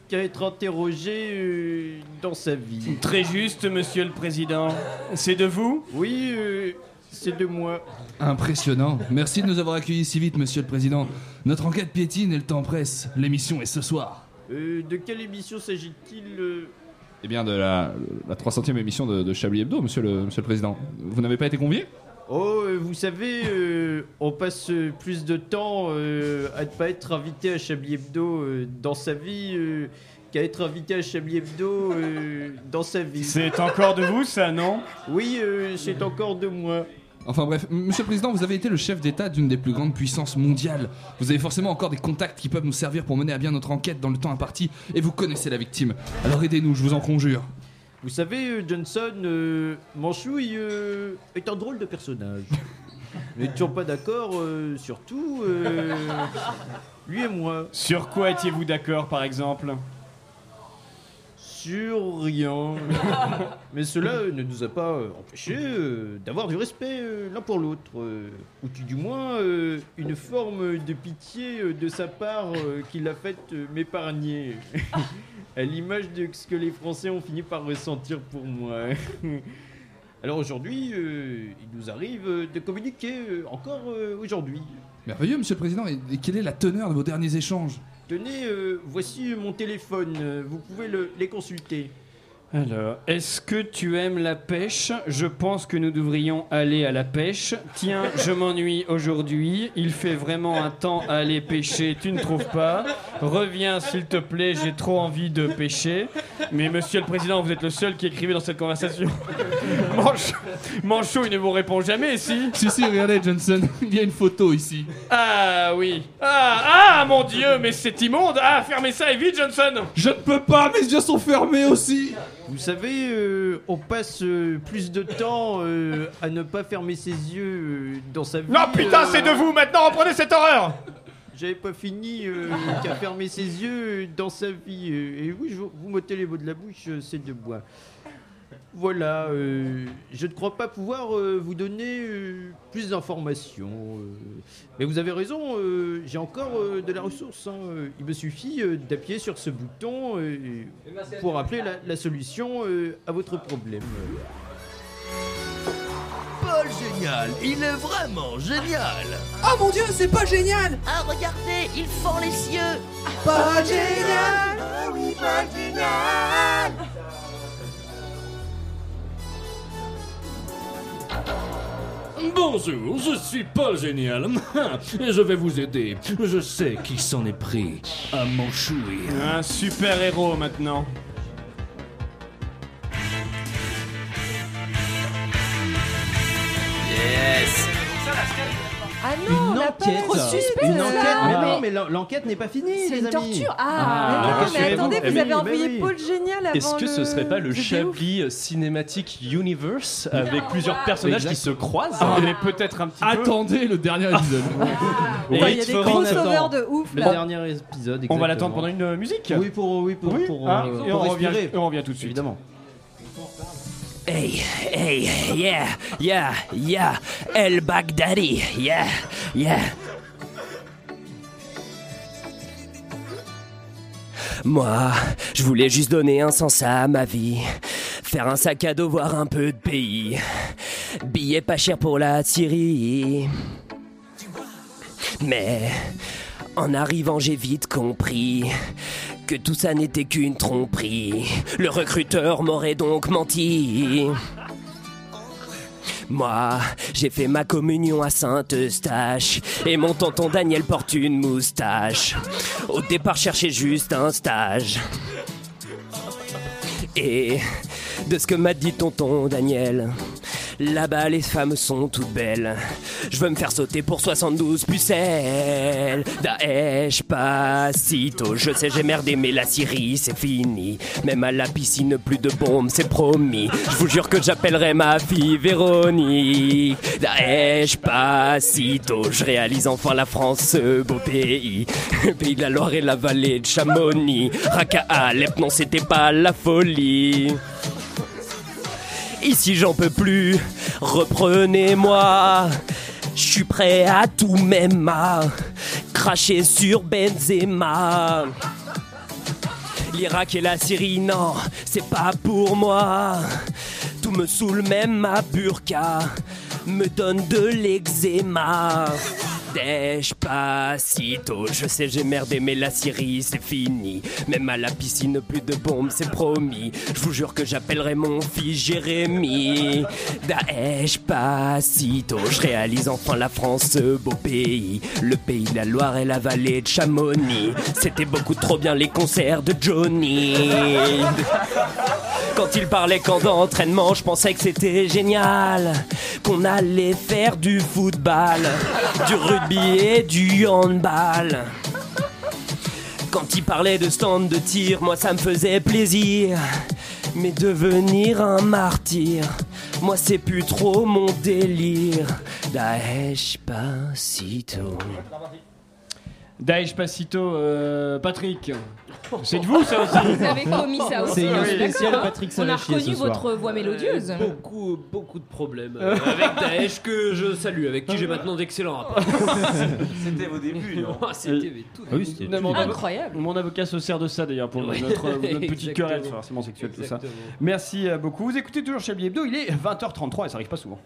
qu'à être interrogé euh, dans sa vie. Très juste, monsieur le président. C'est de vous? Oui, euh, c'est de moi. Impressionnant. Merci de nous avoir accueillis si vite, monsieur le président. Notre enquête piétine et le temps presse. L'émission est ce soir. Euh, de quelle émission s'agit-il euh? Eh bien, de la, la 300e émission de, de Chablis Hebdo, monsieur le, monsieur le président. Vous n'avez pas été convié? Oh, euh, vous savez, euh, on passe euh, plus de temps euh, à ne pas être invité à Chablis Hebdo euh, dans sa vie euh, qu'à être invité à Chablis Hebdo euh, dans sa vie. C'est encore de vous, ça, non? Oui, euh, c'est encore de moi. Enfin bref, monsieur le président, vous avez été le chef d'État d'une des plus grandes puissances mondiales. Vous avez forcément encore des contacts qui peuvent nous servir pour mener à bien notre enquête dans le temps imparti, et vous connaissez la victime. Alors aidez-nous, je vous en conjure. Vous savez, euh, Johnson, euh, Manchouille euh, est un drôle de personnage. Nous n'étions pas d'accord euh, sur tout, euh, lui et moi. Sur quoi étiez-vous d'accord, par exemple? Sûr, rien. Mais cela ne nous a pas euh, empêchés euh, d'avoir du respect euh, l'un pour l'autre. euh, ou tout du moins euh, une forme de pitié euh, de sa part euh, qui l'a fait euh, m'épargner. à l'image de ce que les Français ont fini par ressentir pour moi. Alors aujourd'hui, euh, il nous arrive euh, de communiquer euh, encore euh, aujourd'hui. Merveilleux, monsieur le président. Et, et quelle est la teneur de vos derniers échanges? Tenez, euh, voici mon téléphone, vous pouvez le- les consulter. Alors, est-ce que tu aimes la pêche? Je pense que nous devrions aller à la pêche. Tiens, je m'ennuie aujourd'hui. Il fait vraiment un temps à aller pêcher, tu ne trouves pas? Reviens s'il te plaît, j'ai trop envie de pêcher. Mais monsieur le président, vous êtes le seul qui écrivait dans cette conversation. Manchot, Manchot, il ne vous répond jamais, si? Si, si, regardez, Johnson, il y a une photo ici. Ah oui. Ah, ah mon dieu, mais c'est immonde Ah, fermez ça et vite, Johnson Je ne peux pas, mes yeux sont fermés aussi Vous savez, euh, on passe euh, plus de temps euh, à ne pas fermer ses yeux euh, dans sa vie. Non, putain, euh, c'est de vous Maintenant, reprenez cette horreur J'avais pas fini euh, qu'à fermer ses yeux dans sa vie. euh, et oui, je, vous m'ôtez les mots de la bouche, euh, c'est de bois. Voilà, euh, je ne crois pas pouvoir euh, vous donner euh, plus d'informations. euh. mais vous avez raison, euh, j'ai encore euh, de la ressource. hein, Il me suffit euh, d'appuyer sur ce bouton euh, pour appeler la, la solution euh, à votre problème. Paul génial, il est vraiment génial. Oh mon dieu, c'est pas génial Ah regardez, il fend les cieux. Pas génial Ah oui, pas génial. Bonjour, je suis Paul Génial et je vais vous aider. Je sais qui s'en est pris à mon chouille. Un super héros maintenant. Non, Une enquête. trop Une enquête, mais Ah. non, mais l'en- l'enquête n'est pas finie, C'est une amis. torture. Ah, Ah, mais, non, mais rassurez-vous. attendez, vous avez envoyé oui. Paul Génial avant Est-ce que ce le- serait pas le Chablis Cinematic Universe avec plusieurs personnages qui se croisent Ah, mais peut-être un petit peu. Attendez le dernier épisode. Il y a des crossovers de ouf Le là. dernier épisode. On va l'attendre pendant une euh, musique Oui, pour, oui, pour, Oui, pour, hein, euh, et pour on revient, respirer. et on revient tout de suite. Évidemment. Hey, hey, yeah, yeah, yeah, El Baghdadi, yeah, yeah. Moi, je voulais juste donner un sens à ma vie. Faire un sac à dos, voir un peu de pays. Billets pas chers pour la Syrie. Mais en arrivant, j'ai vite compris que tout ça n'était qu'une tromperie. Le recruteur m'aurait donc menti. Moi, j'ai fait ma communion à Saint-Eustache et mon tonton Daniel porte une moustache. Au départ, cherchais juste un stage. Et de ce que m'a dit tonton Daniel, là-bas les femmes sont toutes belles. Je veux me faire sauter pour 72 pucelles. Daesh, pas sitôt. Je sais, j'ai merdé, mais la Syrie, c'est fini. Même à la piscine, plus de bombes, c'est promis. Je vous jure que j'appellerai ma fille Véronique. Daesh, pas sitôt. Je réalise enfin la France, ce beau pays. Le pays de la Loire et la vallée de Chamonix. Raqqa, Alep, non, c'était pas la folie. Ici j'en peux plus, reprenez-moi. Je suis prêt à tout même à cracher sur Benzema. L'Irak et la Syrie, non, c'est pas pour moi. Tout me saoule, même ma burqa me donne de l'eczéma. Despacito, je sais j'ai merdé mais la Syrie c'est fini. Même à la piscine plus de bombes c'est promis. Je vous jure que j'appellerai mon fils Jérémy. Daesh Pacito Je réalise enfin la France ce beau pays. Le pays de la Loire et la vallée de Chamonix. C'était beaucoup trop bien les concerts de Johnny. Quand il parlait camp d'entraînement, je pensais que c'était génial. Qu'on allait faire du football, du rugby du handball. Quand il parlait de stand de tir, moi ça me faisait plaisir. Mais devenir un martyr, moi c'est plus trop mon délire. Daesh Pacito. Daesh Pacito, euh, Patrick. C'est de vous ça aussi Vous avez commis ça aussi. C'est hein, Patrick On a reconnu ce soir. votre voix mélodieuse. Beaucoup, beaucoup de problèmes euh, avec Daesh que je salue, avec qui j'ai maintenant d'excellents rapports. C'était vos débuts, non Ah, C'était mais tout. Ah oui, c'était Incroyable. Mon avocat se sert de ça d'ailleurs pour Ouais. notre, notre petite Exactement. querelle forcément sexuelle, tout ça. Exactement. Merci euh, beaucoup. Vous écoutez toujours Chablis Hebdo, il est 20h33 et ça arrive pas souvent.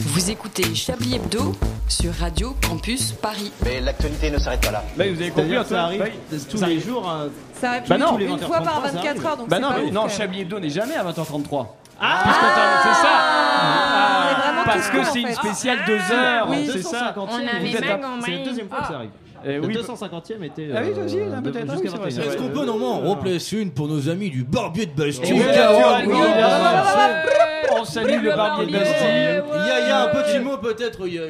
Vous écoutez Chablis Hebdo sur Radio Campus Paris. Mais l'actualité ne s'arrête pas là. Bah, vous avez compris, ça arrive tous Ça les arrive. jours. hein. Ça arrive Bah non, tous les une fois par 20h33, ça 24 arrive. heures, donc Bah non, pas mais. Chablis Hebdo n'est jamais à 20h33. Ah c'est ça Ah, vraiment Parce que c'est une spéciale 2 heures, Oui, c'est ça. 250e, On avait vous êtes pas un- compris. C'est la deuxième fois que ça arrive. Eh Le oui, 250e était. Ah oui, aussi, euh, là, peut-être, jusqu'à oui, c'est vrai, 21. c'est vrai. Est-ce qu'on peut normalement en placer une pour nos amis du barbier de Bastille Oui, Oui, oui, salue le barbier de Bastille. Il y a, il y a un petit mot peut-être. Il y a, euh,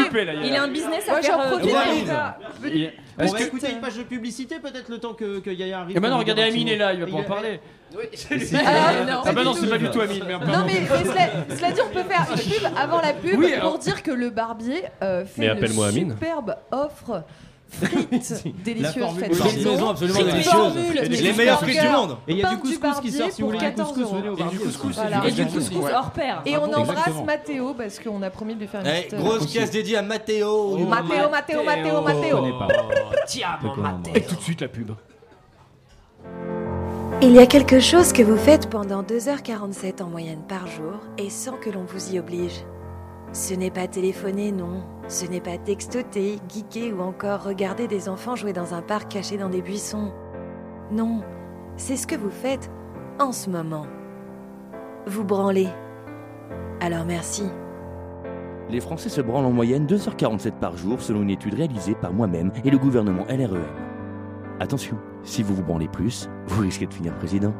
occupé, là, Il a un business à Moi, faire. j'en euh, Est-ce va que- écouter une page de publicité peut-être le temps que, que Yaya arrive. Et maintenant, regardez, Amine est là, il va pas en parler. Ah, non, Ah bah non, c'est pas du tout Amine. mais Non mais, mais cela, cela dit, on peut faire une pub avant la pub Oui, pour alors- dire que le barbier euh, fait Mais une superbe offre frites délicieuses faites maison. absolument délicieuses. les meilleures frites du monde. Et il y a du couscous qui sort si vous pour voulez du 14 couscous, venez au. Et du couscous hors pair. Et on embrasse. Mathéo parce qu'on a promis de lui faire une Eh, petite. euh, grosse caisse dédiée à Matteo. Mathéo, Mathéo, Mathéo, Mathéo. connais pas. Tiens, maté. Et tout de suite la pub. Il y a quelque chose que vous faites pendant 2h47 en moyenne par jour et sans que l'on vous y oblige. Ce n'est pas téléphoner, non. Ce n'est pas textoter, geeker ou encore regarder des enfants jouer dans un parc caché dans des buissons. Non, c'est ce que vous faites en ce moment. Vous branlez. Alors merci. Les Français se branlent en moyenne 2h47 par jour selon une étude réalisée par moi-même et le gouvernement LREM. Attention, si vous vous branlez plus, vous risquez de finir président.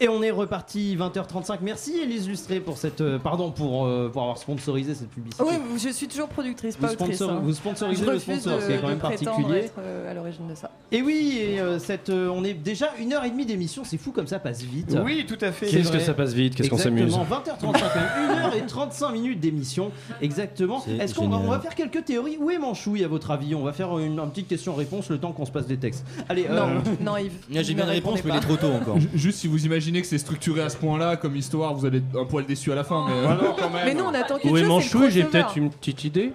Et on est reparti 20h35. Merci Elise Lustré pour cette. euh, pardon pour, euh, pour avoir sponsorisé cette publicité. Oui, je suis toujours productrice, pas Vous autrice. sponsor- hein. vous sponsorisez Je le sponsor, de- ce qui est quand même particulier. être, euh, à l'origine de ça. Et oui, et, euh, cette, euh, on est déjà une heure et demie d'émission, c'est fou comme ça passe vite. Oui, tout à fait. C'est Qu'est-ce que ça passe vite, qu'est-ce qu'on s'amuse? Exactement, 20h35, même 1h35 minutes d'émission, exactement. C'est Est-ce qu'on va, on va faire quelques théories? Où est Manchouille à votre avis? On va faire une, une petite question-réponse le temps qu'on se passe des textes. Allez, euh, Non, non, Yves. J'ai ne bien la réponse, mais il est trop tôt encore. Ju- Juste si vous imaginez que c'est structuré à ce point-là comme histoire, vous allez être un poil déçu à la fin. Mais, euh, Mais nous, on attend est chose, Manchouille J'ai peut-être une petite idée.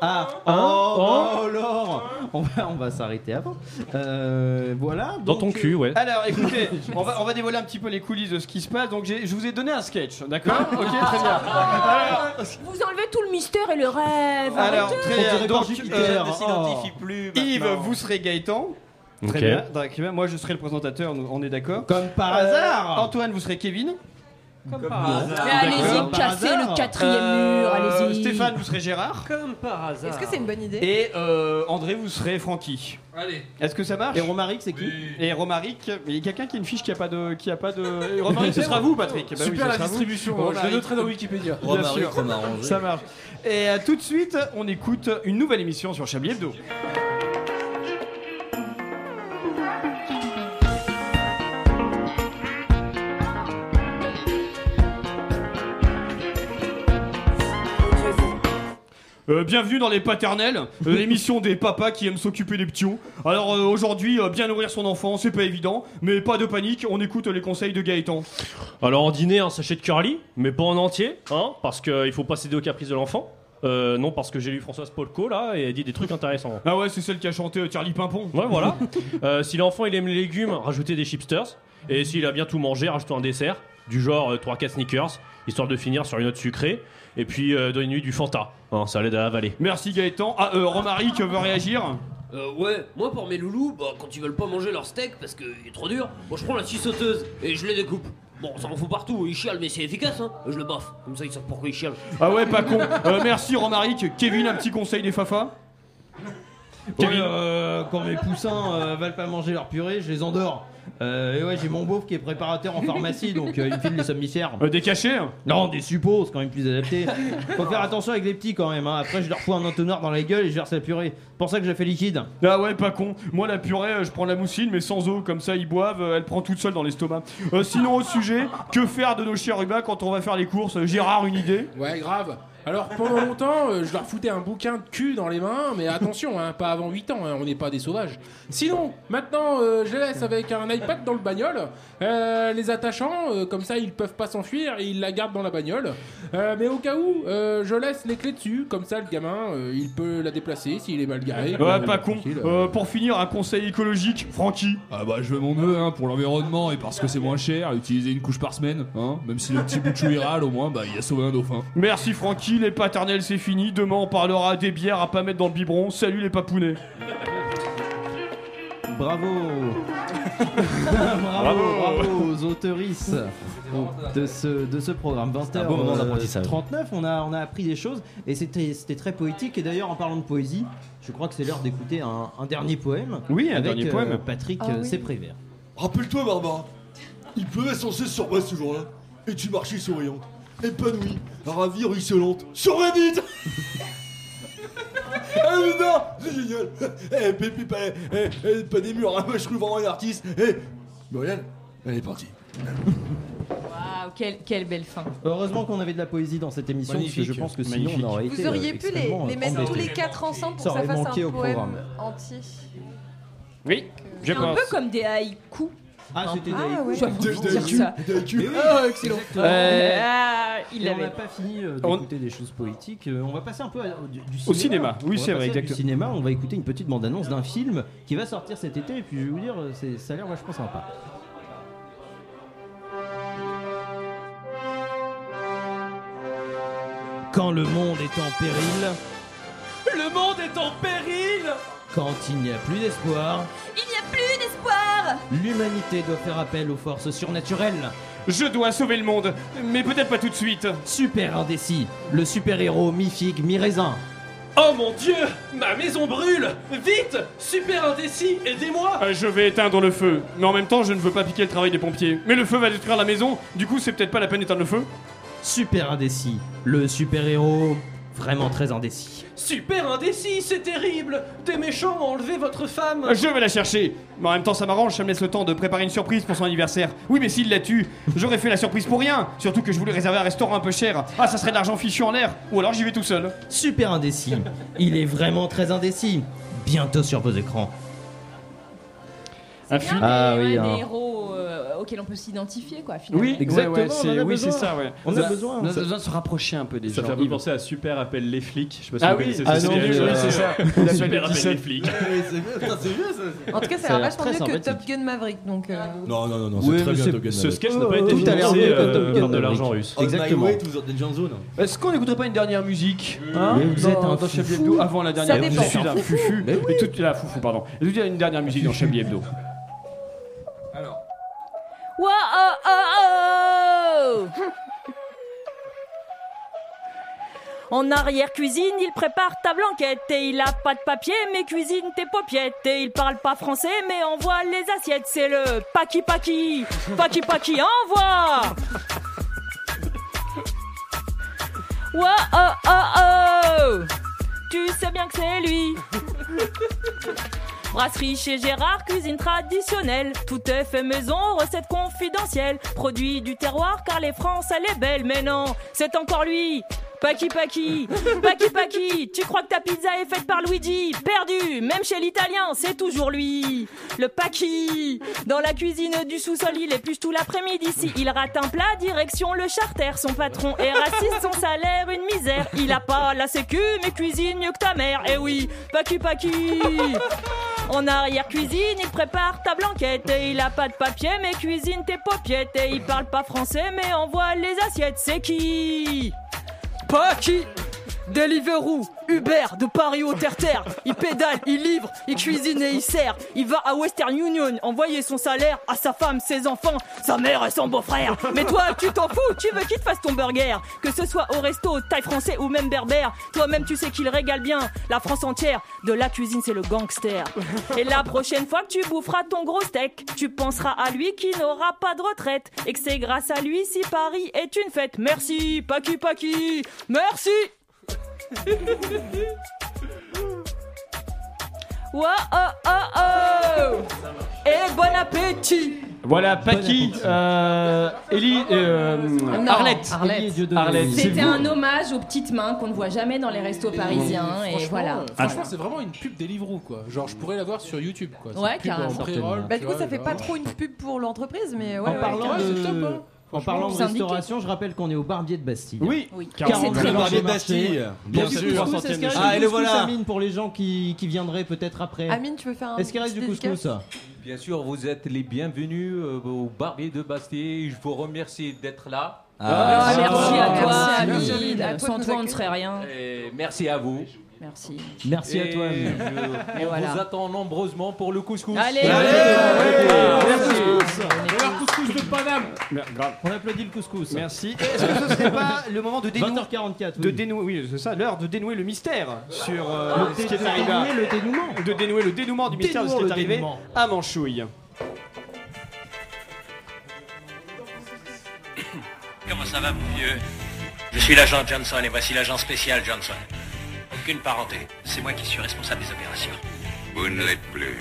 Ah, Hein oh, Oh. oh, Laure On va, on va s'arrêter avant. Euh, voilà. Dans donc, ton cul, ouais. Alors écoutez, on va, on va dévoiler un petit peu les coulisses de ce qui se passe. Donc je vous ai donné un sketch, d'accord Ok, très bien. Alors, Vous enlevez tout le mystère et le rêve. alors très bien. Donc, euh, s'identifie plus. Yves, vous serez Gaëtan. Très bien. Très bien. Moi, je serai le présentateur. nous- On est d'accord. Comme par Euh, hasard Antoine, vous serez Kevin. Comme par hasard. allez-y, D'accord. cassez Par hasard. le quatrième mur, Euh, allez-y. Stéphane, vous serez Gérard. Comme par hasard. Est-ce que c'est une bonne idée Et euh, André, vous serez Francky. Allez. Est-ce que ça marche? Et Romaric, c'est qui? Et Romaric, mais il y a quelqu'un qui a une fiche qui a pas de, qui a pas de. Et Romaric, ce sera vous, Patrick. Bah oui, Super ce la sera vous. distribution. Je Romaric. le noterai dans Wikipédia. Bien Romaric, sûr. Ça marche. Et euh, tout de suite, on écoute une nouvelle émission sur Chablis Hebdo. Euh, bienvenue dans les paternels, euh, l'émission des papas qui aiment s'occuper des petits. Alors euh, aujourd'hui, bien nourrir son enfant, c'est pas évident, mais pas de panique, on écoute les conseils de Gaëtan. Alors en dîner, un sachet de curly, mais pas en entier, hein, parce qu'il faut pas céder aux caprices de l'enfant. Euh, non, parce que j'ai lu Françoise Polko là et elle dit des trucs intéressants. Ah ouais, c'est celle qui a chanté euh, Charlie Pimpon. Ouais, voilà. Euh, si l'enfant il aime les légumes, rajoutez des chipsters. Et s'il a bien tout mangé, rajoutez un dessert, du genre 3-4 sneakers, histoire de finir sur une note sucrée. Et puis euh, donnez-lui du Fanta, hein, ça l'aide à avaler. Merci Gaëtan. Ah, euh, Romaric veut réagir? Euh, ouais, moi pour mes loulous, bah, quand ils veulent pas manger leur steak parce qu'il est trop dur, moi je prends la scie sauteuse et je les découpe. Bon, ça en fout partout, ils chialent, mais c'est efficace, hein. Je le baffe, comme ça ils savent pourquoi ils chialent. Ah ouais, pas con. Euh, merci Romaric. Kevin, un petit conseil des Fafa? Ouais, euh, quand mes poussins euh, veulent pas manger leur purée, je les endors. Euh, et ouais, j'ai mon beauf qui est préparateur en pharmacie, donc euh, il me file somnifères. Euh, des cachets Non, des suppos, c'est quand même plus adapté. Faut faire attention avec les petits quand même. hein. Après, je leur fous un entonnoir dans la gueule et je verse la purée. C'est pour ça que je la fais liquide. Ah ouais, pas con. Moi, la purée, euh, je prends la mousseline, mais sans eau, comme ça ils boivent, euh, elle prend toute seule dans l'estomac. Euh, sinon, au sujet, que faire de nos chiens rubans quand on va faire les courses? Gérard, une idée? Ouais, grave. Alors pendant longtemps, euh, je leur foutais un bouquin de cul dans les mains, mais attention, hein, pas avant 8 ans, hein, on n'est pas des sauvages. Sinon, maintenant, euh, je les laisse avec un iPad dans le bagnole, euh, les attachant, euh, comme ça ils peuvent pas s'enfuir et ils la gardent dans la bagnole. Euh, mais au cas où, euh, je laisse les clés dessus, comme ça le gamin, euh, il peut la déplacer s'il est mal garé. Ouais, pas con. Euh, pour finir, un conseil écologique, Francky. Ah bah je veux mon nœud hein, pour l'environnement et parce que c'est moins cher, utiliser une couche par semaine, hein, même si le petit bout de chou au moins bah il a sauvé un dauphin. Merci Francky, les paternels c'est fini. Demain on parlera des bières à pas mettre dans le biberon. Salut les papounets. Bravo Bravo, bravo aux auteurices de ce, de ce programme. 20h39, un beau moment d'apprentissage. on a, on a appris des choses et c'était c'était très poétique. Et d'ailleurs, en parlant de poésie, je crois que c'est l'heure d'écouter un, un dernier poème. Oui, un avec, dernier euh, poème. Patrick Ah euh, oui. Séprévert. Rappelle-toi, Barbara, il pleuvait sans cesse sur Brest ce jour-là, et tu marchais souriante, épanouie, ravie, ruisselante, sur la bite Ah putain, c'est génial Eh, Pépi, pas, eh, eh, pas des murs, hein, je trouve vraiment un artiste Eh, Muriel, elle est partie. Waouh, quelle, quelle belle fin. Heureusement qu'on avait de la poésie dans cette émission, parce que je pense que sinon magnifique. on aurait Vous été. auriez euh, pu les, extrêmement, les euh, mettre tous embêtés. les quatre ensemble pour Ça que ça aurait fasse manqué un au poème programme. entier. Oui, je C'est un pense. peu comme des haïkus. Ah, c'était des Ah, envie de oui. Ah, excellent. Euh, Ah, il on n'a pas fini euh, On- d'écouter des choses poétiques. Euh, on va passer un peu du, du Au cinéma. Oui, On va c'est vrai. Du cinéma, on va écouter une petite bande-annonce d'un film qui va sortir cet été. Et puis je vais vous dire, ça a l'air vachement sympa. Quand le monde est en péril, Le monde est en péril quand il n'y a plus d'espoir, Il n'y a plus d'espoir l'humanité doit faire appel aux forces surnaturelles. Je dois sauver le monde, mais peut-être pas tout de suite. Super indécis, le super-héros mi-figue, mi-raisin. Oh mon dieu Ma maison brûle Vite Super indécis, aidez-moi Euh, Je vais éteindre le feu, mais en même temps je ne veux pas piquer le travail des pompiers. Mais le feu va détruire la maison, du coup c'est peut-être pas la peine d'éteindre le feu. Super indécis, le super-héros vraiment très indécis. Super indécis, c'est terrible Des méchants ont enlevé votre femme Je vais la chercher. Mais en même temps ça m'arrange, ça me laisse le temps de préparer une surprise pour son anniversaire. Oui mais s'il la tue, j'aurais fait la surprise pour rien. Surtout que je voulais réserver un restaurant un peu cher. Ah ça serait de l'argent fichu en l'air. Ou alors j'y vais tout seul. Super indécis, il est vraiment très indécis. Bientôt sur vos écrans. Un film. Ah oui, auxquels on peut s'identifier, quoi, finalement. Oui, Exactement, ouais, ouais, on en a oui, besoin. c'est ça, ouais. On a besoin. On a besoin de se rapprocher un peu des Ça gens. fait un peu Yves. penser à Super Appelle les flics. Je sais pas si Ah vous oui, connaissez ah ce non, oui, c'est ça. Super le Appelle 17. les flics. c'est vieux ça En tout cas, ça Ça a l'air vachement mieux que. Top Gun Maverick. Donc, euh, Non, non, non, c'est très bien Top Gun Ce Maverick. sketch n'a pas été financé Top euh, Gun par de l'argent russe. Exactement. Est-ce qu'on n'écouterait pas une dernière musique vous êtes dans, un. Hebdo avant la dernière Ça musique. Je suis un fufu. Et tout, la foufou, pardon. Et tout, il y a une dernière musique dans Chablis Hebdo. Oh, oh, oh En arrière-cuisine, il prépare ta blanquette et il a pas de papier mais cuisine tes paupiettes et il parle pas français mais envoie les assiettes. C'est le paki paki, paki paki, envoie. Wow, oh, oh, oh. Tu sais bien que c'est lui Brasserie chez Gérard, cuisine traditionnelle. Tout est fait maison, recette confidentielle. Produit du terroir car les France elle est belle. Mais non, c'est encore lui. Paki Paki, Paki Paki, tu crois que ta pizza est faite par Luigi? Perdu, même chez l'italien, c'est toujours lui. Le Paki, dans la cuisine du sous-sol, il épluche tout l'après-midi. Si il rate un plat, direction le charter. Son patron est raciste, son salaire une misère. Il a pas la sécu, mais cuisine mieux que ta mère. Eh oui, Paki Paki. En arrière-cuisine, il prépare ta blanquette et il a pas de papier, mais cuisine tes paupiettes et il parle pas français, mais envoie les assiettes. C'est qui? Paki Deliveroo, Uber, de Paris au terre-terre. Il pédale, il livre, il cuisine et il sert. Il va à Western Union envoyer son salaire à sa femme, ses enfants, sa mère et son beau-frère. Mais toi, tu t'en fous, tu veux qu'il te fasse ton burger. Que ce soit au resto, taille français ou même berbère. Toi-même, tu sais qu'il régale bien la France entière. De la cuisine, c'est le gangster. Et la prochaine fois que tu boufferas ton gros steak, tu penseras à lui qui n'aura pas de retraite. Et que c'est grâce à lui si Paris est une fête. Merci, Paki Paki. Merci. Wow, oh, oh, oh. Et bon appétit. Voilà, Paki, euh, Ellie, euh, Non, Arlette. Arlette. C'était un hommage aux petites mains qu'on ne voit jamais dans les restos parisiens. Et Franchement, voilà. euh, franchement, c'est vraiment une pub Deliveroo quoi. Genre, je pourrais la voir sur YouTube quoi. Ouais, une pub en carrément. pré-roll, Bah, tu du coup, vois, ça fait genre. pas trop une pub pour l'entreprise, mais ouais. En ouais, parlant de, c'est top, hein. En parlant de restauration, je rappelle qu'on est au Barbier de Bastille. Oui, Oui. Bon. Barbier de Bastille, bien sûr. Ah, et le voilà. Amine, pour les gens qui, qui viendraient peut-être après Amine, tu veux faire un. Est-ce qu'il reste du couscous Bien sûr, vous êtes les bienvenus euh, au Barbier de Bastille. Je vous remercie d'être là. Ah, merci à toi, Merci, Amine. Amine. À toi de Sans toi, on ne serait rien. Et merci à vous. Merci. Merci à toi. Amine. je- Et on voilà. vous attend nombreusement pour le couscous. Allez, Meilleur couscous de Paname. Grave. On applaudit le couscous. Merci. Est-ce que ce serait pas le moment de dénouer, 20h44. de dénouer, oui, c'est ça, l'heure de dénouer le mystère sur euh, Le ce qui est arrivé, à- dénouer le dénouement. de dénouer le dénouement du mystère de ce qui Dénouons est le arrivé dénouement. à Manchouille. Comment ça va, mon vieux? Je suis l'agent Johnson et voici l'agent spécial Johnson. Aucune parenté. C'est moi qui suis responsable des opérations. Vous ne l'êtes plus.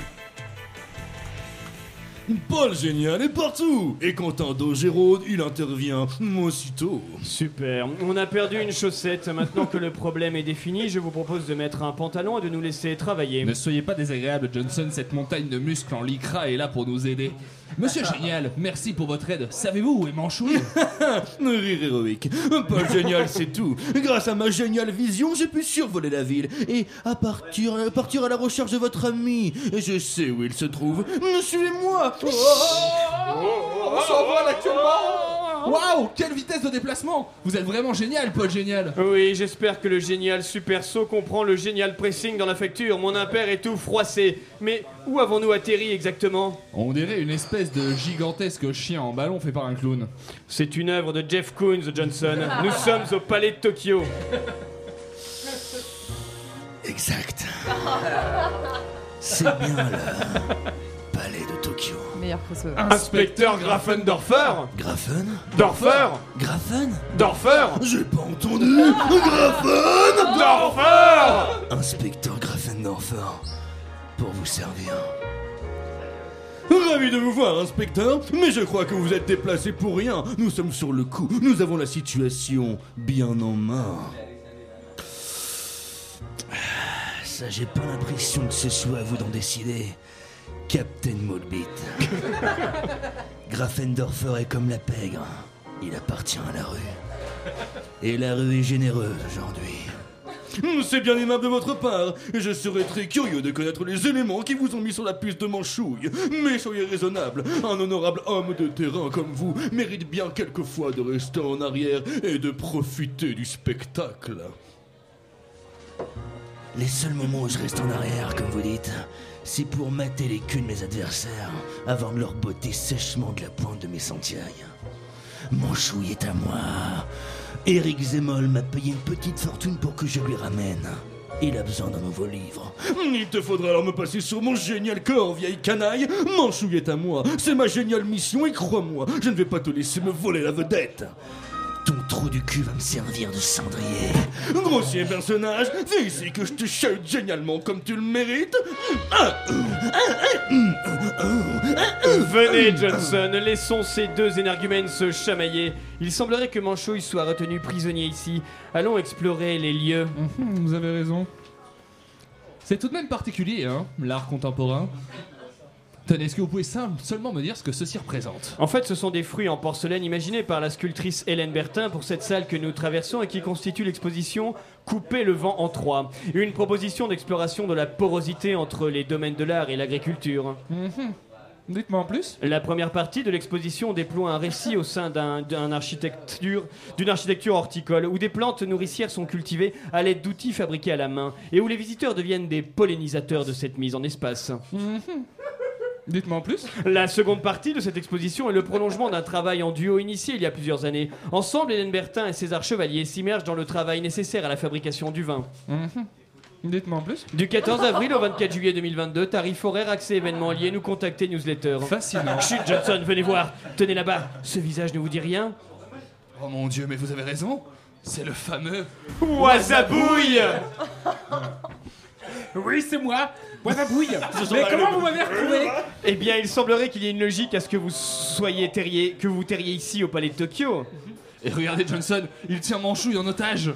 Paul Génial est partout Et quand un dos Géraude, il intervient aussitôt. Super. On a perdu une chaussette. Maintenant que le problème est défini, je vous propose de mettre un pantalon et de nous laisser travailler. Ne soyez pas désagréable, Johnson, cette montagne de muscles en lycra est là pour nous aider. Monsieur Génial, merci pour votre aide. Savez-vous où est Manchouille Rire héroïque. Paul Génial, c'est tout. Grâce à ma géniale vision, j'ai pu survoler la ville et à partir, à partir à la recherche de votre ami. Et je sais où il se trouve. Suivez-moi On s'envole actuellement Waouh Quelle vitesse de déplacement Vous êtes vraiment génial, Paul Génial Oui, j'espère que le génial super saut comprend le génial pressing dans la facture. Mon impair est tout froissé. Mais où avons-nous atterri exactement? On dirait une espèce de gigantesque chien en ballon fait par un clown. C'est une œuvre de Jeff Koons, Johnson. Nous sommes au palais de Tokyo. Exact. C'est bien de Tokyo. Meilleur crossover. Inspecteur Grafendorfer Grafen Dorfer Grafen Dorfer J'ai pas entendu Grafen Dorfer Inspecteur Grafendorfer, pour vous servir. Ravi de vous voir, inspecteur, mais je crois que vous êtes déplacé pour rien. Nous sommes sur le coup, nous avons la situation bien en main. Ça, j'ai pas l'impression que ce soit à vous d'en décider. Captain Moldbit. Grafendorfer est comme la pègre. Il appartient à la rue. Et la rue est généreuse aujourd'hui. C'est bien aimable de votre part, je serais très curieux de connaître les éléments qui vous ont mis sur la piste de Manchouille. Mais soyez raisonnable, un honorable homme de terrain comme vous mérite bien quelquefois de rester en arrière et de profiter du spectacle. Les seuls moments où je reste en arrière, comme vous dites, c'est pour mater les culs de mes adversaires avant de leur botter sèchement de la pointe de mes sentiailles. Mon chouille est à moi. Eric Zemmoll m'a payé une petite fortune pour que je lui ramène. Il a besoin d'un nouveau livre. Il te faudra alors me passer sur mon génial corps, vieille canaille. Manchouille est à moi, c'est ma géniale mission, et crois-moi, je ne vais pas te laisser me voler la vedette. Ton trou du cul va me servir de cendrier. Grossier personnage, viens ici que je te chahute génialement comme tu le mérites. Venez, Johnson, laissons ces deux énergumènes se chamailler. Il semblerait que Manchouille soit retenu prisonnier ici. Allons explorer les lieux. Mhm, Vous avez raison. C'est tout de même particulier, hein, l'art contemporain. Tenez, est-ce que vous pouvez seulement me dire ce que ceci représente? En fait, ce sont des fruits en porcelaine imaginés par la sculptrice Hélène Bertin pour cette salle que nous traversons et qui constitue l'exposition Couper le vent en trois. Une proposition d'exploration de la porosité entre les domaines de l'art et l'agriculture. Mhm. Dites-moi en plus. La première partie de l'exposition déploie un récit au sein d'un- d'un architecture- d'une architecture horticole où des plantes nourricières sont cultivées à l'aide d'outils fabriqués à la main et où les visiteurs deviennent des pollinisateurs de cette mise en espace. Mhm. Dites-moi en plus. La seconde partie de cette exposition est le prolongement d'un travail en duo initié il y a plusieurs années. Ensemble, Hélène Bertin et César Chevalier s'immergent dans le travail nécessaire à la fabrication du vin. Mhm. Dites-moi en plus. Du 14 avril au 24 juillet 2022, tarif horaire, accès événements liés, nous contacter, newsletter. Fascinant. Chut, Johnson, venez voir. Tenez là-bas. Ce visage ne vous dit rien Oh mon dieu, mais vous avez raison. C'est le fameux. Wasabouille Oui, c'est moi, Wasabouille. Mais comment vous m'avez retrouvé? Eh bien, il semblerait qu'il y ait une logique à ce que vous soyez terrier, que vous terriez ici au palais de Tokyo. Et regardez Johnson, il tient Manchouille en otage.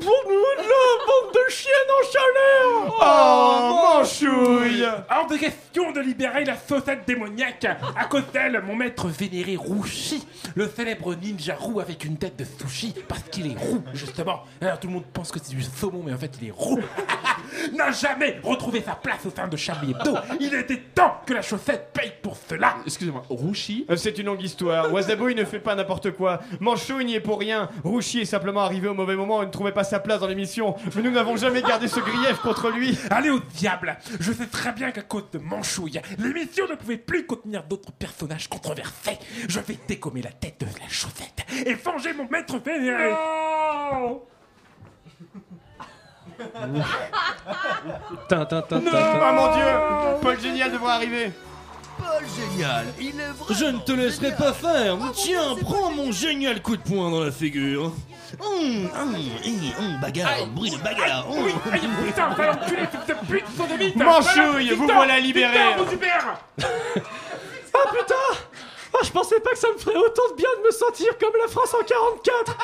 Bande de chiennes en chaleur Oh, Manchouille Hors de question de libérer la saucette démoniaque À cause d'elle, mon maître vénéré Rouchi, le célèbre ninja roux avec une tête de sushi, parce qu'il est roux, justement. Alors tout le monde pense que c'est du saumon, mais en fait il est roux. N'a jamais retrouvé sa place au sein de Charlie Hebdo. Il était temps que la chaussette paye pour cela. Excusez-moi, Rouchi Euh, C'est une longue histoire. Wasabouille ne fait pas n'importe quoi. Manchouille n'y est pour rien. Rouchi est simplement arrivé au mauvais moment et ne trouvait pas sa place dans l'émission. Mais nous n'avons jamais gardé ce grief contre lui. Allez au diable Je sais très bien qu'à cause de Manchouille, l'émission ne pouvait plus contenir d'autres personnages controversés. Je vais décommer la tête de la chaussette et venger mon maître vénéré. Oh mon dieu Paul Génial devrait arriver. Paul génial, il est vrai. Je ne te laisserai pas faire. Tiens, prends mon génial coup de poing dans la figure. Hum, hum, hi, hum, bagarre, bruit de bagarre. hum. Oui, aïe, putain, va l'enculer, fils de pute, sodomite Manchouille, vous voilà libéré. Ah putain Ah, je pensais pas que ça me ferait autant de bien de me sentir comme la France en 44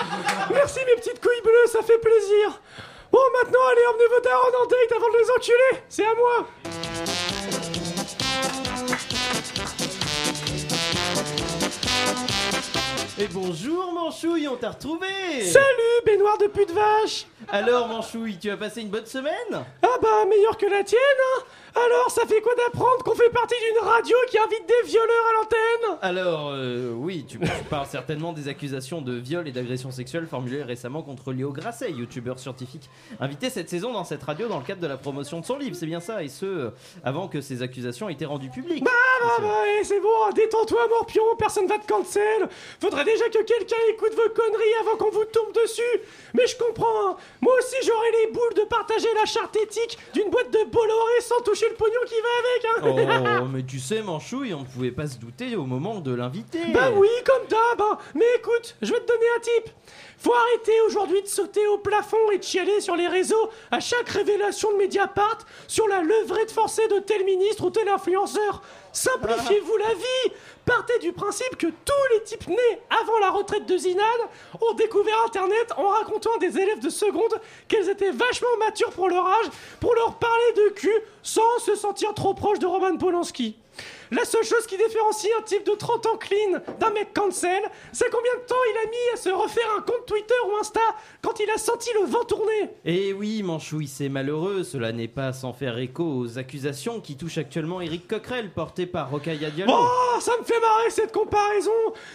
Merci mes petites couilles bleues, ça fait plaisir Bon, maintenant, allez, emmenez vos darons en date avant de les enculer C'est à moi Et bonjour Manchouille, on t'a retrouvé Salut, baignoire de pute vache. Alors Manchouille, tu as passé une bonne semaine? Ah bah, meilleur que la tienne, hein Alors, ça fait quoi d'apprendre qu'on fait partie d'une radio qui invite des violeurs à l'antenne? Alors, euh, oui, tu, tu parles certainement des accusations de viol et d'agression sexuelle formulées récemment contre Léo Grasset, youtubeur scientifique, invité cette saison dans cette radio dans le cadre de la promotion de son livre, c'est bien ça, et ce, euh, avant que ces accusations aient été rendues publiques. Bah, bah, bah, c'est bon, détends-toi, Morpion, personne va te cancel. Faudrait déjà que quelqu'un écoute vos conneries avant qu'on vous tombe dessus. Mais je comprends, hein. moi aussi j'aurais les boules de partager la charte éthique d'une boîte de Bolloré sans toucher le pognon qui va avec, hein. Oh, mais tu sais Manchouille, on ne pouvait pas se douter au moment de l'inviter. Bah oui, comme d'hab. hein. Mais écoute, je vais te donner un tip. Faut arrêter aujourd'hui de sauter au plafond et de chialer sur les réseaux à chaque révélation de Mediapart sur la levrette forcée de tel ministre ou tel influenceur. Simplifiez-vous la vie. Partez du principe que tous les types nés avant la retraite de Zinad ont découvert Internet en racontant à des élèves de seconde qu'elles étaient vachement matures pour leur âge pour leur parler de cul sans se sentir trop proche de Roman Polanski. La seule chose qui différencie un type de 30 ans clean d'un mec cancel, c'est combien de temps il a mis à se refaire un compte Twitter ou Insta quand il a senti le vent tourner. Eh oui, Manchouille, c'est malheureux, cela n'est pas sans faire écho aux accusations qui touchent actuellement Eric Coquerel, porté par Rokhaya Diallo. Oh, ça me fait marrer cette comparaison.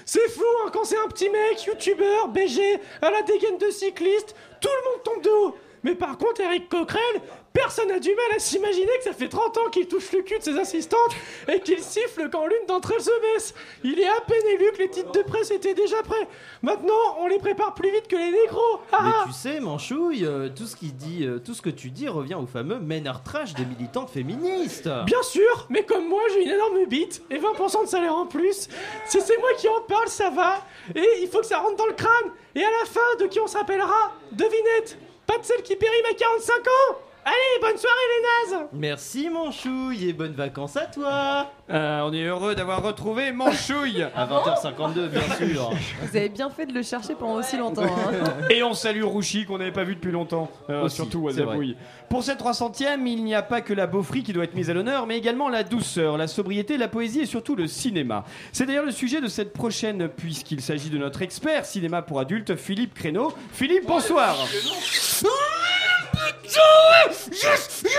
C'est fou hein, quand c'est un petit mec, youtubeur, BG, à la dégaine de cycliste, tout le monde tombe de haut. Mais par contre, Eric Coquerel, personne n'a du mal à s'imaginer que ça fait 30 ans qu'il touche le cul de ses assistantes et qu'il siffle quand l'une d'entre elles se baisse. Il est à peine élu que les titres de presse étaient déjà prêts. Maintenant, on les prépare plus vite que les négros. Ah, Mais ah. tu sais, Manchouille, euh, tout ce qui dit, euh, tout ce que tu dis revient au fameux meneur trash des militantes féministes. Bien sûr, mais comme moi j'ai une énorme bite et 20% de salaire en plus, si c'est moi qui en parle, ça va. Et il faut que ça rentre dans le crâne. Et à la fin, de qui on se rappellera Devinette Pas de celle qui périme à 45 ans Allez, bonne soirée les nazes Merci Manchouille et bonnes vacances à toi. Euh, on est heureux d'avoir retrouvé Manchouille. À 20h52, bien sûr. Vous avez bien fait de le chercher pendant aussi longtemps. hein. Et on salue Rouchi qu'on n'avait pas vu depuis longtemps. Euh, Aussi, surtout c'est Wasabouille. Pour cette 300ème, il n'y a pas que la beaufrie qui doit être mise à l'honneur, mais également la douceur, la sobriété, la poésie et surtout le cinéma. C'est d'ailleurs le sujet de cette prochaine, puisqu'il s'agit de notre expert cinéma pour adultes, Philippe Créneau. Philippe, bonsoir. Oh, je dis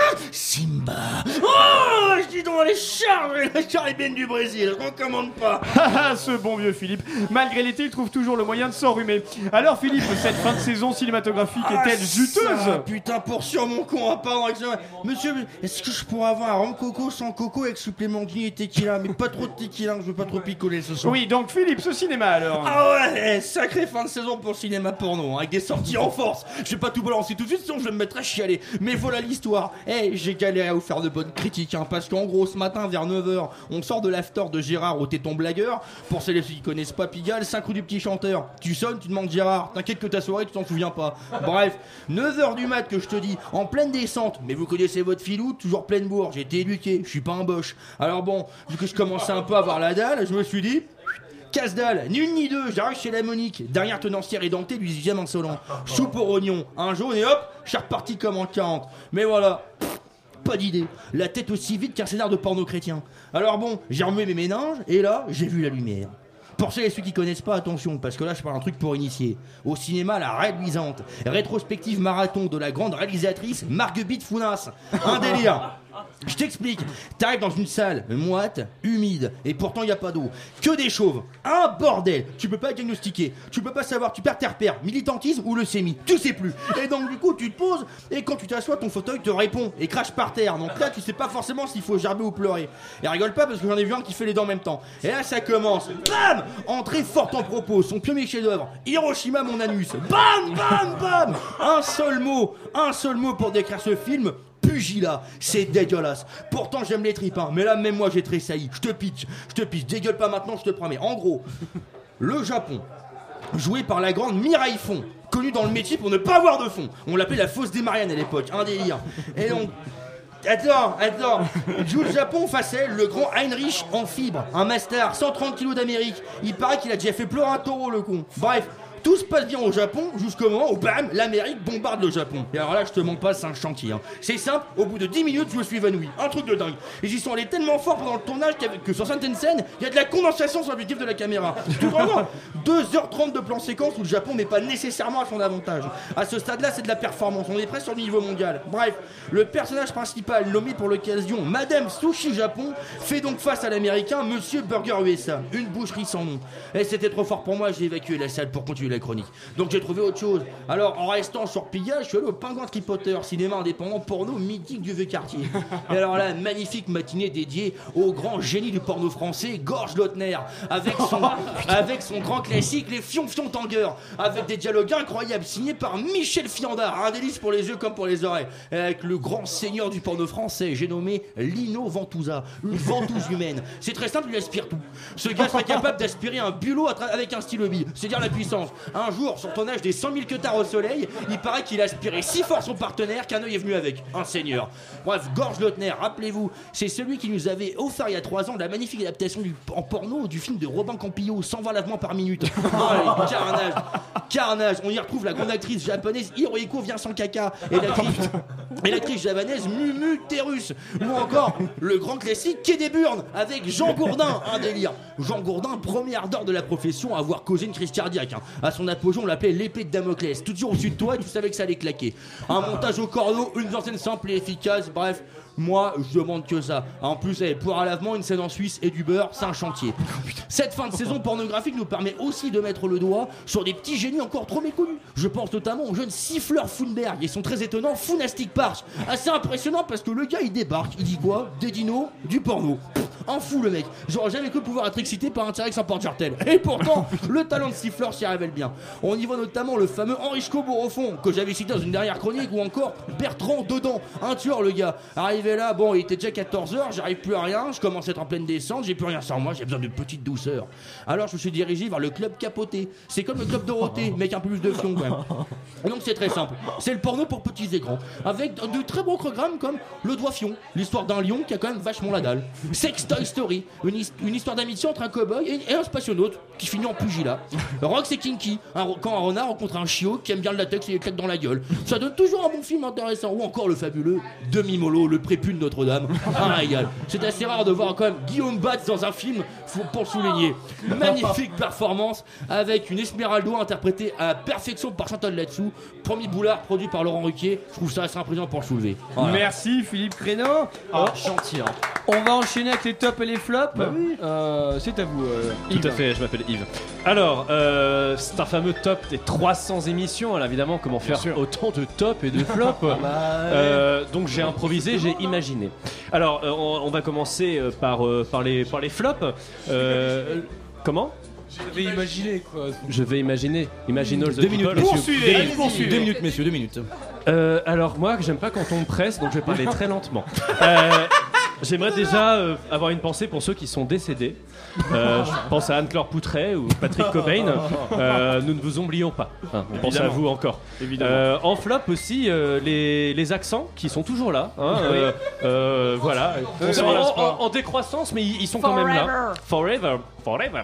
charges, les caribéennes du Brésil, je recommande pas. Ah, ce bon vieux Philippe. Malgré l'été, il trouve toujours le moyen de s'enrhumer. Alors Philippe, cette fin de saison cinématographique est-elle Ah, juteuse? ça, Putain, pour sûr, mon con, ah, pardon, excusez-moi. Monsieur, est-ce que je pourrais avoir un rhum coco sans coco avec supplément de et tequila? Mais pas trop de tequila, je veux pas trop picoler ce soir. Oui, donc Philippe, ce cinéma alors? Ah ouais, eh, sacrée fin de saison pour le cinéma porno, hein, avec des sorties en force. Je vais pas tout balancer tout de suite, sinon je vais me mettre à chialer. Mais voilà l'histoire. Eh, j'ai galéré à vous faire de bonnes critiques, hein, parce qu'en gros, ce vers 9h, on sort de l'after de Gérard au téton blagueur. Pour celles qui connaissent pas Pigalle, 5 rue du petit chanteur. Tu sonnes, tu demandes Gérard. T'inquiète que ta soirée, tu t'en souviens pas. Bref, 9h du mat que je te dis, en pleine descente. Mais vous connaissez votre filou, toujours pleine bourre. J'ai été éduqué, je suis pas un boche. Alors bon, vu que je commençais un peu à avoir la dalle, je me suis dit, Casse-dalle, une ni deux, j'arrive chez la Monique, dernière tenancière édentée du 10 insolent. Soupe au rognon, un jaune et hop, je suis reparti comme en 40. Mais voilà, pas d'idée. La tête aussi vite qu'un scénar de porno chrétien. Alors bon, j'ai remué mes méninges et là, j'ai vu la lumière. Pour ceux et ceux qui connaissent pas, attention, parce que là je parle un truc pour initier. Au cinéma, la réduisante, rétrospective marathon de la grande réalisatrice Marguerite Founas. Un délire. Je t'explique. T'arrives dans une salle moite, humide, et pourtant il y a pas d'eau. Que des chauves. Un bordel. Tu peux pas diagnostiquer. Tu peux pas savoir. Tu perds tes repères. Militantisme ou leucémie. Tu sais plus. Et donc du coup tu te poses et quand tu t'assois, ton fauteuil te répond et crache par terre. Donc là tu sais pas forcément s'il faut gerber ou pleurer. Et rigole pas parce que j'en ai vu un qui fait les dents en même temps. Et là ça commence. Bam Entrée forte en propos. Son premier chef-d'œuvre. Hiroshima mon anus. Bam Bam Bam Un seul mot. Un seul mot pour décrire ce film pugilat, c'est dégueulasse. Pourtant j'aime les tripes, hein, mais là même moi j'ai tressailli. Je te pitch, je te pitch, dégueule pas maintenant, je te promets. En gros, le Japon, joué par la grande Mireille Font, connue dans le métier pour ne pas avoir de fond. On l'appelait la fosse des Mariannes à l'époque, un délire. Et donc. Attends, attends. Joue le Japon face à elle, le grand Heinrich en fibre, un master, 130 kilos d'Amérique. Il paraît qu'il a déjà fait pleurer un taureau, le con. Bref, tout se passe bien au Japon jusqu'au moment où bam, l'Amérique bombarde le Japon. Et alors là, je te mens pas, c'est un chantier. hein. C'est simple, au bout de 10 minutes, je me suis évanoui. Un truc de dingue. Ils y sont allés tellement fort pendant le tournage que sur certaines scènes, il y a de la condensation sur l'objectif de la caméra. Tout vraiment 2h30 de plan séquence où le Japon n'est pas nécessairement à son avantage. À ce stade-là, c'est de la performance. On est presque sur le niveau mondial. Bref, le personnage principal nommé pour l'occasion, Madame Sushi Japon, fait donc face à l'américain Monsieur Burger USA. Une boucherie sans nom. Et c'était trop fort pour moi, j'ai évacué la salle pour continuer la chronique. Donc j'ai trouvé autre chose. Alors en restant sur Pigalle, je suis allé au Pingouin Tripoteur, cinéma indépendant porno mythique du vieux quartier. Et alors là, magnifique matinée dédiée au grand génie du porno français, Gorge Lautner, avec son, avec son grand classique, les Fion Fion Tanger, avec des dialogues incroyables signés par Michel Fiandard, un délice pour les yeux comme pour les oreilles, Et avec le grand seigneur du porno français, j'ai nommé Lino Ventusa, une ventouse humaine. C'est très simple, il aspire tout. Ce gars serait capable d'aspirer un bulot avec un stylo bille, c'est dire la puissance. Un jour, sur ton âge des 100 000 queutards au soleil, il paraît qu'il a aspiré si fort son partenaire qu'un œil est venu avec, un seigneur. Bref, Gorge Lautner, rappelez-vous, c'est celui qui nous avait offert il y a 3 ans la magnifique adaptation du, en porno du film de Robin Campillo, 120 lavements par minute. Ouais, carnage, carnage. On y retrouve la grande actrice japonaise Hirohiko vient sans caca et l'actrice l'actrice javanaise Mumu Terus ou encore le grand classique Quai des Burnes avec Jean Gourdin, un délire. Jean Gourdin, premier ardeur de la profession à avoir causé une crise cardiaque. hein. À son apogée, on l'appelait l'épée de Damoclès. Toujours au-dessus de toi, et tu savais que ça allait claquer. Un montage au cordeau, une en scène simple et efficace. Bref, moi, je demande que ça. En plus, eh, pour à lavement, une scène en Suisse et du beurre, c'est un chantier. Cette fin de saison pornographique nous permet aussi de mettre le doigt sur des petits génies encore trop méconnus. Je pense notamment au jeune siffleur Funberg et son très étonnant Funastic Park. Assez impressionnant parce que le gars il débarque, il dit quoi? Des dinos, du porno. Pff, Un fou le mec. J'aurais jamais cru pouvoir être excité par un T-Rex en porte-jartel. Et pourtant, le talent de siffleur s'y révèle bien. On y voit notamment le fameux Henrico Beaurefond que j'avais cité dans une dernière chronique ou encore Bertrand Dedans, un tueur le gars. Arrivé là, bon, il était déjà 14h, j'arrive plus à rien, je commence à être en pleine descente, j'ai plus rien sans moi, j'ai besoin de petite douceur. Alors je me suis dirigé vers le club capoté. C'est comme le club Dorothée, mais avec un peu plus de fion quand même. Donc c'est très simple. C'est le porno pour petits et grands. Avec de très bons programmes comme Le Doigt Fion, l'histoire d'un lion qui a quand même vachement la dalle. Sex Toy Story, une histoire d'amitié entre un cowboy et, et un spationaute qui finit en pugilat. Rox et Kinky, quand un renard rencontre un chiot qui aime bien le latex et les dans la gueule. Ça donne toujours un bon film intéressant. Ou encore le fabuleux Demi-Molo, le prépu de Notre-Dame. Un régal. C'est assez rare de voir quand même Guillaume Batz dans un film, pour le souligner. Magnifique performance avec une Esmeraldo interprétée à la perfection par Chantal Latsou. Premier boulard produit par Laurent Ruquier. Je trouve ça assez impressionnant pour le soulever. Voilà. Merci Philippe Créneau. Oh, gentil. hein. On va enchaîner avec les tops et les flops. Bah oui. Euh, c'est à vous. euh, Tout Yves. à fait, je m'appelle Yves. Alors, euh, c'est un fameux top des 300 émissions. Alors évidemment, comment faire autant de top et de flop Euh, Donc j'ai improvisé, j'ai imaginé. Alors, euh, on, on va commencer par, par, les, par les flops. Euh, comment? Je vais imaginer quoi. Je vais imaginer. Imagine all the Deux minutes. Poursuivez, poursuivez. Deux minutes, messieurs, deux minutes. Euh, alors moi, j'aime pas quand on me presse, donc je vais parler très lentement. Euh, J'aimerais déjà euh, avoir une pensée pour ceux qui sont décédés. Euh, je pense à Anne-Claire Poutret ou Patrick Cobain. Euh, nous ne vous oublions pas. Hein, on pense à vous encore. Évidemment. Euh, en flop aussi, euh, les, les accents qui sont toujours là. hein, euh, euh, voilà. En, en- en- en décroissance, mais ils, ils sont quand même là. Forever. Forever.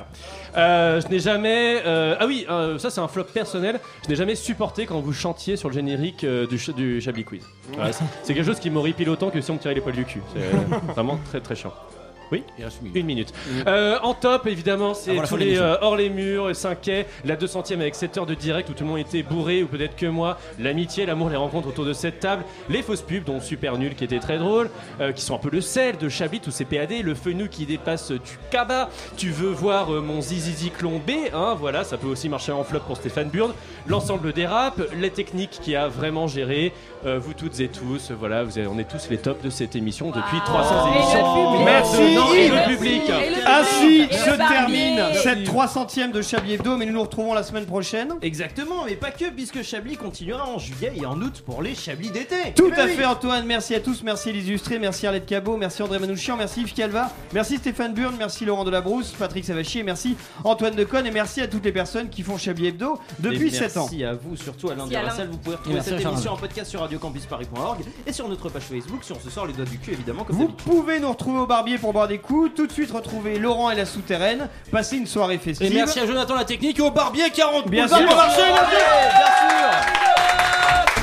Euh, je n'ai jamais. euh, ah oui, euh, ça c'est un flop personnel. Je n'ai jamais supporté quand vous chantiez sur le générique du, ch- du Chablis Quiz. C'est- c'est quelque chose qui m'horripile autant que si on me tirait les poils du cul. C'est vraiment très très chiant. Oui Une minute. Euh, en top, évidemment, c'est tous les euh, hors les murs, 5 quai, la 200ème avec 7 heures de direct où tout le monde était bourré ou peut-être que moi, l'amitié, l'amour, les rencontres autour de cette table, les fausses pubs, dont Super Nul qui était très drôle, euh, qui sont un peu le sel de Chablis, tous ces PAD, le fenu qui dépasse du cabas. Tu veux voir euh, mon zizizi clombé, hein, voilà, ça peut aussi marcher en flop pour Stéphane Burd. L'ensemble des raps, les techniques qui a vraiment géré, euh, vous toutes et tous, voilà, vous avez- on est tous les tops de cette émission depuis 300 Et le émissions. public. Merci, Non, Yves. et le public. Ainsi Et se termine cette 300ème de Chablis Hebdo, mais nous nous retrouvons la semaine prochaine. Exactement, mais pas que, puisque Chablis continuera en juillet et en août pour les Chablis d'été. Tout Eh à oui. fait Antoine, merci à tous, merci les illustrés, merci Arlette Cabot, merci André Manouchian, merci Yves Calva, merci Stéphane Burn, merci Laurent Delabrousse, Patrick Savachier, merci Antoine Deconne et merci à toutes les personnes qui font Chablis Hebdo depuis Et 7 ans. Merci à vous, surtout Alain Merci, Alain. Duracell. Vous pouvez retrouver Merci, cette émission en podcast sur radiocampusparis.org et sur notre page Facebook si on se sort les doigts du cul, évidemment, comme Vous d'habitude. pouvez nous retrouver au barbier pour boire des coups, tout de suite retrouver Laurent et la souterraine, passer une soirée festive. Et merci à Jonathan la technique et au barbier 40 Bien boulevard sûr. Beaumarchais, merci. bien sûr